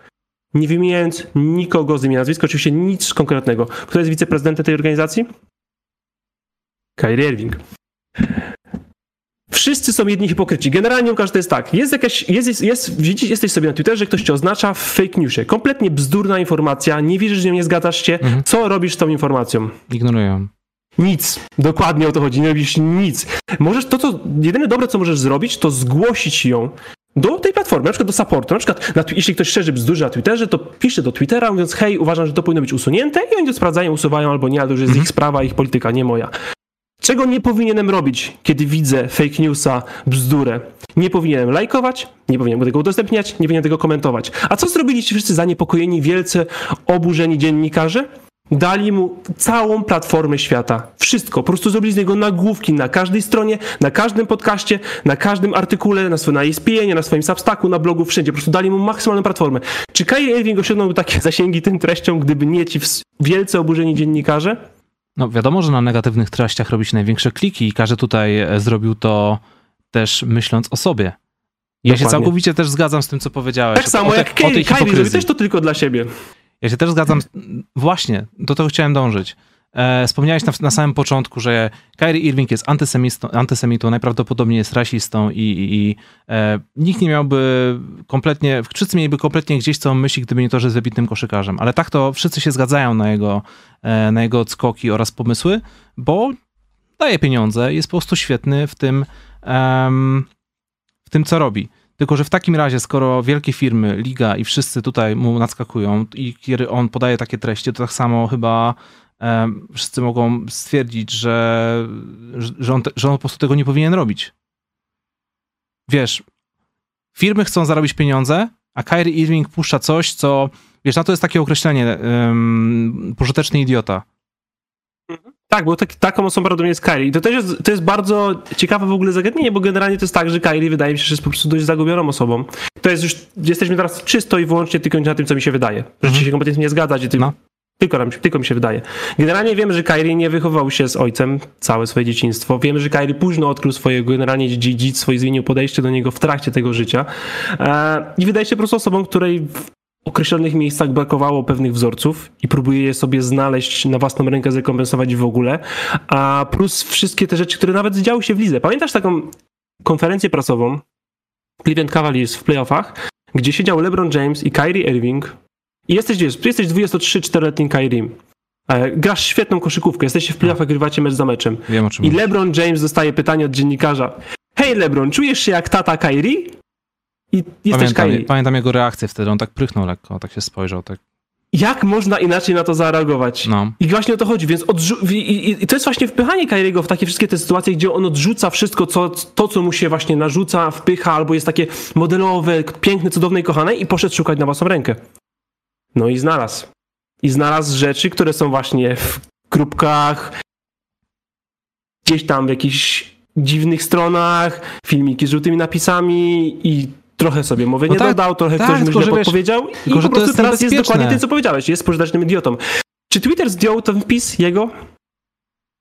nie wymieniając nikogo z imienia nazwiska, oczywiście nic konkretnego. Kto jest wiceprezydentem tej organizacji? Kyrie Irving. Wszyscy są jedni hipokryci. Generalnie Łukasz to jest tak. Jest jakaś, jest, jest, jest, widzisz, jesteś sobie na Twitterze, ktoś cię oznacza w fake newsie. Kompletnie bzdurna informacja, nie wierzysz, że nią nie zgadzasz się. Mhm. Co robisz z tą informacją? Ignorują. Nic. Dokładnie o to chodzi. Nie robisz nic. Możesz to, co jedyne dobre, co możesz zrobić, to zgłosić ją do tej platformy, na przykład do supportu. Na przykład, na, jeśli ktoś szerzy bzdurzy na Twitterze, to pisze do Twittera, mówiąc, hej, uważam, że to powinno być usunięte i oni to sprawdzają, usuwają albo nie, ale to już jest Mhm. ich sprawa, ich polityka, nie moja. Czego nie powinienem robić, kiedy widzę fake newsa, bzdurę? Nie powinienem lajkować, nie powinienem tego udostępniać, nie powinienem tego komentować. A co zrobili ci wszyscy zaniepokojeni, wielce oburzeni dziennikarze? Dali mu całą platformę świata. Wszystko. Po prostu zrobili z niego nagłówki na każdej stronie, na każdym podcaście, na każdym artykule, na swoim na ESPN, na swoim Substacku, na blogu, wszędzie. Po prostu dali mu maksymalną platformę. Czy Kyrie Irving osiągnąłby takie zasięgi tym treścią, gdyby nie ci wielce oburzeni dziennikarze? No wiadomo, że na negatywnych treściach robi się największe kliki i każdy tutaj e, zrobił to też myśląc o sobie. Ja się Dokładnie. całkowicie też zgadzam z tym, co powiedziałeś. Tak samo o, te, jak zrobi hipokryzji. też to tylko dla siebie. Ja się też zgadzam. z- Właśnie, do tego chciałem dążyć. E, wspomniałeś na, na samym początku, że Kyrie Irving jest antysemitą, antysemitą najprawdopodobniej jest rasistą i, i, i e, nikt nie miałby kompletnie, wszyscy mieliby kompletnie gdzieś co myśli, gdyby nie to, że jest wybitnym koszykarzem. Ale tak to wszyscy się zgadzają na jego, e, na jego odskoki oraz pomysły, bo daje pieniądze, jest po prostu świetny w tym, em, w tym co robi. Tylko, że w takim razie, skoro wielkie firmy, liga i wszyscy tutaj mu nadskakują i kiedy on podaje takie treści, to tak samo chyba wszyscy mogą stwierdzić, że, że, on że on po prostu tego nie powinien robić. Wiesz, firmy chcą zarobić pieniądze, a Kyrie Irving puszcza coś, co, wiesz, na to jest takie określenie, um, pożyteczny idiota. Tak, bo tak, taką osobą prawdopodobnie jest Kyrie. I to też jest, to jest bardzo ciekawe w ogóle zagadnienie, bo generalnie to jest tak, że Kyrie wydaje mi się, że jest po prostu dość zagubioną osobą. To jest już, jesteśmy teraz czysto i wyłącznie tylko na tym, co mi się wydaje. Że się kompletnie nie zgadzać i ty, No. Tylko, nam, tylko mi się wydaje. Generalnie wiemy, że Kyrie nie wychował się z ojcem całe swoje dzieciństwo. Wiemy, że Kyrie późno odkrył swojego generalnie dziedzictwo i zmienił podejście do niego w trakcie tego życia. E, I wydaje się po prostu osobą, której określonych miejscach brakowało pewnych wzorców i próbuje je sobie znaleźć na własną rękę, zrekompensować w ogóle, a plus wszystkie te rzeczy, które nawet działy się w lidze. Pamiętasz taką konferencję prasową Cleveland Cavaliers w playoffach, gdzie siedział LeBron James i Kyrie Irving i jesteś, wiesz, jesteś 23-4-letnim Kyrie. E, grasz świetną koszykówkę, jesteście w playoffach, grywacie mecz za meczem. Wiem o czym I. LeBron James dostaje pytanie od dziennikarza. Hej LeBron, czujesz się jak tata Kyrie? I jesteś Kyrie. pamiętam jego reakcję wtedy, on tak prychnął lekko, tak się spojrzał, tak, Jak można inaczej na to zareagować? no. I właśnie o to chodzi, więc odrzu- i, i, i to jest właśnie wpychanie Kyriego w takie wszystkie te sytuacje, gdzie on odrzuca wszystko, co, to, co mu się właśnie narzuca, wpycha, albo jest takie modelowe, piękne, cudowne i kochane i poszedł szukać na własną rękę. No i znalazł. I znalazł rzeczy, które są właśnie w grupkach, gdzieś tam w jakichś dziwnych stronach, filmiki z żółtymi napisami i trochę sobie mowy No nie tak, dodał, trochę tak, ktoś mu źle że wiesz, podpowiedział i po prostu jest teraz jest dokładnie to, co powiedziałeś. Jest pożytecznym idiotą. Czy Twitter zdjął ten wpis jego?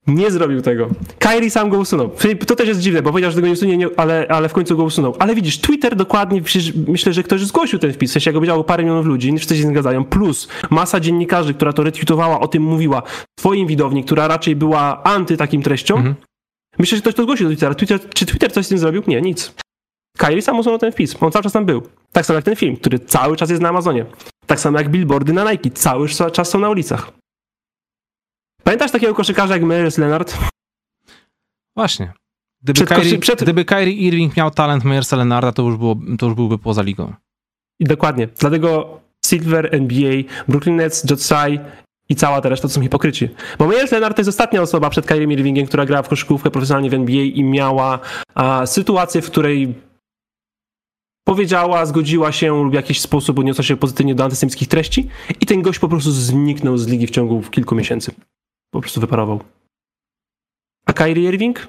Nie zrobił tego. Kyrie sam go usunął. To też jest dziwne, bo powiedział, że tego nie usunie, nie- ale, ale w końcu go usunął. Ale widzisz, Twitter dokładnie, myślę, że ktoś zgłosił ten wpis. W sensie, jak go widziało parę milionów ludzi, wszyscy się zgadzają, plus masa dziennikarzy, która to retweetowała, o tym mówiła, twoim widowni, która raczej była anty takim treściom. Mhm. Myślę, że ktoś to zgłosił do Twittera. Twitter. Czy Twitter coś z tym zrobił? Nie, nic. Kyrie sam usunął ten wpis. On cały czas tam był. Tak samo jak ten film, który cały czas jest na Amazonie. Tak samo jak billboardy na Nike. Cały czas są na ulicach. Pamiętasz takiego koszykarza jak Myers Leonard? Właśnie. Gdyby, Przed Kyrie, koszy- przed- gdyby Kyrie Irving miał talent Meyersa Leonarda, to już, było, to już byłby poza ligą. I dokładnie. Dlatego Silver, NBA, Brooklyn Nets, Jotsai i cała ta reszta to są hipokryci. Bo Myers Leonard to jest ostatnia osoba przed Kyrie Irvingiem, która grała w koszykówkę profesjonalnie w NBA i miała a, sytuację, w której powiedziała, zgodziła się lub w jakiś sposób odniosła się pozytywnie do antysemickich treści i ten gość po prostu zniknął z ligi w ciągu kilku miesięcy. Po prostu wyparował. A Kyrie Irving?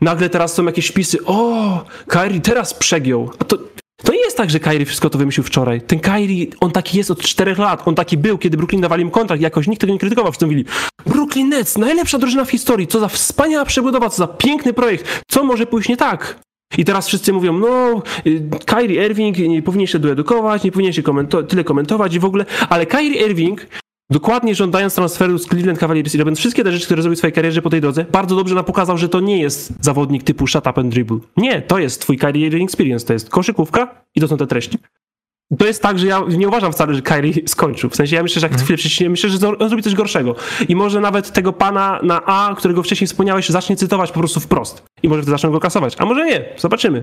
Nagle teraz są jakieś wpisy, o, Kyrie teraz przegiął. A to, to nie jest tak, że Kyrie wszystko to wymyślił wczoraj. Ten Kyrie, on taki jest od czterech lat. On taki był, kiedy Brooklyn dawali mu kontrakt. Jakoś nikt tego nie krytykował. Wszyscy mówili, Brooklyn Nets, najlepsza drużyna w historii. Co za wspaniała przebudowa, co za piękny projekt. Co może pójść nie tak? I teraz wszyscy mówią, no, y, Kyrie Irving nie powinien się doedukować, nie powinien się komento- tyle komentować i w ogóle, ale Kyrie Irving, dokładnie żądając transferu z Cleveland Cavaliers i robiąc wszystkie te rzeczy, które zrobił w swojej karierze po tej drodze, bardzo dobrze nam pokazał, że to nie jest zawodnik typu shut up and dribble. Nie, to jest twój Irving experience, to jest koszykówka i to są te treści. To jest tak, że ja nie uważam wcale, że Kyrie skończył. W sensie ja myślę, że jak chwilę przyciśnie, myślę, że on zrobi coś gorszego. I może nawet tego pana na A, którego wcześniej wspomniałeś, zacznie cytować po prostu wprost. I może wtedy zaczną go kasować. A może nie, zobaczymy.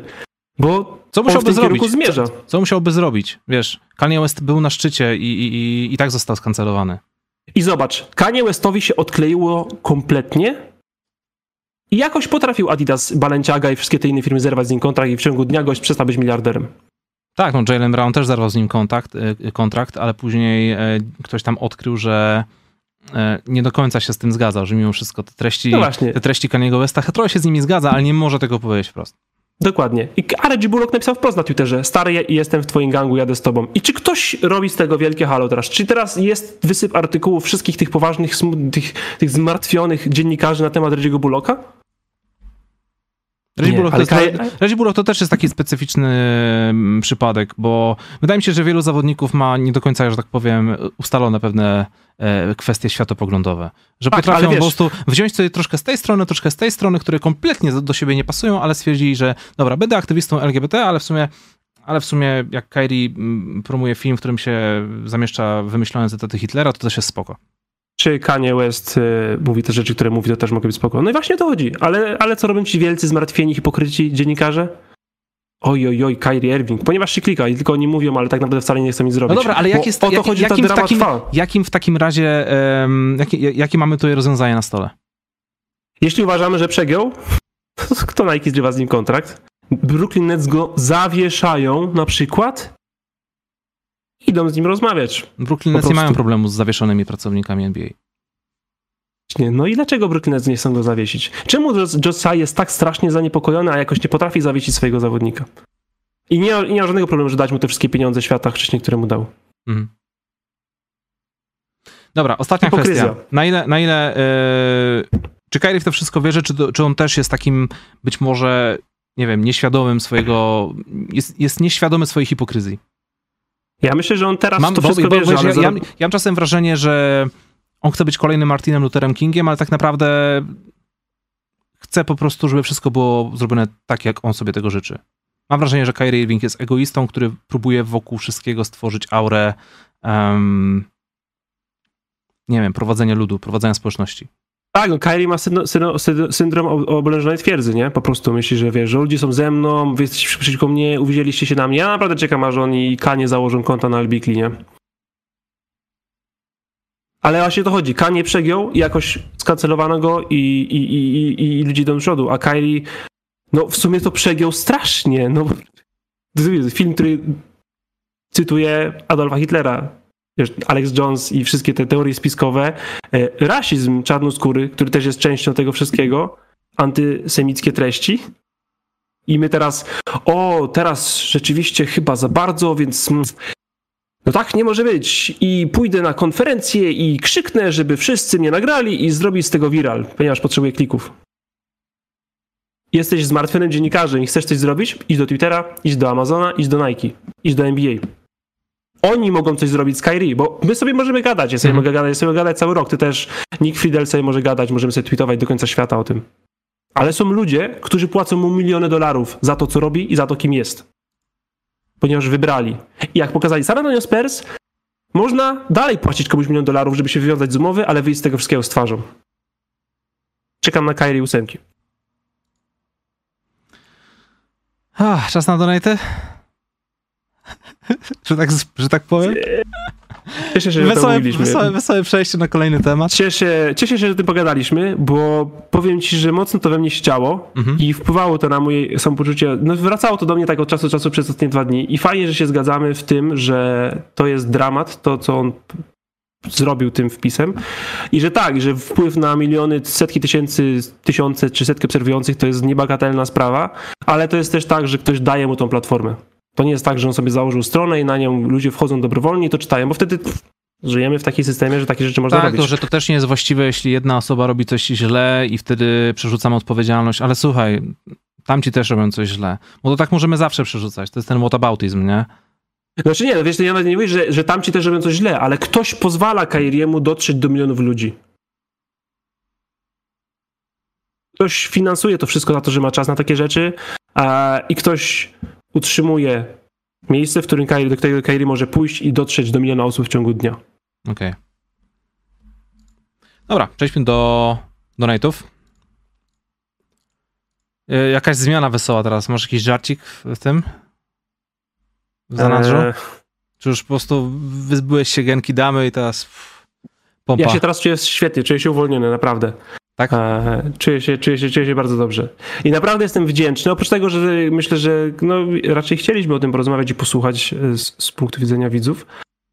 Bo Co musiałby tym zrobić? Co, co musiałby zrobić? Wiesz, Kanye West był na szczycie i, i, i, i tak został skancelowany. I zobacz, Kanye Westowi się odkleiło kompletnie i jakoś potrafił Adidas, Balenciaga i wszystkie te inne firmy zerwać z nim kontrakt i w ciągu dnia gość przestał być miliarderem. Tak, no Jalen Brown też zerwał z nim kontakt, y, kontrakt, ale później e, ktoś tam odkrył, że e, nie do końca się z tym zgadzał, że mimo wszystko te treści, No właśnie. te treści Kaniego Westa, trochę się z nimi zgadza, ale nie może tego powiedzieć wprost. Dokładnie. I Reggie Bullock napisał wprost na Twitterze, stary, jestem w twoim gangu, jadę z tobą. I czy ktoś robi z tego wielkie halo teraz? Czy teraz jest wysyp artykułów wszystkich tych poważnych, smu- tych, zmartwionych dziennikarzy na temat Reggie'ego Bullocka? Bullock, to Kaj- to też jest taki specyficzny mm, przypadek, bo wydaje mi się, że wielu zawodników ma nie do końca, że tak powiem, ustalone pewne e, kwestie światopoglądowe. Że Tak, potrafią po prostu wziąć sobie troszkę z tej strony, troszkę z tej strony, które kompletnie do- siebie nie pasują, ale stwierdzili, że dobra, będę aktywistą LGBT, ale w sumie ale w sumie jak Kyrie mm, promuje film, w którym się zamieszcza wymyślone cytaty Hitlera, to też jest spoko. Czy Kanye West y, mówi te rzeczy, które mówi, to też mogę być spoko. No i właśnie o to chodzi. Ale, ale co robią ci wielcy, zmartwieni, hipokryci dziennikarze? Oj, oj, oj, Kyrie Irving. Ponieważ się klika i tylko oni mówią, ale tak naprawdę wcale nie chcą nic zrobić. No dobra, ale jak jest, o to jak, chodzi, jakim, ta w takim, trwa. jakim w takim razie, jakie, jakie mamy tutaj rozwiązanie na stole? Jeśli uważamy, że przegiął, to kto Nike zrywa z nim kontrakt? Brooklyn Nets go zawieszają na przykład? Idą z nim rozmawiać. Brooklyn Nets nie mają problemu z zawieszonymi pracownikami NBA. Nie, No i dlaczego Brooklyn Nets nie chcą go zawiesić? Czemu Jos- Josiah jest tak strasznie zaniepokojony, a jakoś nie potrafi zawiesić swojego zawodnika? I nie, i nie ma żadnego problemu, że dać mu te wszystkie pieniądze świata wcześniej, które mu dał. Mhm. Dobra, ostatnia Hipokryzja. kwestia. Na ile, na ile yy, czy Kyrie w to wszystko wierzy, czy, czy on też jest takim być może, nie wiem, nieświadomym swojego, jest, jest nieświadomy swojej hipokryzji? Ja myślę, że on teraz Mam, to bo, wszystko bo, bo, ale ja, za... ja, ja mam czasem wrażenie, że on chce być kolejnym Martinem Lutherem Kingiem, ale tak naprawdę chce po prostu, żeby wszystko było zrobione tak, jak on sobie tego życzy. Mam wrażenie, że Kyrie Irving jest egoistą, który próbuje wokół wszystkiego stworzyć aurę um, nie wiem, prowadzenia ludu, prowadzenia społeczności. Tak, no Kyrie ma syndrom, syndrom, syndrom oblężonej twierdzy, nie? Po prostu myśli, że wiesz, że ludzie są ze mną, wy jesteście przeciwko mnie, uwzięliście się na mnie. Ja naprawdę czekam, aż on i Kanie założą konta na Albikli, nie? Ale właśnie to chodzi. Kanie przegiął i jakoś skancelowano go i, i, i, i, i ludzie idą do przodu, a Kyrie no w sumie to przegiął strasznie, no. Film, który cytuje Adolfa Hitlera, Alex Jones i wszystkie te teorie spiskowe, e, rasizm czarnoskóry, który też jest częścią tego wszystkiego, antysemickie treści. I my teraz, o, teraz rzeczywiście chyba za bardzo, więc no tak nie może być. I pójdę na konferencję i krzyknę, żeby wszyscy mnie nagrali i zrobić z tego viral, ponieważ potrzebuję klików. Jesteś zmartwionym dziennikarzem i chcesz coś zrobić? Idź do Twittera, idź do Amazona, idź do Nike, idź do NBA oni mogą coś zrobić z Kyrie, bo my sobie możemy gadać, ja sobie mm. mogę gadać, ja sobie gadać cały rok, ty też, Nick Friedel sobie może gadać, możemy sobie tweetować do końca świata o tym. Ale są ludzie, którzy płacą mu miliony dolarów za to, co robi i za to, kim jest. Ponieważ wybrali. I jak pokazali San Antonio Spurs, można dalej płacić komuś milion dolarów, żeby się wywiązać z umowy, ale wyjść z tego wszystkiego z twarzą. Czekam na Kyrie ósemki. Ah, czas na donate? że, tak, że tak powiem? Cieszę się, że wesołe, to. Wesołe, wesołe przejście na kolejny temat. Cieszę, cieszę się, że tym pogadaliśmy, bo powiem ci, że mocno to we mnie ściało mhm. i wpływało to na moje samopoczucie. No, wracało to do mnie tak od czasu do czasu przez ostatnie dwa dni. I fajnie, że się zgadzamy w tym, że to jest dramat, to co on zrobił tym wpisem. I że tak, że wpływ na miliony, setki tysięcy, tysiące czy setki obserwujących to jest niebagatelna sprawa, ale to jest też tak, że ktoś daje mu tą platformę. To nie jest tak, że on sobie założył stronę i na nią ludzie wchodzą dobrowolnie i to czytają, bo wtedy pff, żyjemy w takim systemie, że takie rzeczy można tak, robić. Tak, że to też nie jest właściwe, jeśli jedna osoba robi coś źle i wtedy przerzucamy odpowiedzialność, ale słuchaj, tamci też robią coś źle. Bo to tak możemy zawsze przerzucać. To jest ten whataboutism, nie? Znaczy nie, no wiesz, ja nawet nie mówię, że, że tamci też robią coś źle, ale ktoś pozwala Kairiemu dotrzeć do milionów ludzi. Ktoś finansuje to wszystko na to, że ma czas na takie rzeczy a, i ktoś utrzymuje miejsce, w którym Kairi, do którego Kairi może pójść i dotrzeć do miliona osób w ciągu dnia. Okej. Okay. Dobra, przejdźmy do donate'ów. E, jakaś zmiana wesoła teraz. Masz jakiś żarcik w tym? W zanadrzu? Eee... Czy już po prostu wyzbyłeś się genki damy i teraz pompa? Ja się teraz czuję świetnie, czuję się uwolniony, naprawdę. Tak? E, czuję, się, czuję, się, czuję się bardzo dobrze. I naprawdę jestem wdzięczny. Oprócz tego, że myślę, że no, raczej chcieliśmy o tym porozmawiać i posłuchać e, z, z punktu widzenia widzów.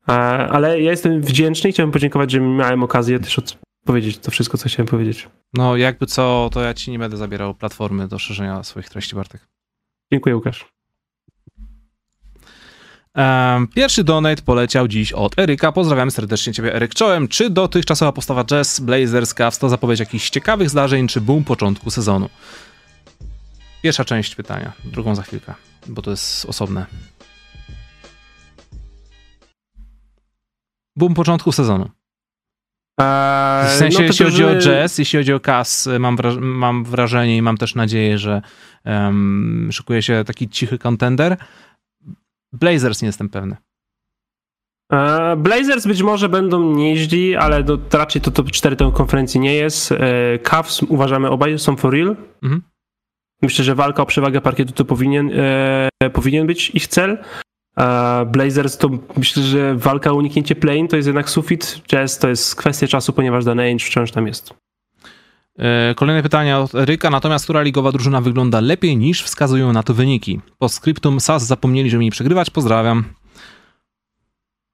E, ale ja jestem wdzięczny i chciałem podziękować, że miałem okazję też powiedzieć to wszystko, co chciałem powiedzieć. No, jakby co, to ja ci nie będę zabierał platformy do szerzenia swoich treści, Bartek. Dziękuję, Łukasz. Pierwszy donate poleciał dziś od Eryka. Pozdrawiamy serdecznie Ciebie, Eryk Czołem. Czy dotychczasowa postawa Jazz Blazers Cavs to zapowiedź jakichś ciekawych zdarzeń, czy boom początku sezonu? Pierwsza część pytania, drugą za chwilkę, bo to jest osobne. Boom początku sezonu. Eee, w sensie, no jeśli chodzi o jazz, jeśli chodzi o Cas, mam, wraż mam wrażenie i mam też nadzieję, że um, szykuje się taki cichy kontender. Blazers nie jestem pewny. E, Blazers być może będą nieźli, ale to, raczej to top 4 tej konferencji nie jest. E, Cavs uważamy obaj są for real. Mhm. Myślę, że walka o przewagę parkietu to powinien, e, powinien być ich cel. Blazers to myślę, że walka o uniknięcie play to jest jednak sufit. Jazz to jest kwestia czasu, ponieważ dany Ainge wciąż tam jest. E, kolejne pytanie od Ryka. Natomiast która ligowa drużyna wygląda lepiej niż wskazują na to wyniki? Po skryptum SAS zapomnieli, że mieli przegrywać. Pozdrawiam.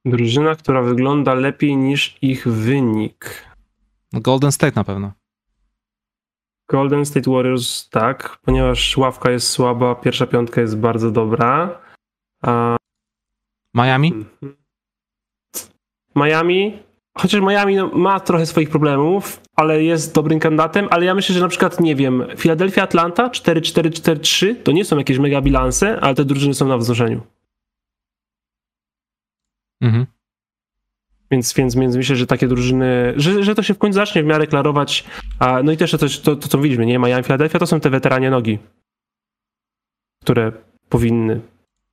Drużyna, która wygląda lepiej niż ich wynik. Golden State na pewno. Golden State Warriors tak, ponieważ ławka jest słaba, pierwsza piątka jest bardzo dobra. A... Miami? Mhm. Miami Chociaż Miami ma trochę swoich problemów, ale jest dobrym kandydatem, ale ja myślę, że na przykład, nie wiem, Philadelphia, Atlanta 4-4-4-3 to nie są jakieś mega bilanse, ale te drużyny są na wznoszeniu. Mhm. Więc, więc, więc myślę, że takie drużyny, że, że to się w końcu zacznie w miarę klarować. A, no i też to, to, to co widzimy, nie? Miami Philadelphia to są te weteranie nogi, które powinny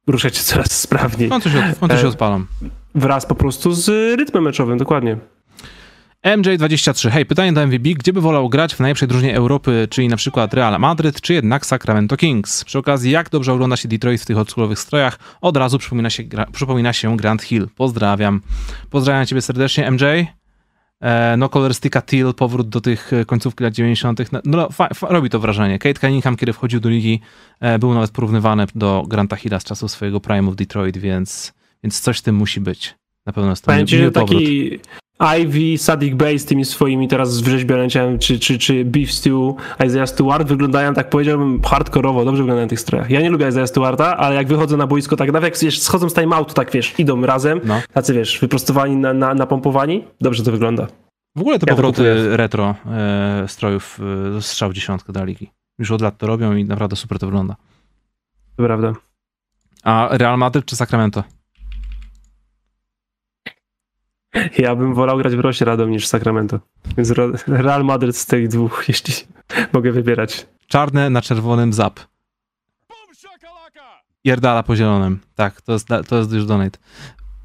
ruszać się coraz sprawniej. W końcu się, E, odpalam. Wraz po prostu z rytmem meczowym, dokładnie. MJ23. Hej, pytanie do MVB. Gdzie by wolał grać w najlepszej drużynie Europy, czyli na przykład Real Madryt, czy jednak Sacramento Kings? Przy okazji, jak dobrze ogląda się Detroit w tych oldschoolowych strojach? Od razu przypomina się, gra, przypomina się Grant Hill. Pozdrawiam. Pozdrawiam ciebie serdecznie, MJ. E, no, kolorystyka Teal, powrót do tych e, końcówki lat 90. No, no, fa, fa, robi to wrażenie. Kate Cunningham, kiedy wchodził do ligi, e, był nawet porównywany do Granta Hilla z czasów swojego prime'u w Detroit, więc, więc coś w tym musi być. Na pewno jest to Powiem ci, miły że powrót. taki Ivy, Sadiq Bey z tymi swoimi teraz wrzeźbioręciami, czy, czy, czy Beef Stew, Isaiah Stewart wyglądają, tak powiedziałbym, hardkorowo, dobrze wyglądają w tych strojach. Ja nie lubię Isaiah Stewarta, ale jak wychodzę na boisko, tak nawet jak wiesz, schodzą z timeoutu, tak wiesz, idą razem, No. tacy wiesz, wyprostowani, na, na, napompowani, dobrze to wygląda. W ogóle te Ja to powroty retro e, strojów e, strzał w dziesiątkę dla ligi. Już od lat to robią i naprawdę super to wygląda. To prawda. A Real Madrid czy Sacramento? Ja bym wolał grać w Rosie Radom niż w Sacramento. Więc Real Madrid z tych dwóch, jeśli mogę wybierać. Czarne na czerwonym zap. Jerdala po zielonym. Tak, to jest, to jest już donate.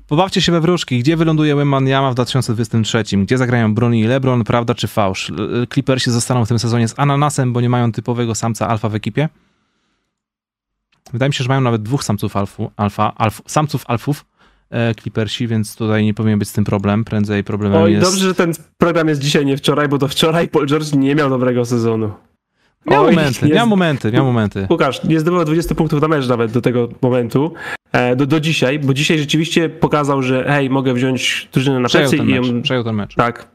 Pobawcie się we wróżki. Gdzie wyląduje Wembanyama w 2023? Gdzie zagrają Brony i LeBron? Prawda czy fałsz? Clippersi zostaną w tym sezonie z ananasem, bo nie mają typowego samca alfa w ekipie? Wydaje mi się, że mają nawet dwóch samców alfu, alfa, alf, samców alfów Clippersi, więc tutaj nie powinien być z tym problem. Prędzej problemem Oj, jest... dobrze, że ten program jest dzisiaj, nie wczoraj, bo do wczoraj Paul George nie miał dobrego sezonu. Miał Oj, momenty, jest- miał momenty, miał momenty. Łukasz, nie zdobywał 20 punktów na mecz nawet do tego momentu, e, do, do dzisiaj, bo dzisiaj rzeczywiście pokazał, że hej, mogę wziąć drużynę na plecy i mecz. ją... Przejął ten mecz. Tak.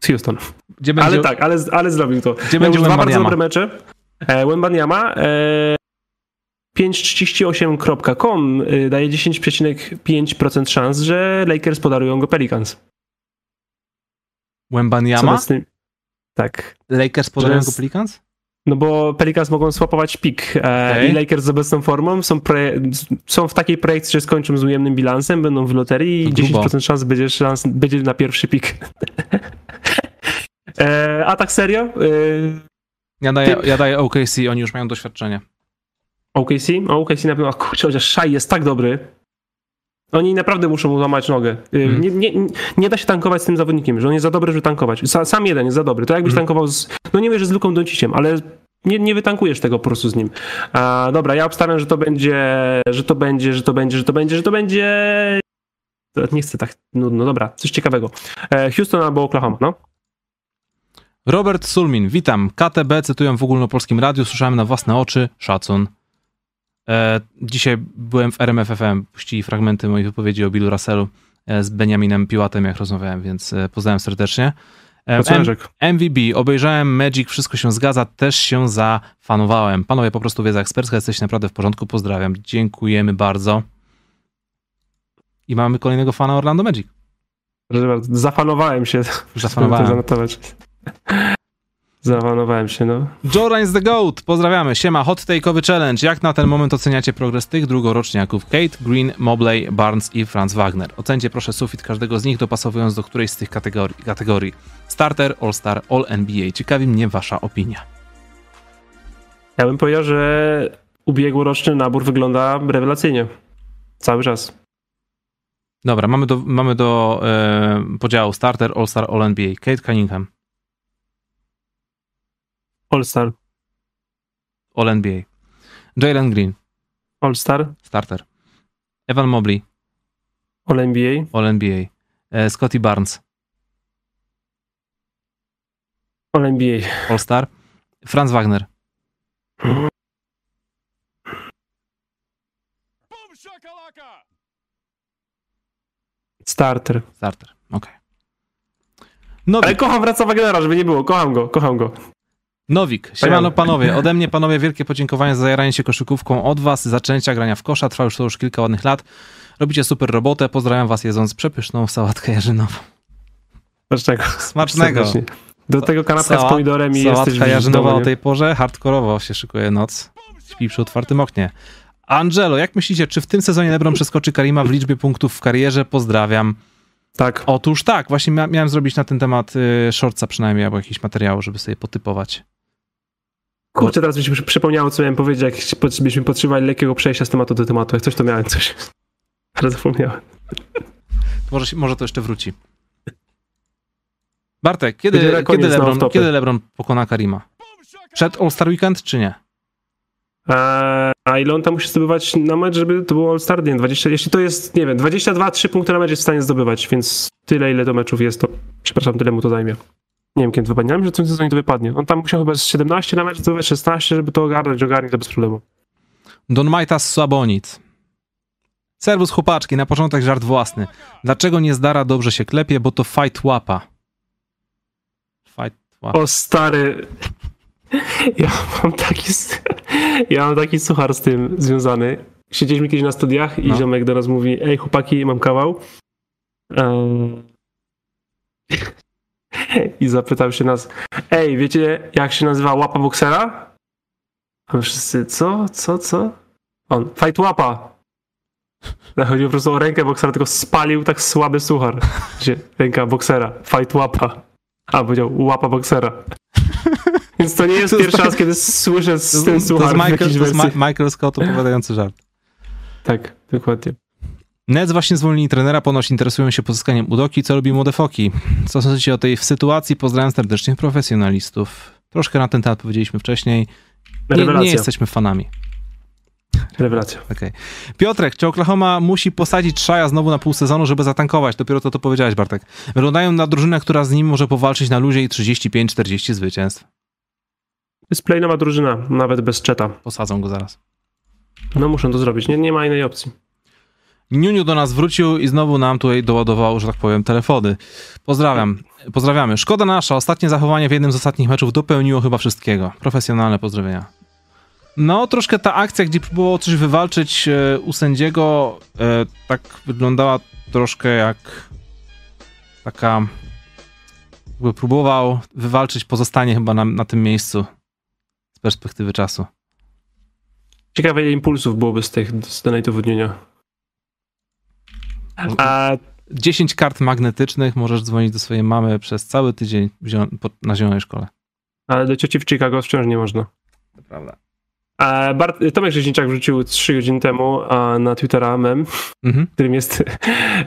Z Houston. Gdzie będzie, Ale tak, ale, ale zrobił to. Gdzie Miał będzie dwa bardzo dobre mecze. E, Wembanyama e, 538.com e, daje 10,5% szans, że Lakers podarują go Pelicans. Wembanyama? obecny- Tak. Lakers podają jest- go Pelicans? No bo Pelicans mogą swapować pik e, Okej. i Lakers z obecną formą są, proje- są w takiej projekcji, że skończą z ujemnym bilansem, będą w loterii i To grubo. 10% szans będzie, szans będzie na pierwszy pik. e, a tak serio? E, Ja daję, Ty- ja daję OKC, oni już mają doświadczenie. OKC? O, OKC na pewno, a kurczę, chociaż Shai jest tak dobry. Oni naprawdę muszą mu złamać nogę. Mhm. Nie, nie, nie da się tankować z tym zawodnikiem, że on jest za dobry, żeby tankować. Sa, sam jeden jest za dobry. To jakbyś Mhm. tankował z... No nie wiem, że z Luką Donciciem, ale nie, nie wytankujesz tego po prostu z nim. A, dobra, ja obstawiam, że to będzie, że to będzie, że to będzie, że to będzie, że to będzie... Nie chcę tak nudno, dobra, coś ciekawego. E, Houston albo Oklahoma, no? Robert Sulmin, witam. KTB cytują w ogólnopolskim radiu, słyszałem na własne oczy, szacun. E, dzisiaj byłem w RMFFM, puścili fragmenty mojej wypowiedzi o Billu Russellu e, z Benjaminem Piłatem, jak rozmawiałem, więc e, pozdrawiam serdecznie. M-. MVB, obejrzałem Magic, wszystko się zgadza, też się zafanowałem. Panowie, po prostu wiedza ekspercka, jesteście naprawdę w porządku, pozdrawiam. Dziękujemy bardzo. I mamy kolejnego fana Orlando Magic. Proszę bardzo, Zafanowałem się. Zafanowałem. To zanotować. Zafanowałem się, no. Jordan is the GOAT, pozdrawiamy. Siema, hot take'owy challenge. Jak na ten moment oceniacie progres tych drugoroczniaków? Kate, Green, Mobley, Barnes i Franz Wagner. Ocencie proszę sufit każdego z nich, dopasowując do którejś z tych kategorii. kategorii. Starter, All-Star, All-NBA. Ciekawi mnie wasza opinia. Ja bym powiedział, że ubiegłoroczny nabór wygląda rewelacyjnie. Cały czas. Dobra, mamy do, mamy do e, podziału Starter, All-Star, All-NBA. Kate Cunningham, All-Star. All-NBA. Jalen Green, All-Star. Starter. Evan Mobley, All-NBA. All-NBA. E, Scotty Barnes, All-NBA. All-Star. Franz Wagner, Starter. Starter. Okej. Nowik. Ale kocham Wraca Wagnera, żeby nie było. Kocham go, kocham go. Nowik, siemano panowie, ode mnie panowie wielkie podziękowania za zajaranie się koszykówką, od was zaczęcia grania w kosza, trwa już to już kilka ładnych lat. Robicie super robotę, pozdrawiam was jedząc przepyszną sałatkę jarzynową. Smacznego. Serdecznie. Do tego kanapka Sała- z pomidorem i jesteś jarzynowa o tej porze, hardkorowo się szykuje noc. Śpi przy otwartym oknie. Angelo, jak myślicie, czy w tym sezonie LeBron przeskoczy Karima w liczbie punktów w karierze? Pozdrawiam. Tak. Otóż tak, właśnie mia miałem zrobić na ten temat y, shortca przynajmniej, albo jakiś materiał, żeby sobie potypować. Kurczę, teraz mi się przy- przypomniało, co miałem powiedzieć, jak byśmy potrzebowali lekkiego przejścia z tematu do tematu. Jak coś, to miałem coś. Ale zapomniałem. Może, może to jeszcze wróci. Bartek, kiedy, kiedy, na Lebron, kiedy LeBron pokona Karima? Przed All-Star Weekend, czy nie? Eee, a ile on tam musi zdobywać na mecz, żeby to było All-Star? Nie, 20, jeśli to jest, nie wiem, 22-3 punkty na mecz jest w stanie zdobywać, więc tyle, ile to meczów jest, to przepraszam, tyle mu to zajmie. Nie wiem, kiedy to wypadnie, ale myślę, że w tym sezonie to wypadnie. On tam musiał chyba z 17 na mecz zdobywać, 16, żeby to ogarnąć, ogarnie to bez problemu. Don Majtas Słabonic. Serwus chłopaczki, na początek żart własny. Dlaczego nie zdara dobrze się klepie, bo to fight łapa. Fight łapa. O stary, ja mam taki, ja mam taki suchar z tym związany. Siedzieliśmy kiedyś na studiach i No. ziomek do nas mówi, ej chłopaki, mam kawał. Eee, I zapytał się nas, ej, wiecie jak się nazywa łapa boksera? A my wszyscy, co, co, co? On, fight łapa. Chodzi po prostu o rękę boksera, tylko spalił tak słaby suchar. Gdzie Ręka boksera, fight łapa. A, powiedział łapa boksera. Więc to nie jest pierwszy tak- raz, kiedy słyszę z ten jest- to suchar jest Michael, to jest Michael Scott opowiadający żart. Tak, dokładnie. Nets właśnie zwolnili trenera, ponoć interesują się pozyskaniem Udoki, co robi młode foki. Co sądzicie o tej sytuacji? Pozdrawiam serdecznie profesjonalistów. Troszkę na ten temat powiedzieliśmy wcześniej. Nie, nie jesteśmy fanami. Rewelacja. Okej. Piotrek, czy Oklahoma musi posadzić Szaja znowu na pół sezonu, żeby zatankować? Dopiero to to powiedziałeś, Bartek. Wyglądają na drużynę, która z nim może powalczyć na luzie i 35-40 zwycięstw. Jest playnowa drużyna, nawet bez czeta. Posadzą go zaraz. No muszą to zrobić, nie, nie ma innej opcji. Niuniu do nas wrócił i znowu nam tutaj doładował, że tak powiem, telefony. Pozdrawiam. Pozdrawiamy. Szkoda nasza. Ostatnie zachowanie w jednym z ostatnich meczów dopełniło chyba wszystkiego. Profesjonalne pozdrowienia. No, troszkę ta akcja, gdzie próbował coś wywalczyć e, u sędziego, e, tak wyglądała troszkę jak taka... Jakby próbował wywalczyć pozostanie chyba na, na tym miejscu z perspektywy czasu. Ciekawe ile impulsów byłoby z tych z donate'ów dnia. A 10 kart magnetycznych, możesz dzwonić do swojej mamy przez cały tydzień na zielonej szkole. ale do cioci w Chicago wciąż nie można. To prawda. A Bart, Tomek Rzeźniczak wrzucił 3 godziny temu na Twittera mem, Mhm. którym jest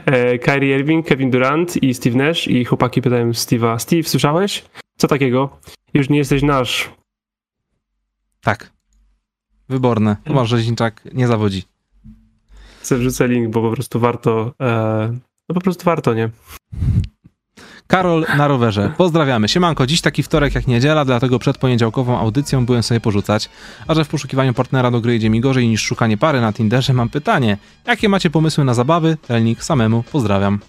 e, Kyrie Irving, Kevin Durant i Steve Nash i chłopaki pytają Steve'a, Steve, słyszałeś? Co takiego? Już nie jesteś nasz. Tak. Wyborne. Tomasz Rzeźniczak nie zawodzi. Wrzucę link, bo po prostu warto, e, no po prostu warto, nie? Karol na rowerze. Pozdrawiamy. Siemanko, dziś taki wtorek jak niedziela, dlatego przed poniedziałkową audycją byłem sobie porzucać. A że w poszukiwaniu partnera do gry idzie mi gorzej niż szukanie pary na Tinderze, mam pytanie. Jakie macie pomysły na zabawy? Telnik samemu. Pozdrawiam.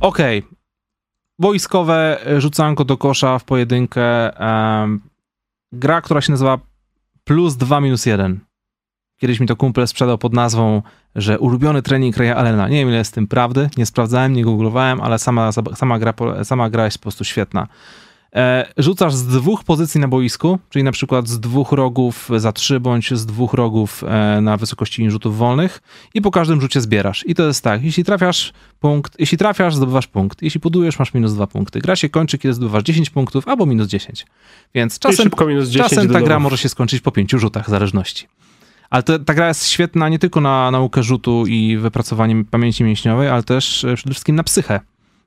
Okej. Wojskowe e, rzucanko do kosza w pojedynkę. gra, która się nazywa plus 2 minus 1. Kiedyś mi to kumple sprzedał pod nazwą, że ulubiony trening Raya Allena. Nie wiem, ile jest z tym prawdy, nie sprawdzałem, nie googlowałem, ale sama, sama, gra, sama gra jest po prostu świetna. E, rzucasz z dwóch pozycji na boisku, czyli na przykład z dwóch rogów za trzy, bądź z dwóch rogów e, na wysokości rzutów wolnych i po każdym rzucie zbierasz. I to jest tak, jeśli trafiasz punkt, jeśli trafiasz, zdobywasz punkt, jeśli budujesz, masz minus dwa punkty. Gra się kończy, kiedy zdobywasz 10 punktów albo minus 10. Więc czasem szybko minus 10 Czasem ta gra może się skończyć po pięciu rzutach, w zależności. Ale to, ta gra jest świetna nie tylko na naukę rzutu i wypracowanie pamięci mięśniowej, ale też e, przede wszystkim na psychę.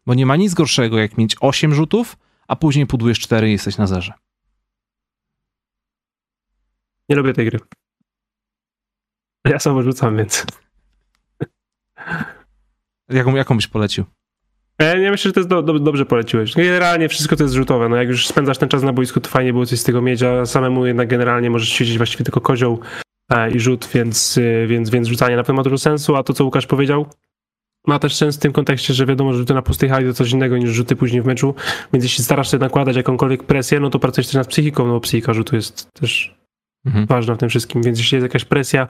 Bo nie ma nic gorszego, jak mieć 8 rzutów, a później pudujesz 4 i jesteś na zerze. Nie lubię tej gry. Ja samo rzucam, więc. Jaką, jaką byś polecił? E, Ja myślę, że to jest do, do, dobrze poleciłeś. Generalnie wszystko to jest rzutowe. No jak już spędzasz ten czas na boisku, to fajnie było coś z tego mieć, a samemu jednak generalnie możesz siedzieć właściwie tylko kozioł i rzut, więc, e, więc, więc rzucanie na pewno ma dużo sensu, a to, co Łukasz powiedział, ma też sens w tym kontekście, że wiadomo, że rzuty na pustej hali to coś innego niż rzuty później w meczu, więc jeśli starasz się nakładać jakąkolwiek presję, no to pracujesz też nad psychiką, no bo psychika rzutu jest też Mhm. ważna w tym wszystkim, więc jeśli jest jakaś presja,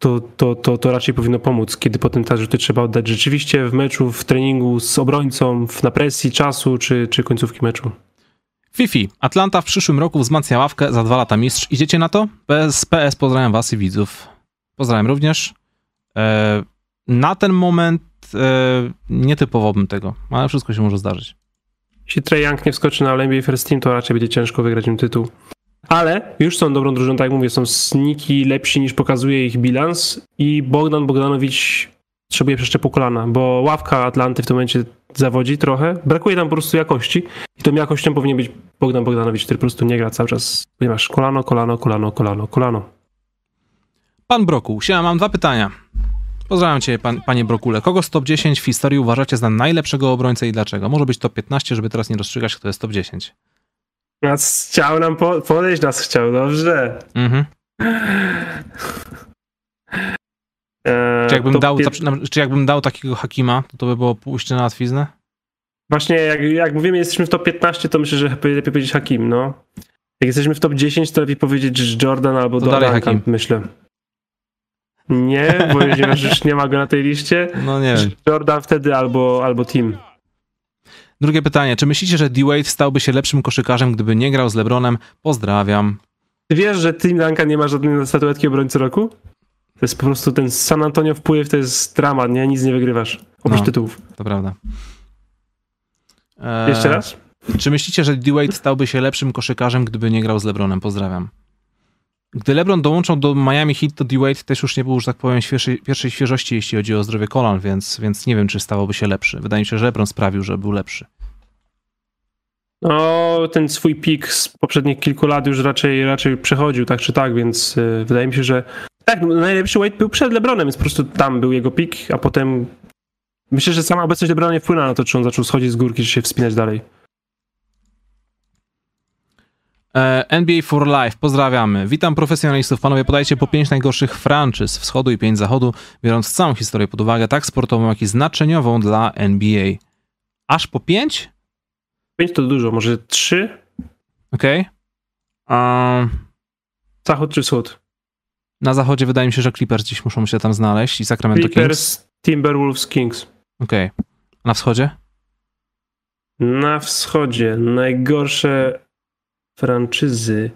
to, to, to, to raczej powinno pomóc, kiedy potem te rzuty trzeba oddać rzeczywiście w meczu, w treningu z obrońcą, w, na presji czasu czy, czy końcówki meczu. Fifi. Atlanta w przyszłym roku wzmacnia ławkę za dwa lata mistrz. Idziecie na to? PS, PS pozdrawiam was i widzów. Pozdrawiam również. E, na ten moment e, nie typowałbym tego, ale wszystko się może zdarzyć. Jeśli Trey Young nie wskoczy na NBA First Team, to raczej będzie ciężko wygrać im tytuł. Ale już są dobrą drużyną, tak jak mówię, są sniki lepsi niż pokazuje ich bilans i Bogdan Bogdanowicz potrzebuje przeszczepu kolana, bo ławka Atlanty w tym momencie zawodzi trochę. Brakuje tam po prostu jakości i tą jakością powinien być Bogdan Bogdanowicz, który po prostu nie gra cały czas, ponieważ kolano, kolano, kolano, kolano, kolano. Pan Broku, siema, mam dwa pytania. Pozdrawiam cię, pan, panie Brokule. Kogo z top 10 w historii uważacie za najlepszego obrońcę i dlaczego? Może być top 15, żeby teraz nie rozstrzygać, kto jest top 10. Nas chciał nam po, podejść, nas chciał, dobrze. Mhm. Eee, Czy, jakbym dał, czy jakbym dał takiego Hakima, to to by było pójście na łatwiznę? Właśnie jak, jak mówimy, jesteśmy w top 15, to myślę, że lepiej powiedzieć Hakim, no. Jak jesteśmy w top 10, to lepiej powiedzieć że Jordan albo To dalej Duncan, Hakim. myślę. Nie, bo już, już nie ma go na tej liście. No nie wiem. Jordan wtedy albo, albo Team. Drugie pytanie. Czy myślicie, że D-Wade stałby się lepszym koszykarzem, gdyby nie grał z LeBronem? Pozdrawiam. Ty wiesz, że Team Duncan nie ma żadnej statuetki obrońcy roku? To jest po prostu ten San Antonio wpływ, to jest dramat, nie? Nic nie wygrywasz. Oprócz No. tytułów. To prawda. Eee, Jeszcze raz? Czy myślicie, że D-Wade stałby się lepszym koszykarzem, gdyby nie grał z LeBronem? Pozdrawiam. Gdy LeBron dołączył do Miami Heat, to D-Wade też już nie był, że tak powiem, świeżej, pierwszej świeżości, jeśli chodzi o zdrowie kolan, więc, więc nie wiem, czy stałoby się lepszy. Wydaje mi się, że LeBron sprawił, że był lepszy. No, ten swój pik z poprzednich kilku lat już raczej, raczej przechodził, tak czy tak, więc y, wydaje mi się, że tak, no, najlepszy Wade był przed LeBronem, więc po prostu tam był jego pik, a potem myślę, że sama obecność LeBrona nie wpłynęła na to, czy on zaczął schodzić z górki, czy się wspinać dalej. E, NBA for Life, pozdrawiamy. Witam profesjonalistów. Panowie, podajcie po pięć najgorszych franczyz wschodu i pięć zachodu, biorąc całą historię pod uwagę, tak sportową, jak i znaczeniową dla NBA. Aż po pięć? Pięć to dużo, może trzy? Okej. A Zachód czy wschód? Na zachodzie wydaje mi się, że Clippers gdzieś muszą się tam znaleźć i Sacramento Kings. Clippers, Timberwolves, Kings. Okej. A na wschodzie? Na wschodzie najgorsze franczyzy.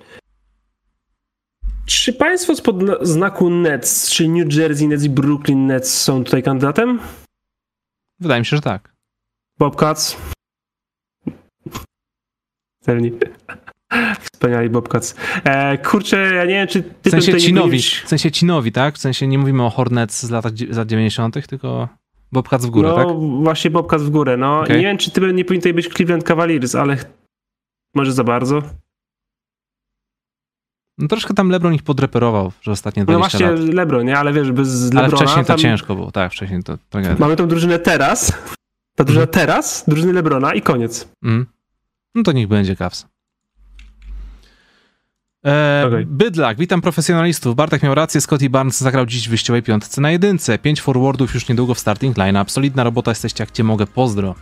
Czy państwo spod na- znaku Nets, czy New Jersey Nets i Brooklyn Nets są tutaj kandydatem? Wydaje mi się, że tak. Bobcats. Celni. Wspaniali Bobcats. E, kurczę, ja nie wiem, czy ty W sensie tutaj nie ci nowi, powinieneś- w sensie ci nowi, tak? W sensie nie mówimy o Hornets z lat, z lat 90., tylko Bobcats w górę, no, tak? właśnie Bobcats w górę, no. Okej. Nie wiem, czy ty nie powinien tutaj być Cleveland Cavaliers, ale może za bardzo. No troszkę tam LeBron ich podreperował, że ostatnie No 20 właśnie lat. LeBron, nie? Ale wiesz, bez Ale LeBrona wcześniej to ciężko było, tak, wcześniej to mamy tą drużynę teraz, ta drużyna Mhm. teraz, drużyny LeBrona i koniec. Mm. No to niech będzie Cavs. E, Okej. Bydlak, witam profesjonalistów. Bartek miał rację, Scotty Barnes zagrał dziś w wyjściowej piątce na jedynce. Pięć forwardów już niedługo w starting line-up. Solidna robota, jesteście jak cię mogę, pozdro.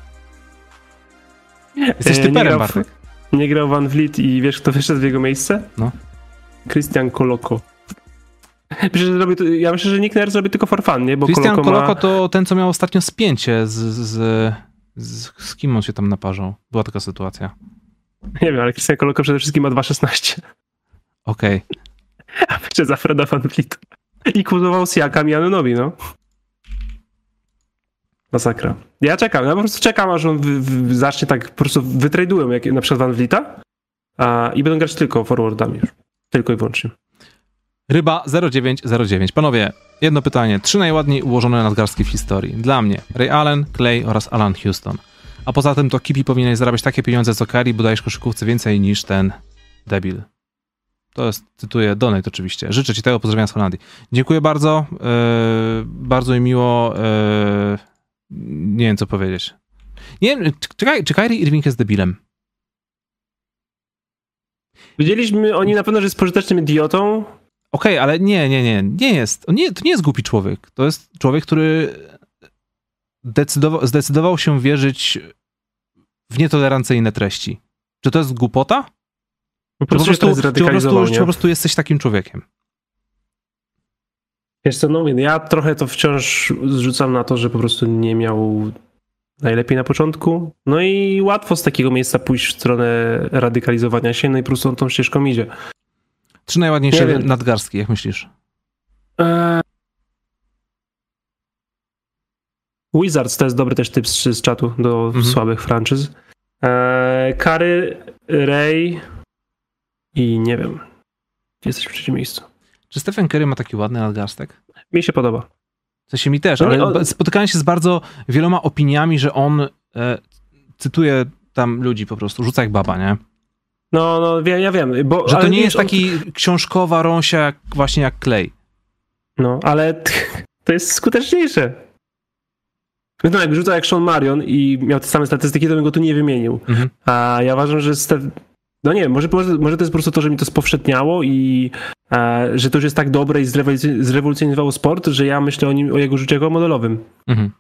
Jesteś E, nie typerem, grał w- Bartek. Nie grał Van Vliet i wiesz, kto wyszedł w jego miejsce? No. Christian Koloko. Ja myślę, że Nick Nurse zrobi tylko for fun, nie? Bo Christian Koloko, Koloko ma... to ten, co miał ostatnio spięcie z, z, z... Z kim on się tam naparzał? Była taka sytuacja. Nie wiem, ale Christian Koloko przede wszystkim ma 2,16. Okej. A jeszcze za Freda Van Vliet. I kuzował z Jakam i Anunobi, no. Masakra. Ja czekam, ja po prostu czekam, aż on wy, wy, zacznie tak, po prostu wytradują jak, na przykład Van Vlieta a, i będą grać tylko forwardami już. Tylko i wyłącznie. Ryba 0909. Panowie, jedno pytanie. Trzy najładniej ułożone nadgarstki w historii. Dla mnie Ray Allen, Clay oraz Alan Houston. A poza tym to Kipi powinien zarabiać takie pieniądze co Curry, bo dajesz koszykówce więcej niż ten debil. To jest, cytuję, donate oczywiście. Życzę ci tego, pozdrawiam z Holandii. Dziękuję bardzo, yy, bardzo mi miło, yy, nie wiem co powiedzieć. Nie wiem, czy, czy, Kyrie Irving jest debilem? Widzieliśmy oni na pewno, że jest pożytecznym idiotą. Okej, ale nie, nie, nie, nie jest. Nie, to nie jest głupi człowiek. To jest człowiek, który decydował, zdecydował się wierzyć w nietolerancyjne treści. Czy to jest głupota? Po prostu, po prostu, po prostu po prostu jesteś takim człowiekiem. Wiesz co, no ja trochę to wciąż zrzucam na to, że po prostu nie miał najlepiej na początku. No i łatwo z takiego miejsca pójść w stronę radykalizowania się, no i po prostu on tą ścieżką idzie. Trzy najładniejsze nadgarstki, jak myślisz? E, Wizards to jest dobry też typ z, z czatu do mhm. słabych franczyz. E, Kary, Ray, i nie wiem. Gdzie jesteś w trzecim miejscu? Czy Stephen Curry ma taki ładny nadgarstek? Mi się podoba. W sensie mi też, No ale on- spotykałem się z bardzo wieloma opiniami, że on, e, cytuję tam ludzi po prostu, rzuca jak baba, nie? No, no, ja wiem, bo... Że to nie jest on- taki książkowa rąsia jak, właśnie jak klej. No, ale to jest skuteczniejsze. No, jak rzuca jak Sean Marion i miał te same statystyki, to bym go tu nie wymienił. Mhm. A ja uważam, że Steph... No nie może, może, to jest po prostu to, że mi to spowszedniało i e, że to już jest tak dobre i zrewolucjonizowało sport, że ja myślę o nim, o jego rzucie jako modelowym. Mhm.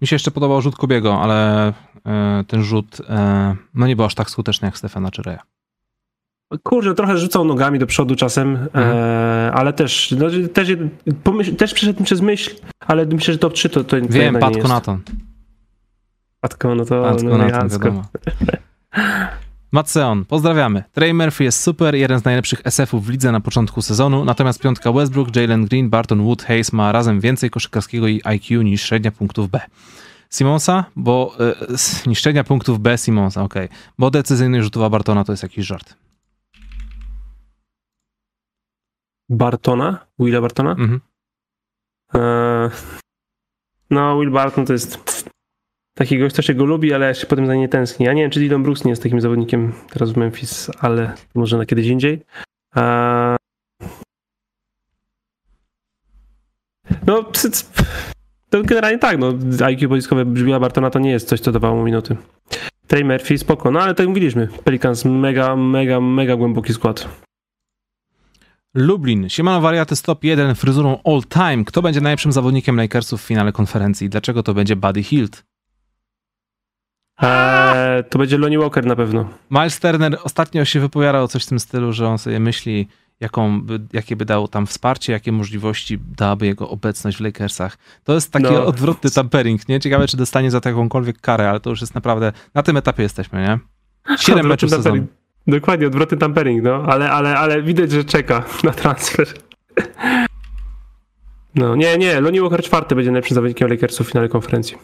Mi się jeszcze podobał rzut Kobiego, ale e, ten rzut e, no nie był aż tak skuteczny jak Stefana czy Reya. Kurczę, trochę rzucał nogami do przodu czasem, e, ale też, no, też, pomyśl, też przeszedł przez myśl, ale myślę, że top 3 to, to, to Wiem, nie Pat. Konaton. Patko, no to Pat no, Konaton, elegancko. Matseon, pozdrawiamy. Trey Murphy jest super, jeden z najlepszych SF-ów w lidze na początku sezonu, natomiast piątka Westbrook, Jalen Green, Barton Wood, Hayes ma razem więcej koszykarskiego i IQ niż średnia punktów B. Simonsa, bo e, s- niż średnia punktów B Simonsa, okej. Bo decyzyjność rzutowa Bartona to jest jakiś żart. Bartona? Willa Bartona? Mhm. Eee, no, Will Barton to jest taki gość, kto się go lubi, ale się potem za nie tęskni. Ja nie wiem, czy Dylan Brooks nie jest takim zawodnikiem teraz w Memphis, ale może na kiedyś indziej. Eee, no, to generalnie tak, no, IQ boiskowe Willa Bartona to nie jest coś, co dawało mu minuty. Trey Murphy, spoko, no ale tak mówiliśmy, Pelicans mega, mega, mega głęboki skład. Lublin, siemano wariaty stop 1 fryzurą all time. Kto będzie najlepszym zawodnikiem Lakersów w finale konferencji? Dlaczego to będzie Buddy Hield? Eee, to będzie Lonnie Walker na pewno. Miles Turner ostatnio się wypowiadał coś w tym stylu, że on sobie myśli, jaką jakie by dał tam wsparcie, jakie możliwości dałaby jego obecność w Lakersach. To jest taki No. odwrotny tampering, nie? Ciekawe, czy dostanie za to jakąkolwiek karę, ale to już jest naprawdę, na tym etapie jesteśmy, nie? Siedem Odwrotny meczów sezonu. Dokładnie, odwrotny tampering, no, ale, ale, ale widać, że czeka na transfer. No, nie, nie, Lonnie Walker czwarty będzie najlepszym zawodnikiem Lakersów w finale konferencji.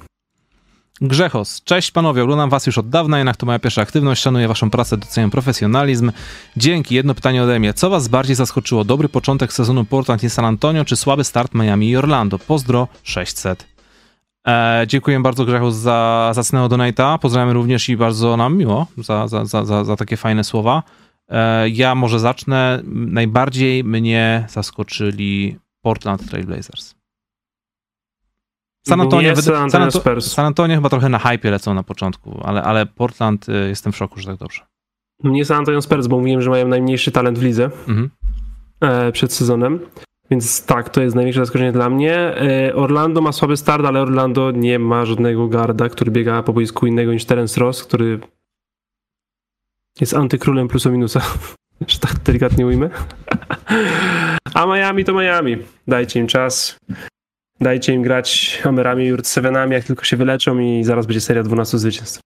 Grzechos. Cześć panowie, oglądam was już od dawna, jednak to moja pierwsza aktywność, szanuję waszą pracę, doceniam profesjonalizm. Dzięki, jedno pytanie ode mnie. Co was bardziej zaskoczyło? Dobry początek sezonu Portland i San Antonio, czy słaby start Miami i Orlando? Pozdro 600. E, dziękuję bardzo Grzechos za zacnego donata. Pozdrawiam również i bardzo nam miło za, za, za, za, za takie fajne słowa. E, ja może zacznę. Najbardziej mnie zaskoczyli Portland Trail Blazers. San Antonio, Nie San Antonio San Anto-. San Antonio chyba trochę na hypie lecą na początku, ale, ale Portland y, jestem w szoku, że tak dobrze. Nie San Antonio Spurs, bo mówiłem, że mają najmniejszy talent w lidze Mhm. e, przed sezonem. Więc tak, to jest największe zaskoczenie dla mnie. E, Orlando ma słaby start, ale Orlando nie ma żadnego garda, który biega po boisku innego niż Terence Ross, który jest antykrólem plusa minusa, że tak delikatnie ujmę. A Miami to Miami. Dajcie im czas. Dajcie im grać Homerami i Sevenami, jak tylko się wyleczą i zaraz będzie seria 12 zwycięstw.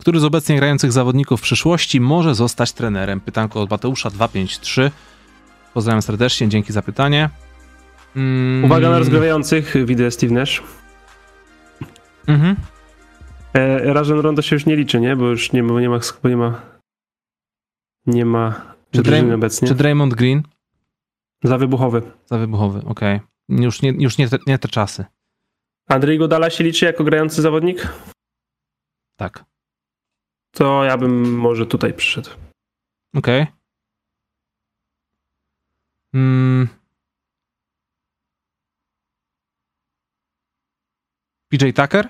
Który z obecnie grających zawodników w przyszłości może zostać trenerem? Pytanko od Mateusza 253. Pozdrawiam serdecznie, dzięki za pytanie. Mm, Uwaga na rozgrywających, widzę Steve Nash. Mhm. E, Rondo się już nie liczy, nie? Bo już nie ma, nie ma, nie ma, nie ma Czy obecnie. Czy Draymond Green? Za wybuchowy. Za wybuchowy, okej. Już, nie, już nie, te, nie te czasy. Andrzej Godala się liczy jako grający zawodnik? Tak. To ja bym może tutaj przyszedł. Okej. Mm. PJ Tucker?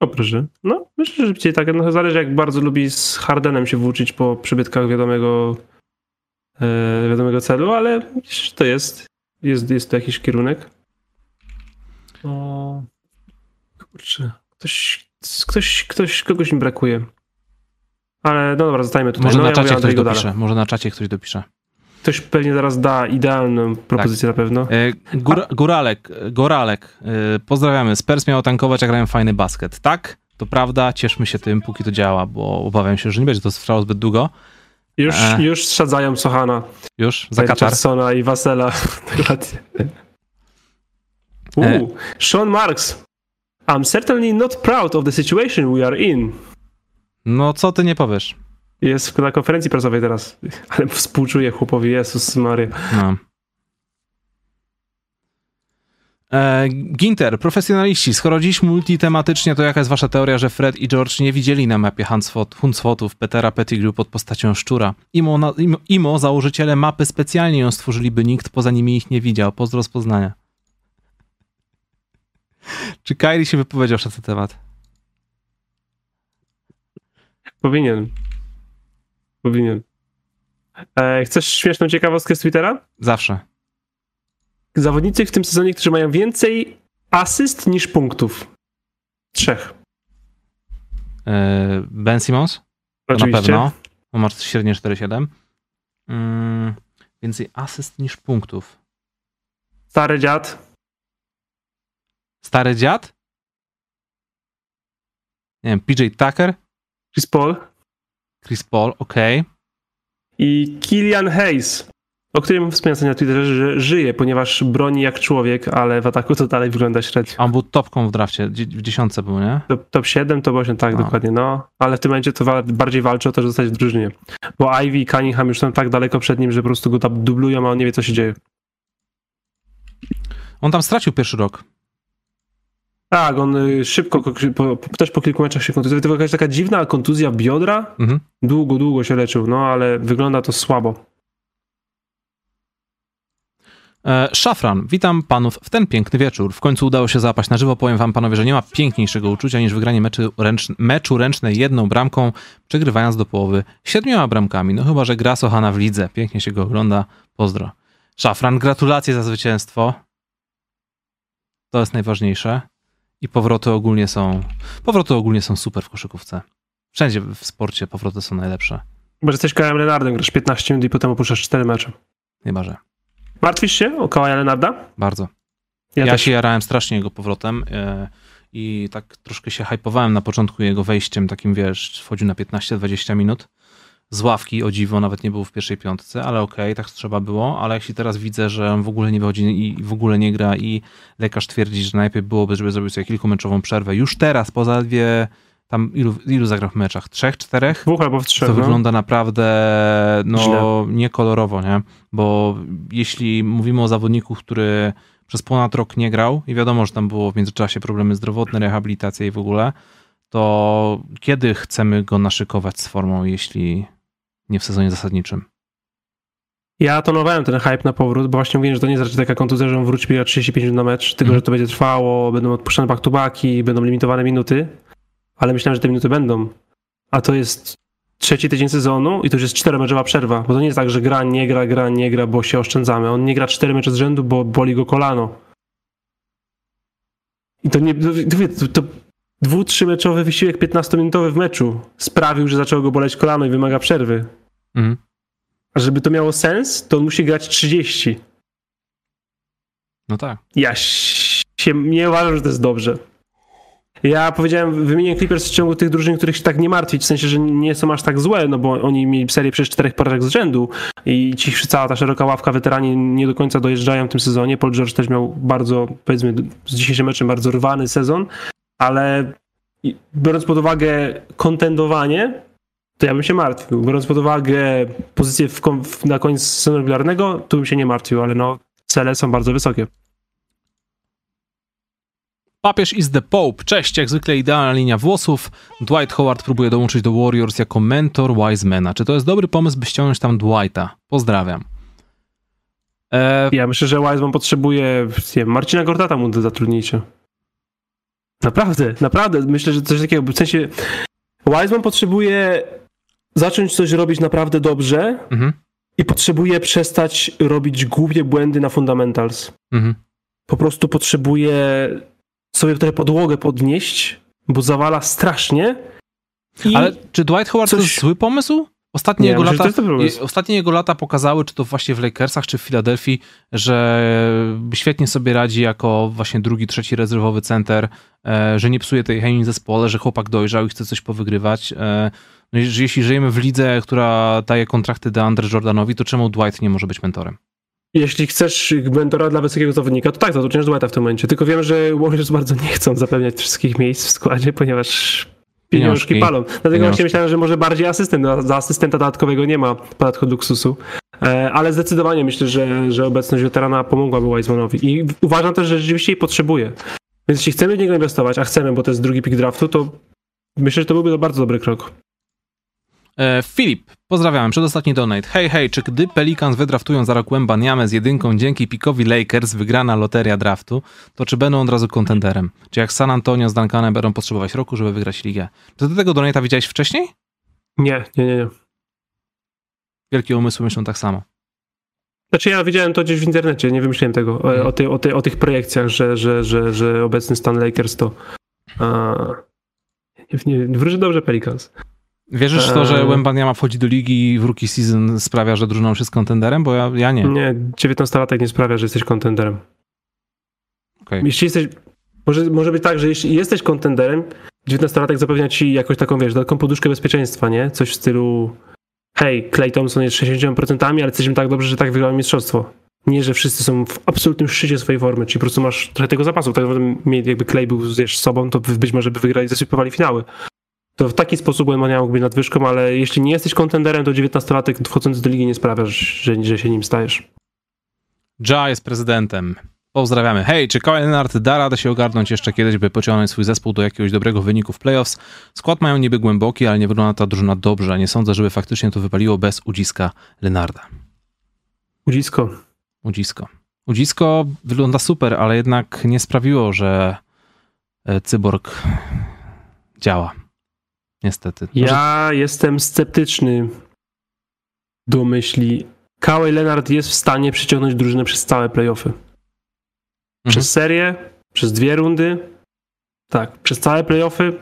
O proszę. No, myślę, że dzisiaj tak, no, zależy jak bardzo lubi z Hardenem się włóczyć po przybytkach wiadomego wiadomego celu, ale to jest. Jest, jest to jakiś kierunek. O, kurczę. Ktoś, ktoś, ktoś, kogoś mi brakuje. Ale no dobra, zostajmy tutaj. Może no, na ja czacie ktoś dopisze. Może na czacie ktoś dopisze. Ktoś pewnie zaraz da idealną propozycję na pewno. E, Gór, góralek, Goralek, e, pozdrawiamy. Spurs miał tankować, a grałem fajny basket. Tak, to prawda, cieszmy się tym, póki to działa, bo obawiam się, że nie będzie to trwało zbyt długo. Już, e. już sadzają Sochana, Już, za. Richardsona i Wasela. Dokładnie. Ooh, Sean Marks. I'm certainly not proud of the situation we are in. No, co ty nie powiesz? Jest na konferencji prasowej teraz, ale współczuję chłopowi, Jezus Maria. No. E, Ginter, profesjonaliści, skoro dziś multitematycznie, to jaka jest wasza teoria, że Fred i George nie widzieli na mapie Huncwotów Petera Pettigrew pod postacią szczura? Imo, na, imo, imo, założyciele mapy specjalnie ją stworzyli, by nikt poza nimi ich nie widział. Pozdro z Poznania. Czy Kylie się wypowiedział na ten temat? Powinien. Powinien. E, chcesz śmieszną ciekawostkę z Twittera? Zawsze. Zawodnicy w tym sezonie, którzy mają więcej asyst niż punktów. Trzech. E, ben Simmons? Oczywiście. na pewno. On ma średnie 4,7. Mm, więcej asyst niż punktów. Stary dziad. Stary dziad? Nie wiem, PJ Tucker? Chris Paul. Chris Paul, okej. I Killian Hayes. O którym wspomniałem na Twitterze, że żyje, ponieważ broni jak człowiek, ale w ataku to dalej wygląda średnio. On był topką w drafcie, w dziesiątce był, nie? Top, top 7, top 8, tak, No. dokładnie, no. Ale w tym momencie to wa- bardziej walczy o to, że zostać w drużynie. Bo Ivy i Cunningham już są tak daleko przed nim, że po prostu go tam dublują, a on nie wie, co się dzieje. On tam stracił pierwszy rok. Tak, on y, szybko, ko- po, też po kilku meczach się kontuzja. To była jakaś taka dziwna kontuzja biodra. Mhm. Długo, długo się leczył, no ale wygląda to słabo. E, Szafran, witam panów w ten piękny wieczór. W końcu udało się zapaść na żywo. Powiem wam panowie, że nie ma piękniejszego uczucia niż wygranie meczu, ręcz, meczu ręcznej jedną bramką, przegrywając do połowy siedmioma bramkami. No chyba, że gra Sochana w lidze. Pięknie się go ogląda. Pozdro. Szafran, gratulacje za zwycięstwo. To jest najważniejsze. I powroty ogólnie są. Powroty ogólnie są super w koszykówce. Wszędzie w sporcie powroty są najlepsze. Bo że jesteś Kawhi Leonardem, grasz 15 minut i potem opuszczasz 4 mecze. Chyba, że. Martwisz się o Kawhi Leonarda? Bardzo. Ja, Ja, się jarałem strasznie jego powrotem e, i tak troszkę się hypowałem na początku jego wejściem, takim wiesz, wchodził na 15-20 minut z ławki, o dziwo, nawet nie był w pierwszej piątce, ale okej, tak trzeba było, ale jeśli teraz widzę, że on w ogóle nie wychodzi i w ogóle nie gra i lekarz twierdzi, że najlepiej byłoby, żeby zrobić sobie kilkumeczową przerwę, już teraz, po zaledwie tam ilu, ilu zagrał w meczach? Trzech, czterech? Dwóch albo w trzech, to no. wygląda naprawdę no, Źle. niekolorowo, nie? Bo jeśli mówimy o zawodniku, który przez ponad rok nie grał i wiadomo, że tam było w międzyczasie problemy zdrowotne, rehabilitacja i w ogóle, to kiedy chcemy go naszykować z formą, jeśli nie w sezonie zasadniczym? Ja tonowałem ten hype na powrót, bo właśnie mówiłem, że to nie jest raczej taka kontuzja, że on wróci biega 35 minut na mecz, tylko Mhm. że to będzie trwało, będą odpuszczane back-to-backi, będą limitowane minuty, ale myślałem, że te minuty będą. A to jest trzeci tydzień sezonu i to już jest czteromeczowa przerwa, bo to nie jest tak, że gra, nie gra, gra, nie gra, bo się oszczędzamy. On nie gra cztery mecze z rzędu, bo boli go kolano. I to nie, to, to, to dwu, trzymeczowy wysiłek 15-minutowy w meczu sprawił, że zaczęło go boleć kolano i wymaga przerwy. Mhm. A żeby to miało sens, to on musi grać 30. No tak. Ja się nie uważam, że to jest dobrze. Ja powiedziałem, wymienię Clippers w ciągu tych drużyn, których się tak nie martwić, w sensie, że nie są aż tak złe, no bo oni mieli serię przez czterech porażek z rzędu i ci cała ta szeroka ławka weterani nie do końca dojeżdżają w tym sezonie. Paul George też miał bardzo, powiedzmy, z dzisiejszym meczem bardzo rwany sezon, ale biorąc pod uwagę kontendowanie, to ja bym się martwił. Biorąc pod uwagę pozycję w, w, na koniec sezonu regularnego, to bym się nie martwił, ale no cele są bardzo wysokie. Papież is the Pope. Cześć, jak zwykle idealna linia włosów. Dwight Howard próbuje dołączyć do Warriors jako mentor Wisemana. Czy to jest dobry pomysł, by ściągnąć tam Dwighta? Pozdrawiam. E, Ja myślę, że Wiseman potrzebuje, nie Marcina Gortata mu zatrudnijcie. Naprawdę, naprawdę. Myślę, że coś takiego, w sensie Wiseman potrzebuje zacząć coś robić naprawdę dobrze mhm, i potrzebuje przestać robić głupie błędy na fundamentals. mhm. Po prostu potrzebuje sobie trochę podłogę podnieść, bo zawala strasznie. I Ale czy Dwight Howard to coś- jest zły pomysł? Ostatnie, Nie, jego myślę, lata, to ostatnie jego lata pokazały, czy to właśnie w Lakersach, czy w Filadelfii, że świetnie sobie radzi jako właśnie drugi, trzeci rezerwowy center, e, że nie psuje tej chemii w zespole, że chłopak dojrzał i chce coś powygrywać. E, no jeśli żyjemy w lidze, która daje kontrakty DeAndre Jordanowi, to czemu Dwight nie może być mentorem? Jeśli chcesz mentora dla wysokiego zawodnika, to tak, zatrudniasz dueta w tym momencie. Tylko wiem, że Warriors bardzo nie chcą zapewniać wszystkich miejsc w składzie, ponieważ pieniążki, Pieniążki. palą. Dlatego Pieniążki. właśnie myślałem, że może bardziej asystent. No, Za asystenta dodatkowego nie ma podatku od luksusu. E, Ale zdecydowanie myślę, że, że obecność weterana pomogłaby Wisemanowi. I uważam też, że rzeczywiście jej potrzebuje. Więc jeśli chcemy w niego inwestować, a chcemy, bo to jest drugi pick draftu, to myślę, że to byłby to bardzo dobry krok. E, Filip, pozdrawiam. Przedostatni donate. Hej, hej, czy gdy Pelicans wydraftują za rok Wembaniamę z jedynką dzięki pikowi Lakers wygrana loteria draftu, to czy będą od razu kontenderem? Czy jak San Antonio z Duncanem będą potrzebować roku, żeby wygrać ligę? Czy ty tego donate'a widziałeś wcześniej? Nie, nie, nie, nie. Wielkie umysły myślą tak samo. Znaczy ja widziałem to gdzieś w internecie, nie wymyśliłem tego, o, Mhm. o, ty, o, ty, o tych projekcjach, że, że, że, że obecny stan Lakers to... A, nie, wróży dobrze Pelicans. Wierzysz w to, że Eee. Wembaniama wchodzi do ligi i w rookie season sprawia, że drużyna już jest kontenderem? Bo ja, ja nie. Nie, 19-latek nie sprawia, że jesteś kontenderem. Okej. Jeśli jesteś... Może, może być tak, że jeśli jesteś kontenderem, 19-latek zapewnia ci jakąś taką, wiesz, taką poduszkę bezpieczeństwa, nie? Coś w stylu hej, Clay Thompson jest 60%, ale jesteśmy tak dobrze, że tak wygramy mistrzostwo. Nie, że wszyscy są w absolutnym szczycie swojej formy, czyli po prostu masz trochę tego zapasu. Tak naprawdę jakby Clay był wiesz, sobą, to być może by wygrali, zasypywali finały. To w taki sposób Wembania mógł być nadwyżką, ale jeśli nie jesteś kontenderem, to 19-latek wchodzący do ligi nie sprawia, że, że się nim stajesz. Ja jest prezydentem. Pozdrawiamy. Hej, czy Kawhi Leonard da radę się ogarnąć jeszcze kiedyś, by pociągnąć swój zespół do jakiegoś dobrego wyniku w playoffs? Skład mają niby głęboki, ale nie wygląda ta drużyna dobrze. Nie sądzę, żeby faktycznie to wypaliło bez udziska Lenarda. Udzisko. Udzisko. Udzisko wygląda super, ale jednak nie sprawiło, że e, cyborg działa. Niestety. Może- Ja jestem sceptyczny do myśli. Kawhi Leonard jest w stanie przyciągnąć drużynę przez całe playoffy. Mhm. Przez serię, przez dwie rundy. Tak, przez całe playoffy.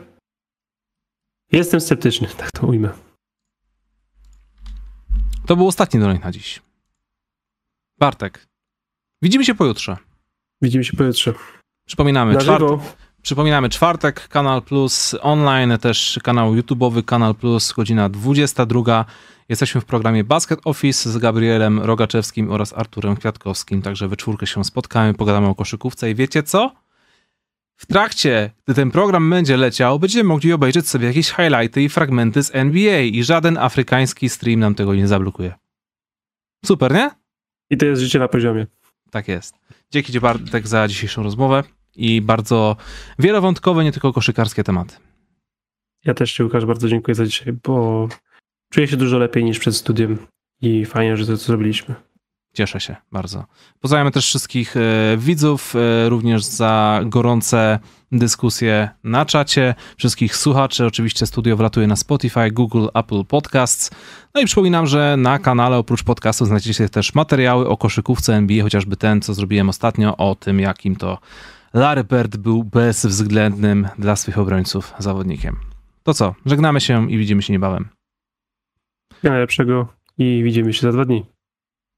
Jestem sceptyczny, tak to ujmę. To był ostatni donate na dziś. Bartek. Widzimy się pojutrze. Widzimy się pojutrze. Przypominamy, Na czwartek, żywo. Przypominamy, czwartek, Kanal Plus online, też kanał YouTube'owy, Kanal Plus, godzina 22. Jesteśmy w programie Basket Office z Gabrielem Rogaczewskim oraz Arturem Kwiatkowskim, także we czwórkę się spotkamy, pogadamy o koszykówce i wiecie co? W trakcie, gdy ten program będzie leciał, będziemy mogli obejrzeć sobie jakieś highlighty i fragmenty z NBA i żaden afrykański stream nam tego nie zablokuje. Super, nie? I to jest życie na poziomie. Tak jest. Dzięki Ci Bartek za dzisiejszą rozmowę i bardzo wielowątkowe, nie tylko koszykarskie tematy. Ja też Ci, Łukasz, bardzo dziękuję za dzisiaj, bo czuję się dużo lepiej niż przed studiem i fajnie, że to co zrobiliśmy. Cieszę się bardzo. Pozdrawiamy też wszystkich e, widzów, e, również za gorące dyskusje na czacie, wszystkich słuchaczy. Oczywiście studio wlatuje na Spotify, Google, Apple Podcasts. No i przypominam, że na kanale oprócz podcastów znajdziecie też materiały o koszykówce NBA, chociażby ten, co zrobiłem ostatnio, o tym, jakim to Larry Bird był bezwzględnym dla swych obrońców zawodnikiem. To co, żegnamy się i widzimy się niebawem. Najlepszego i widzimy się za dwa dni.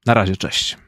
Na razie, cześć.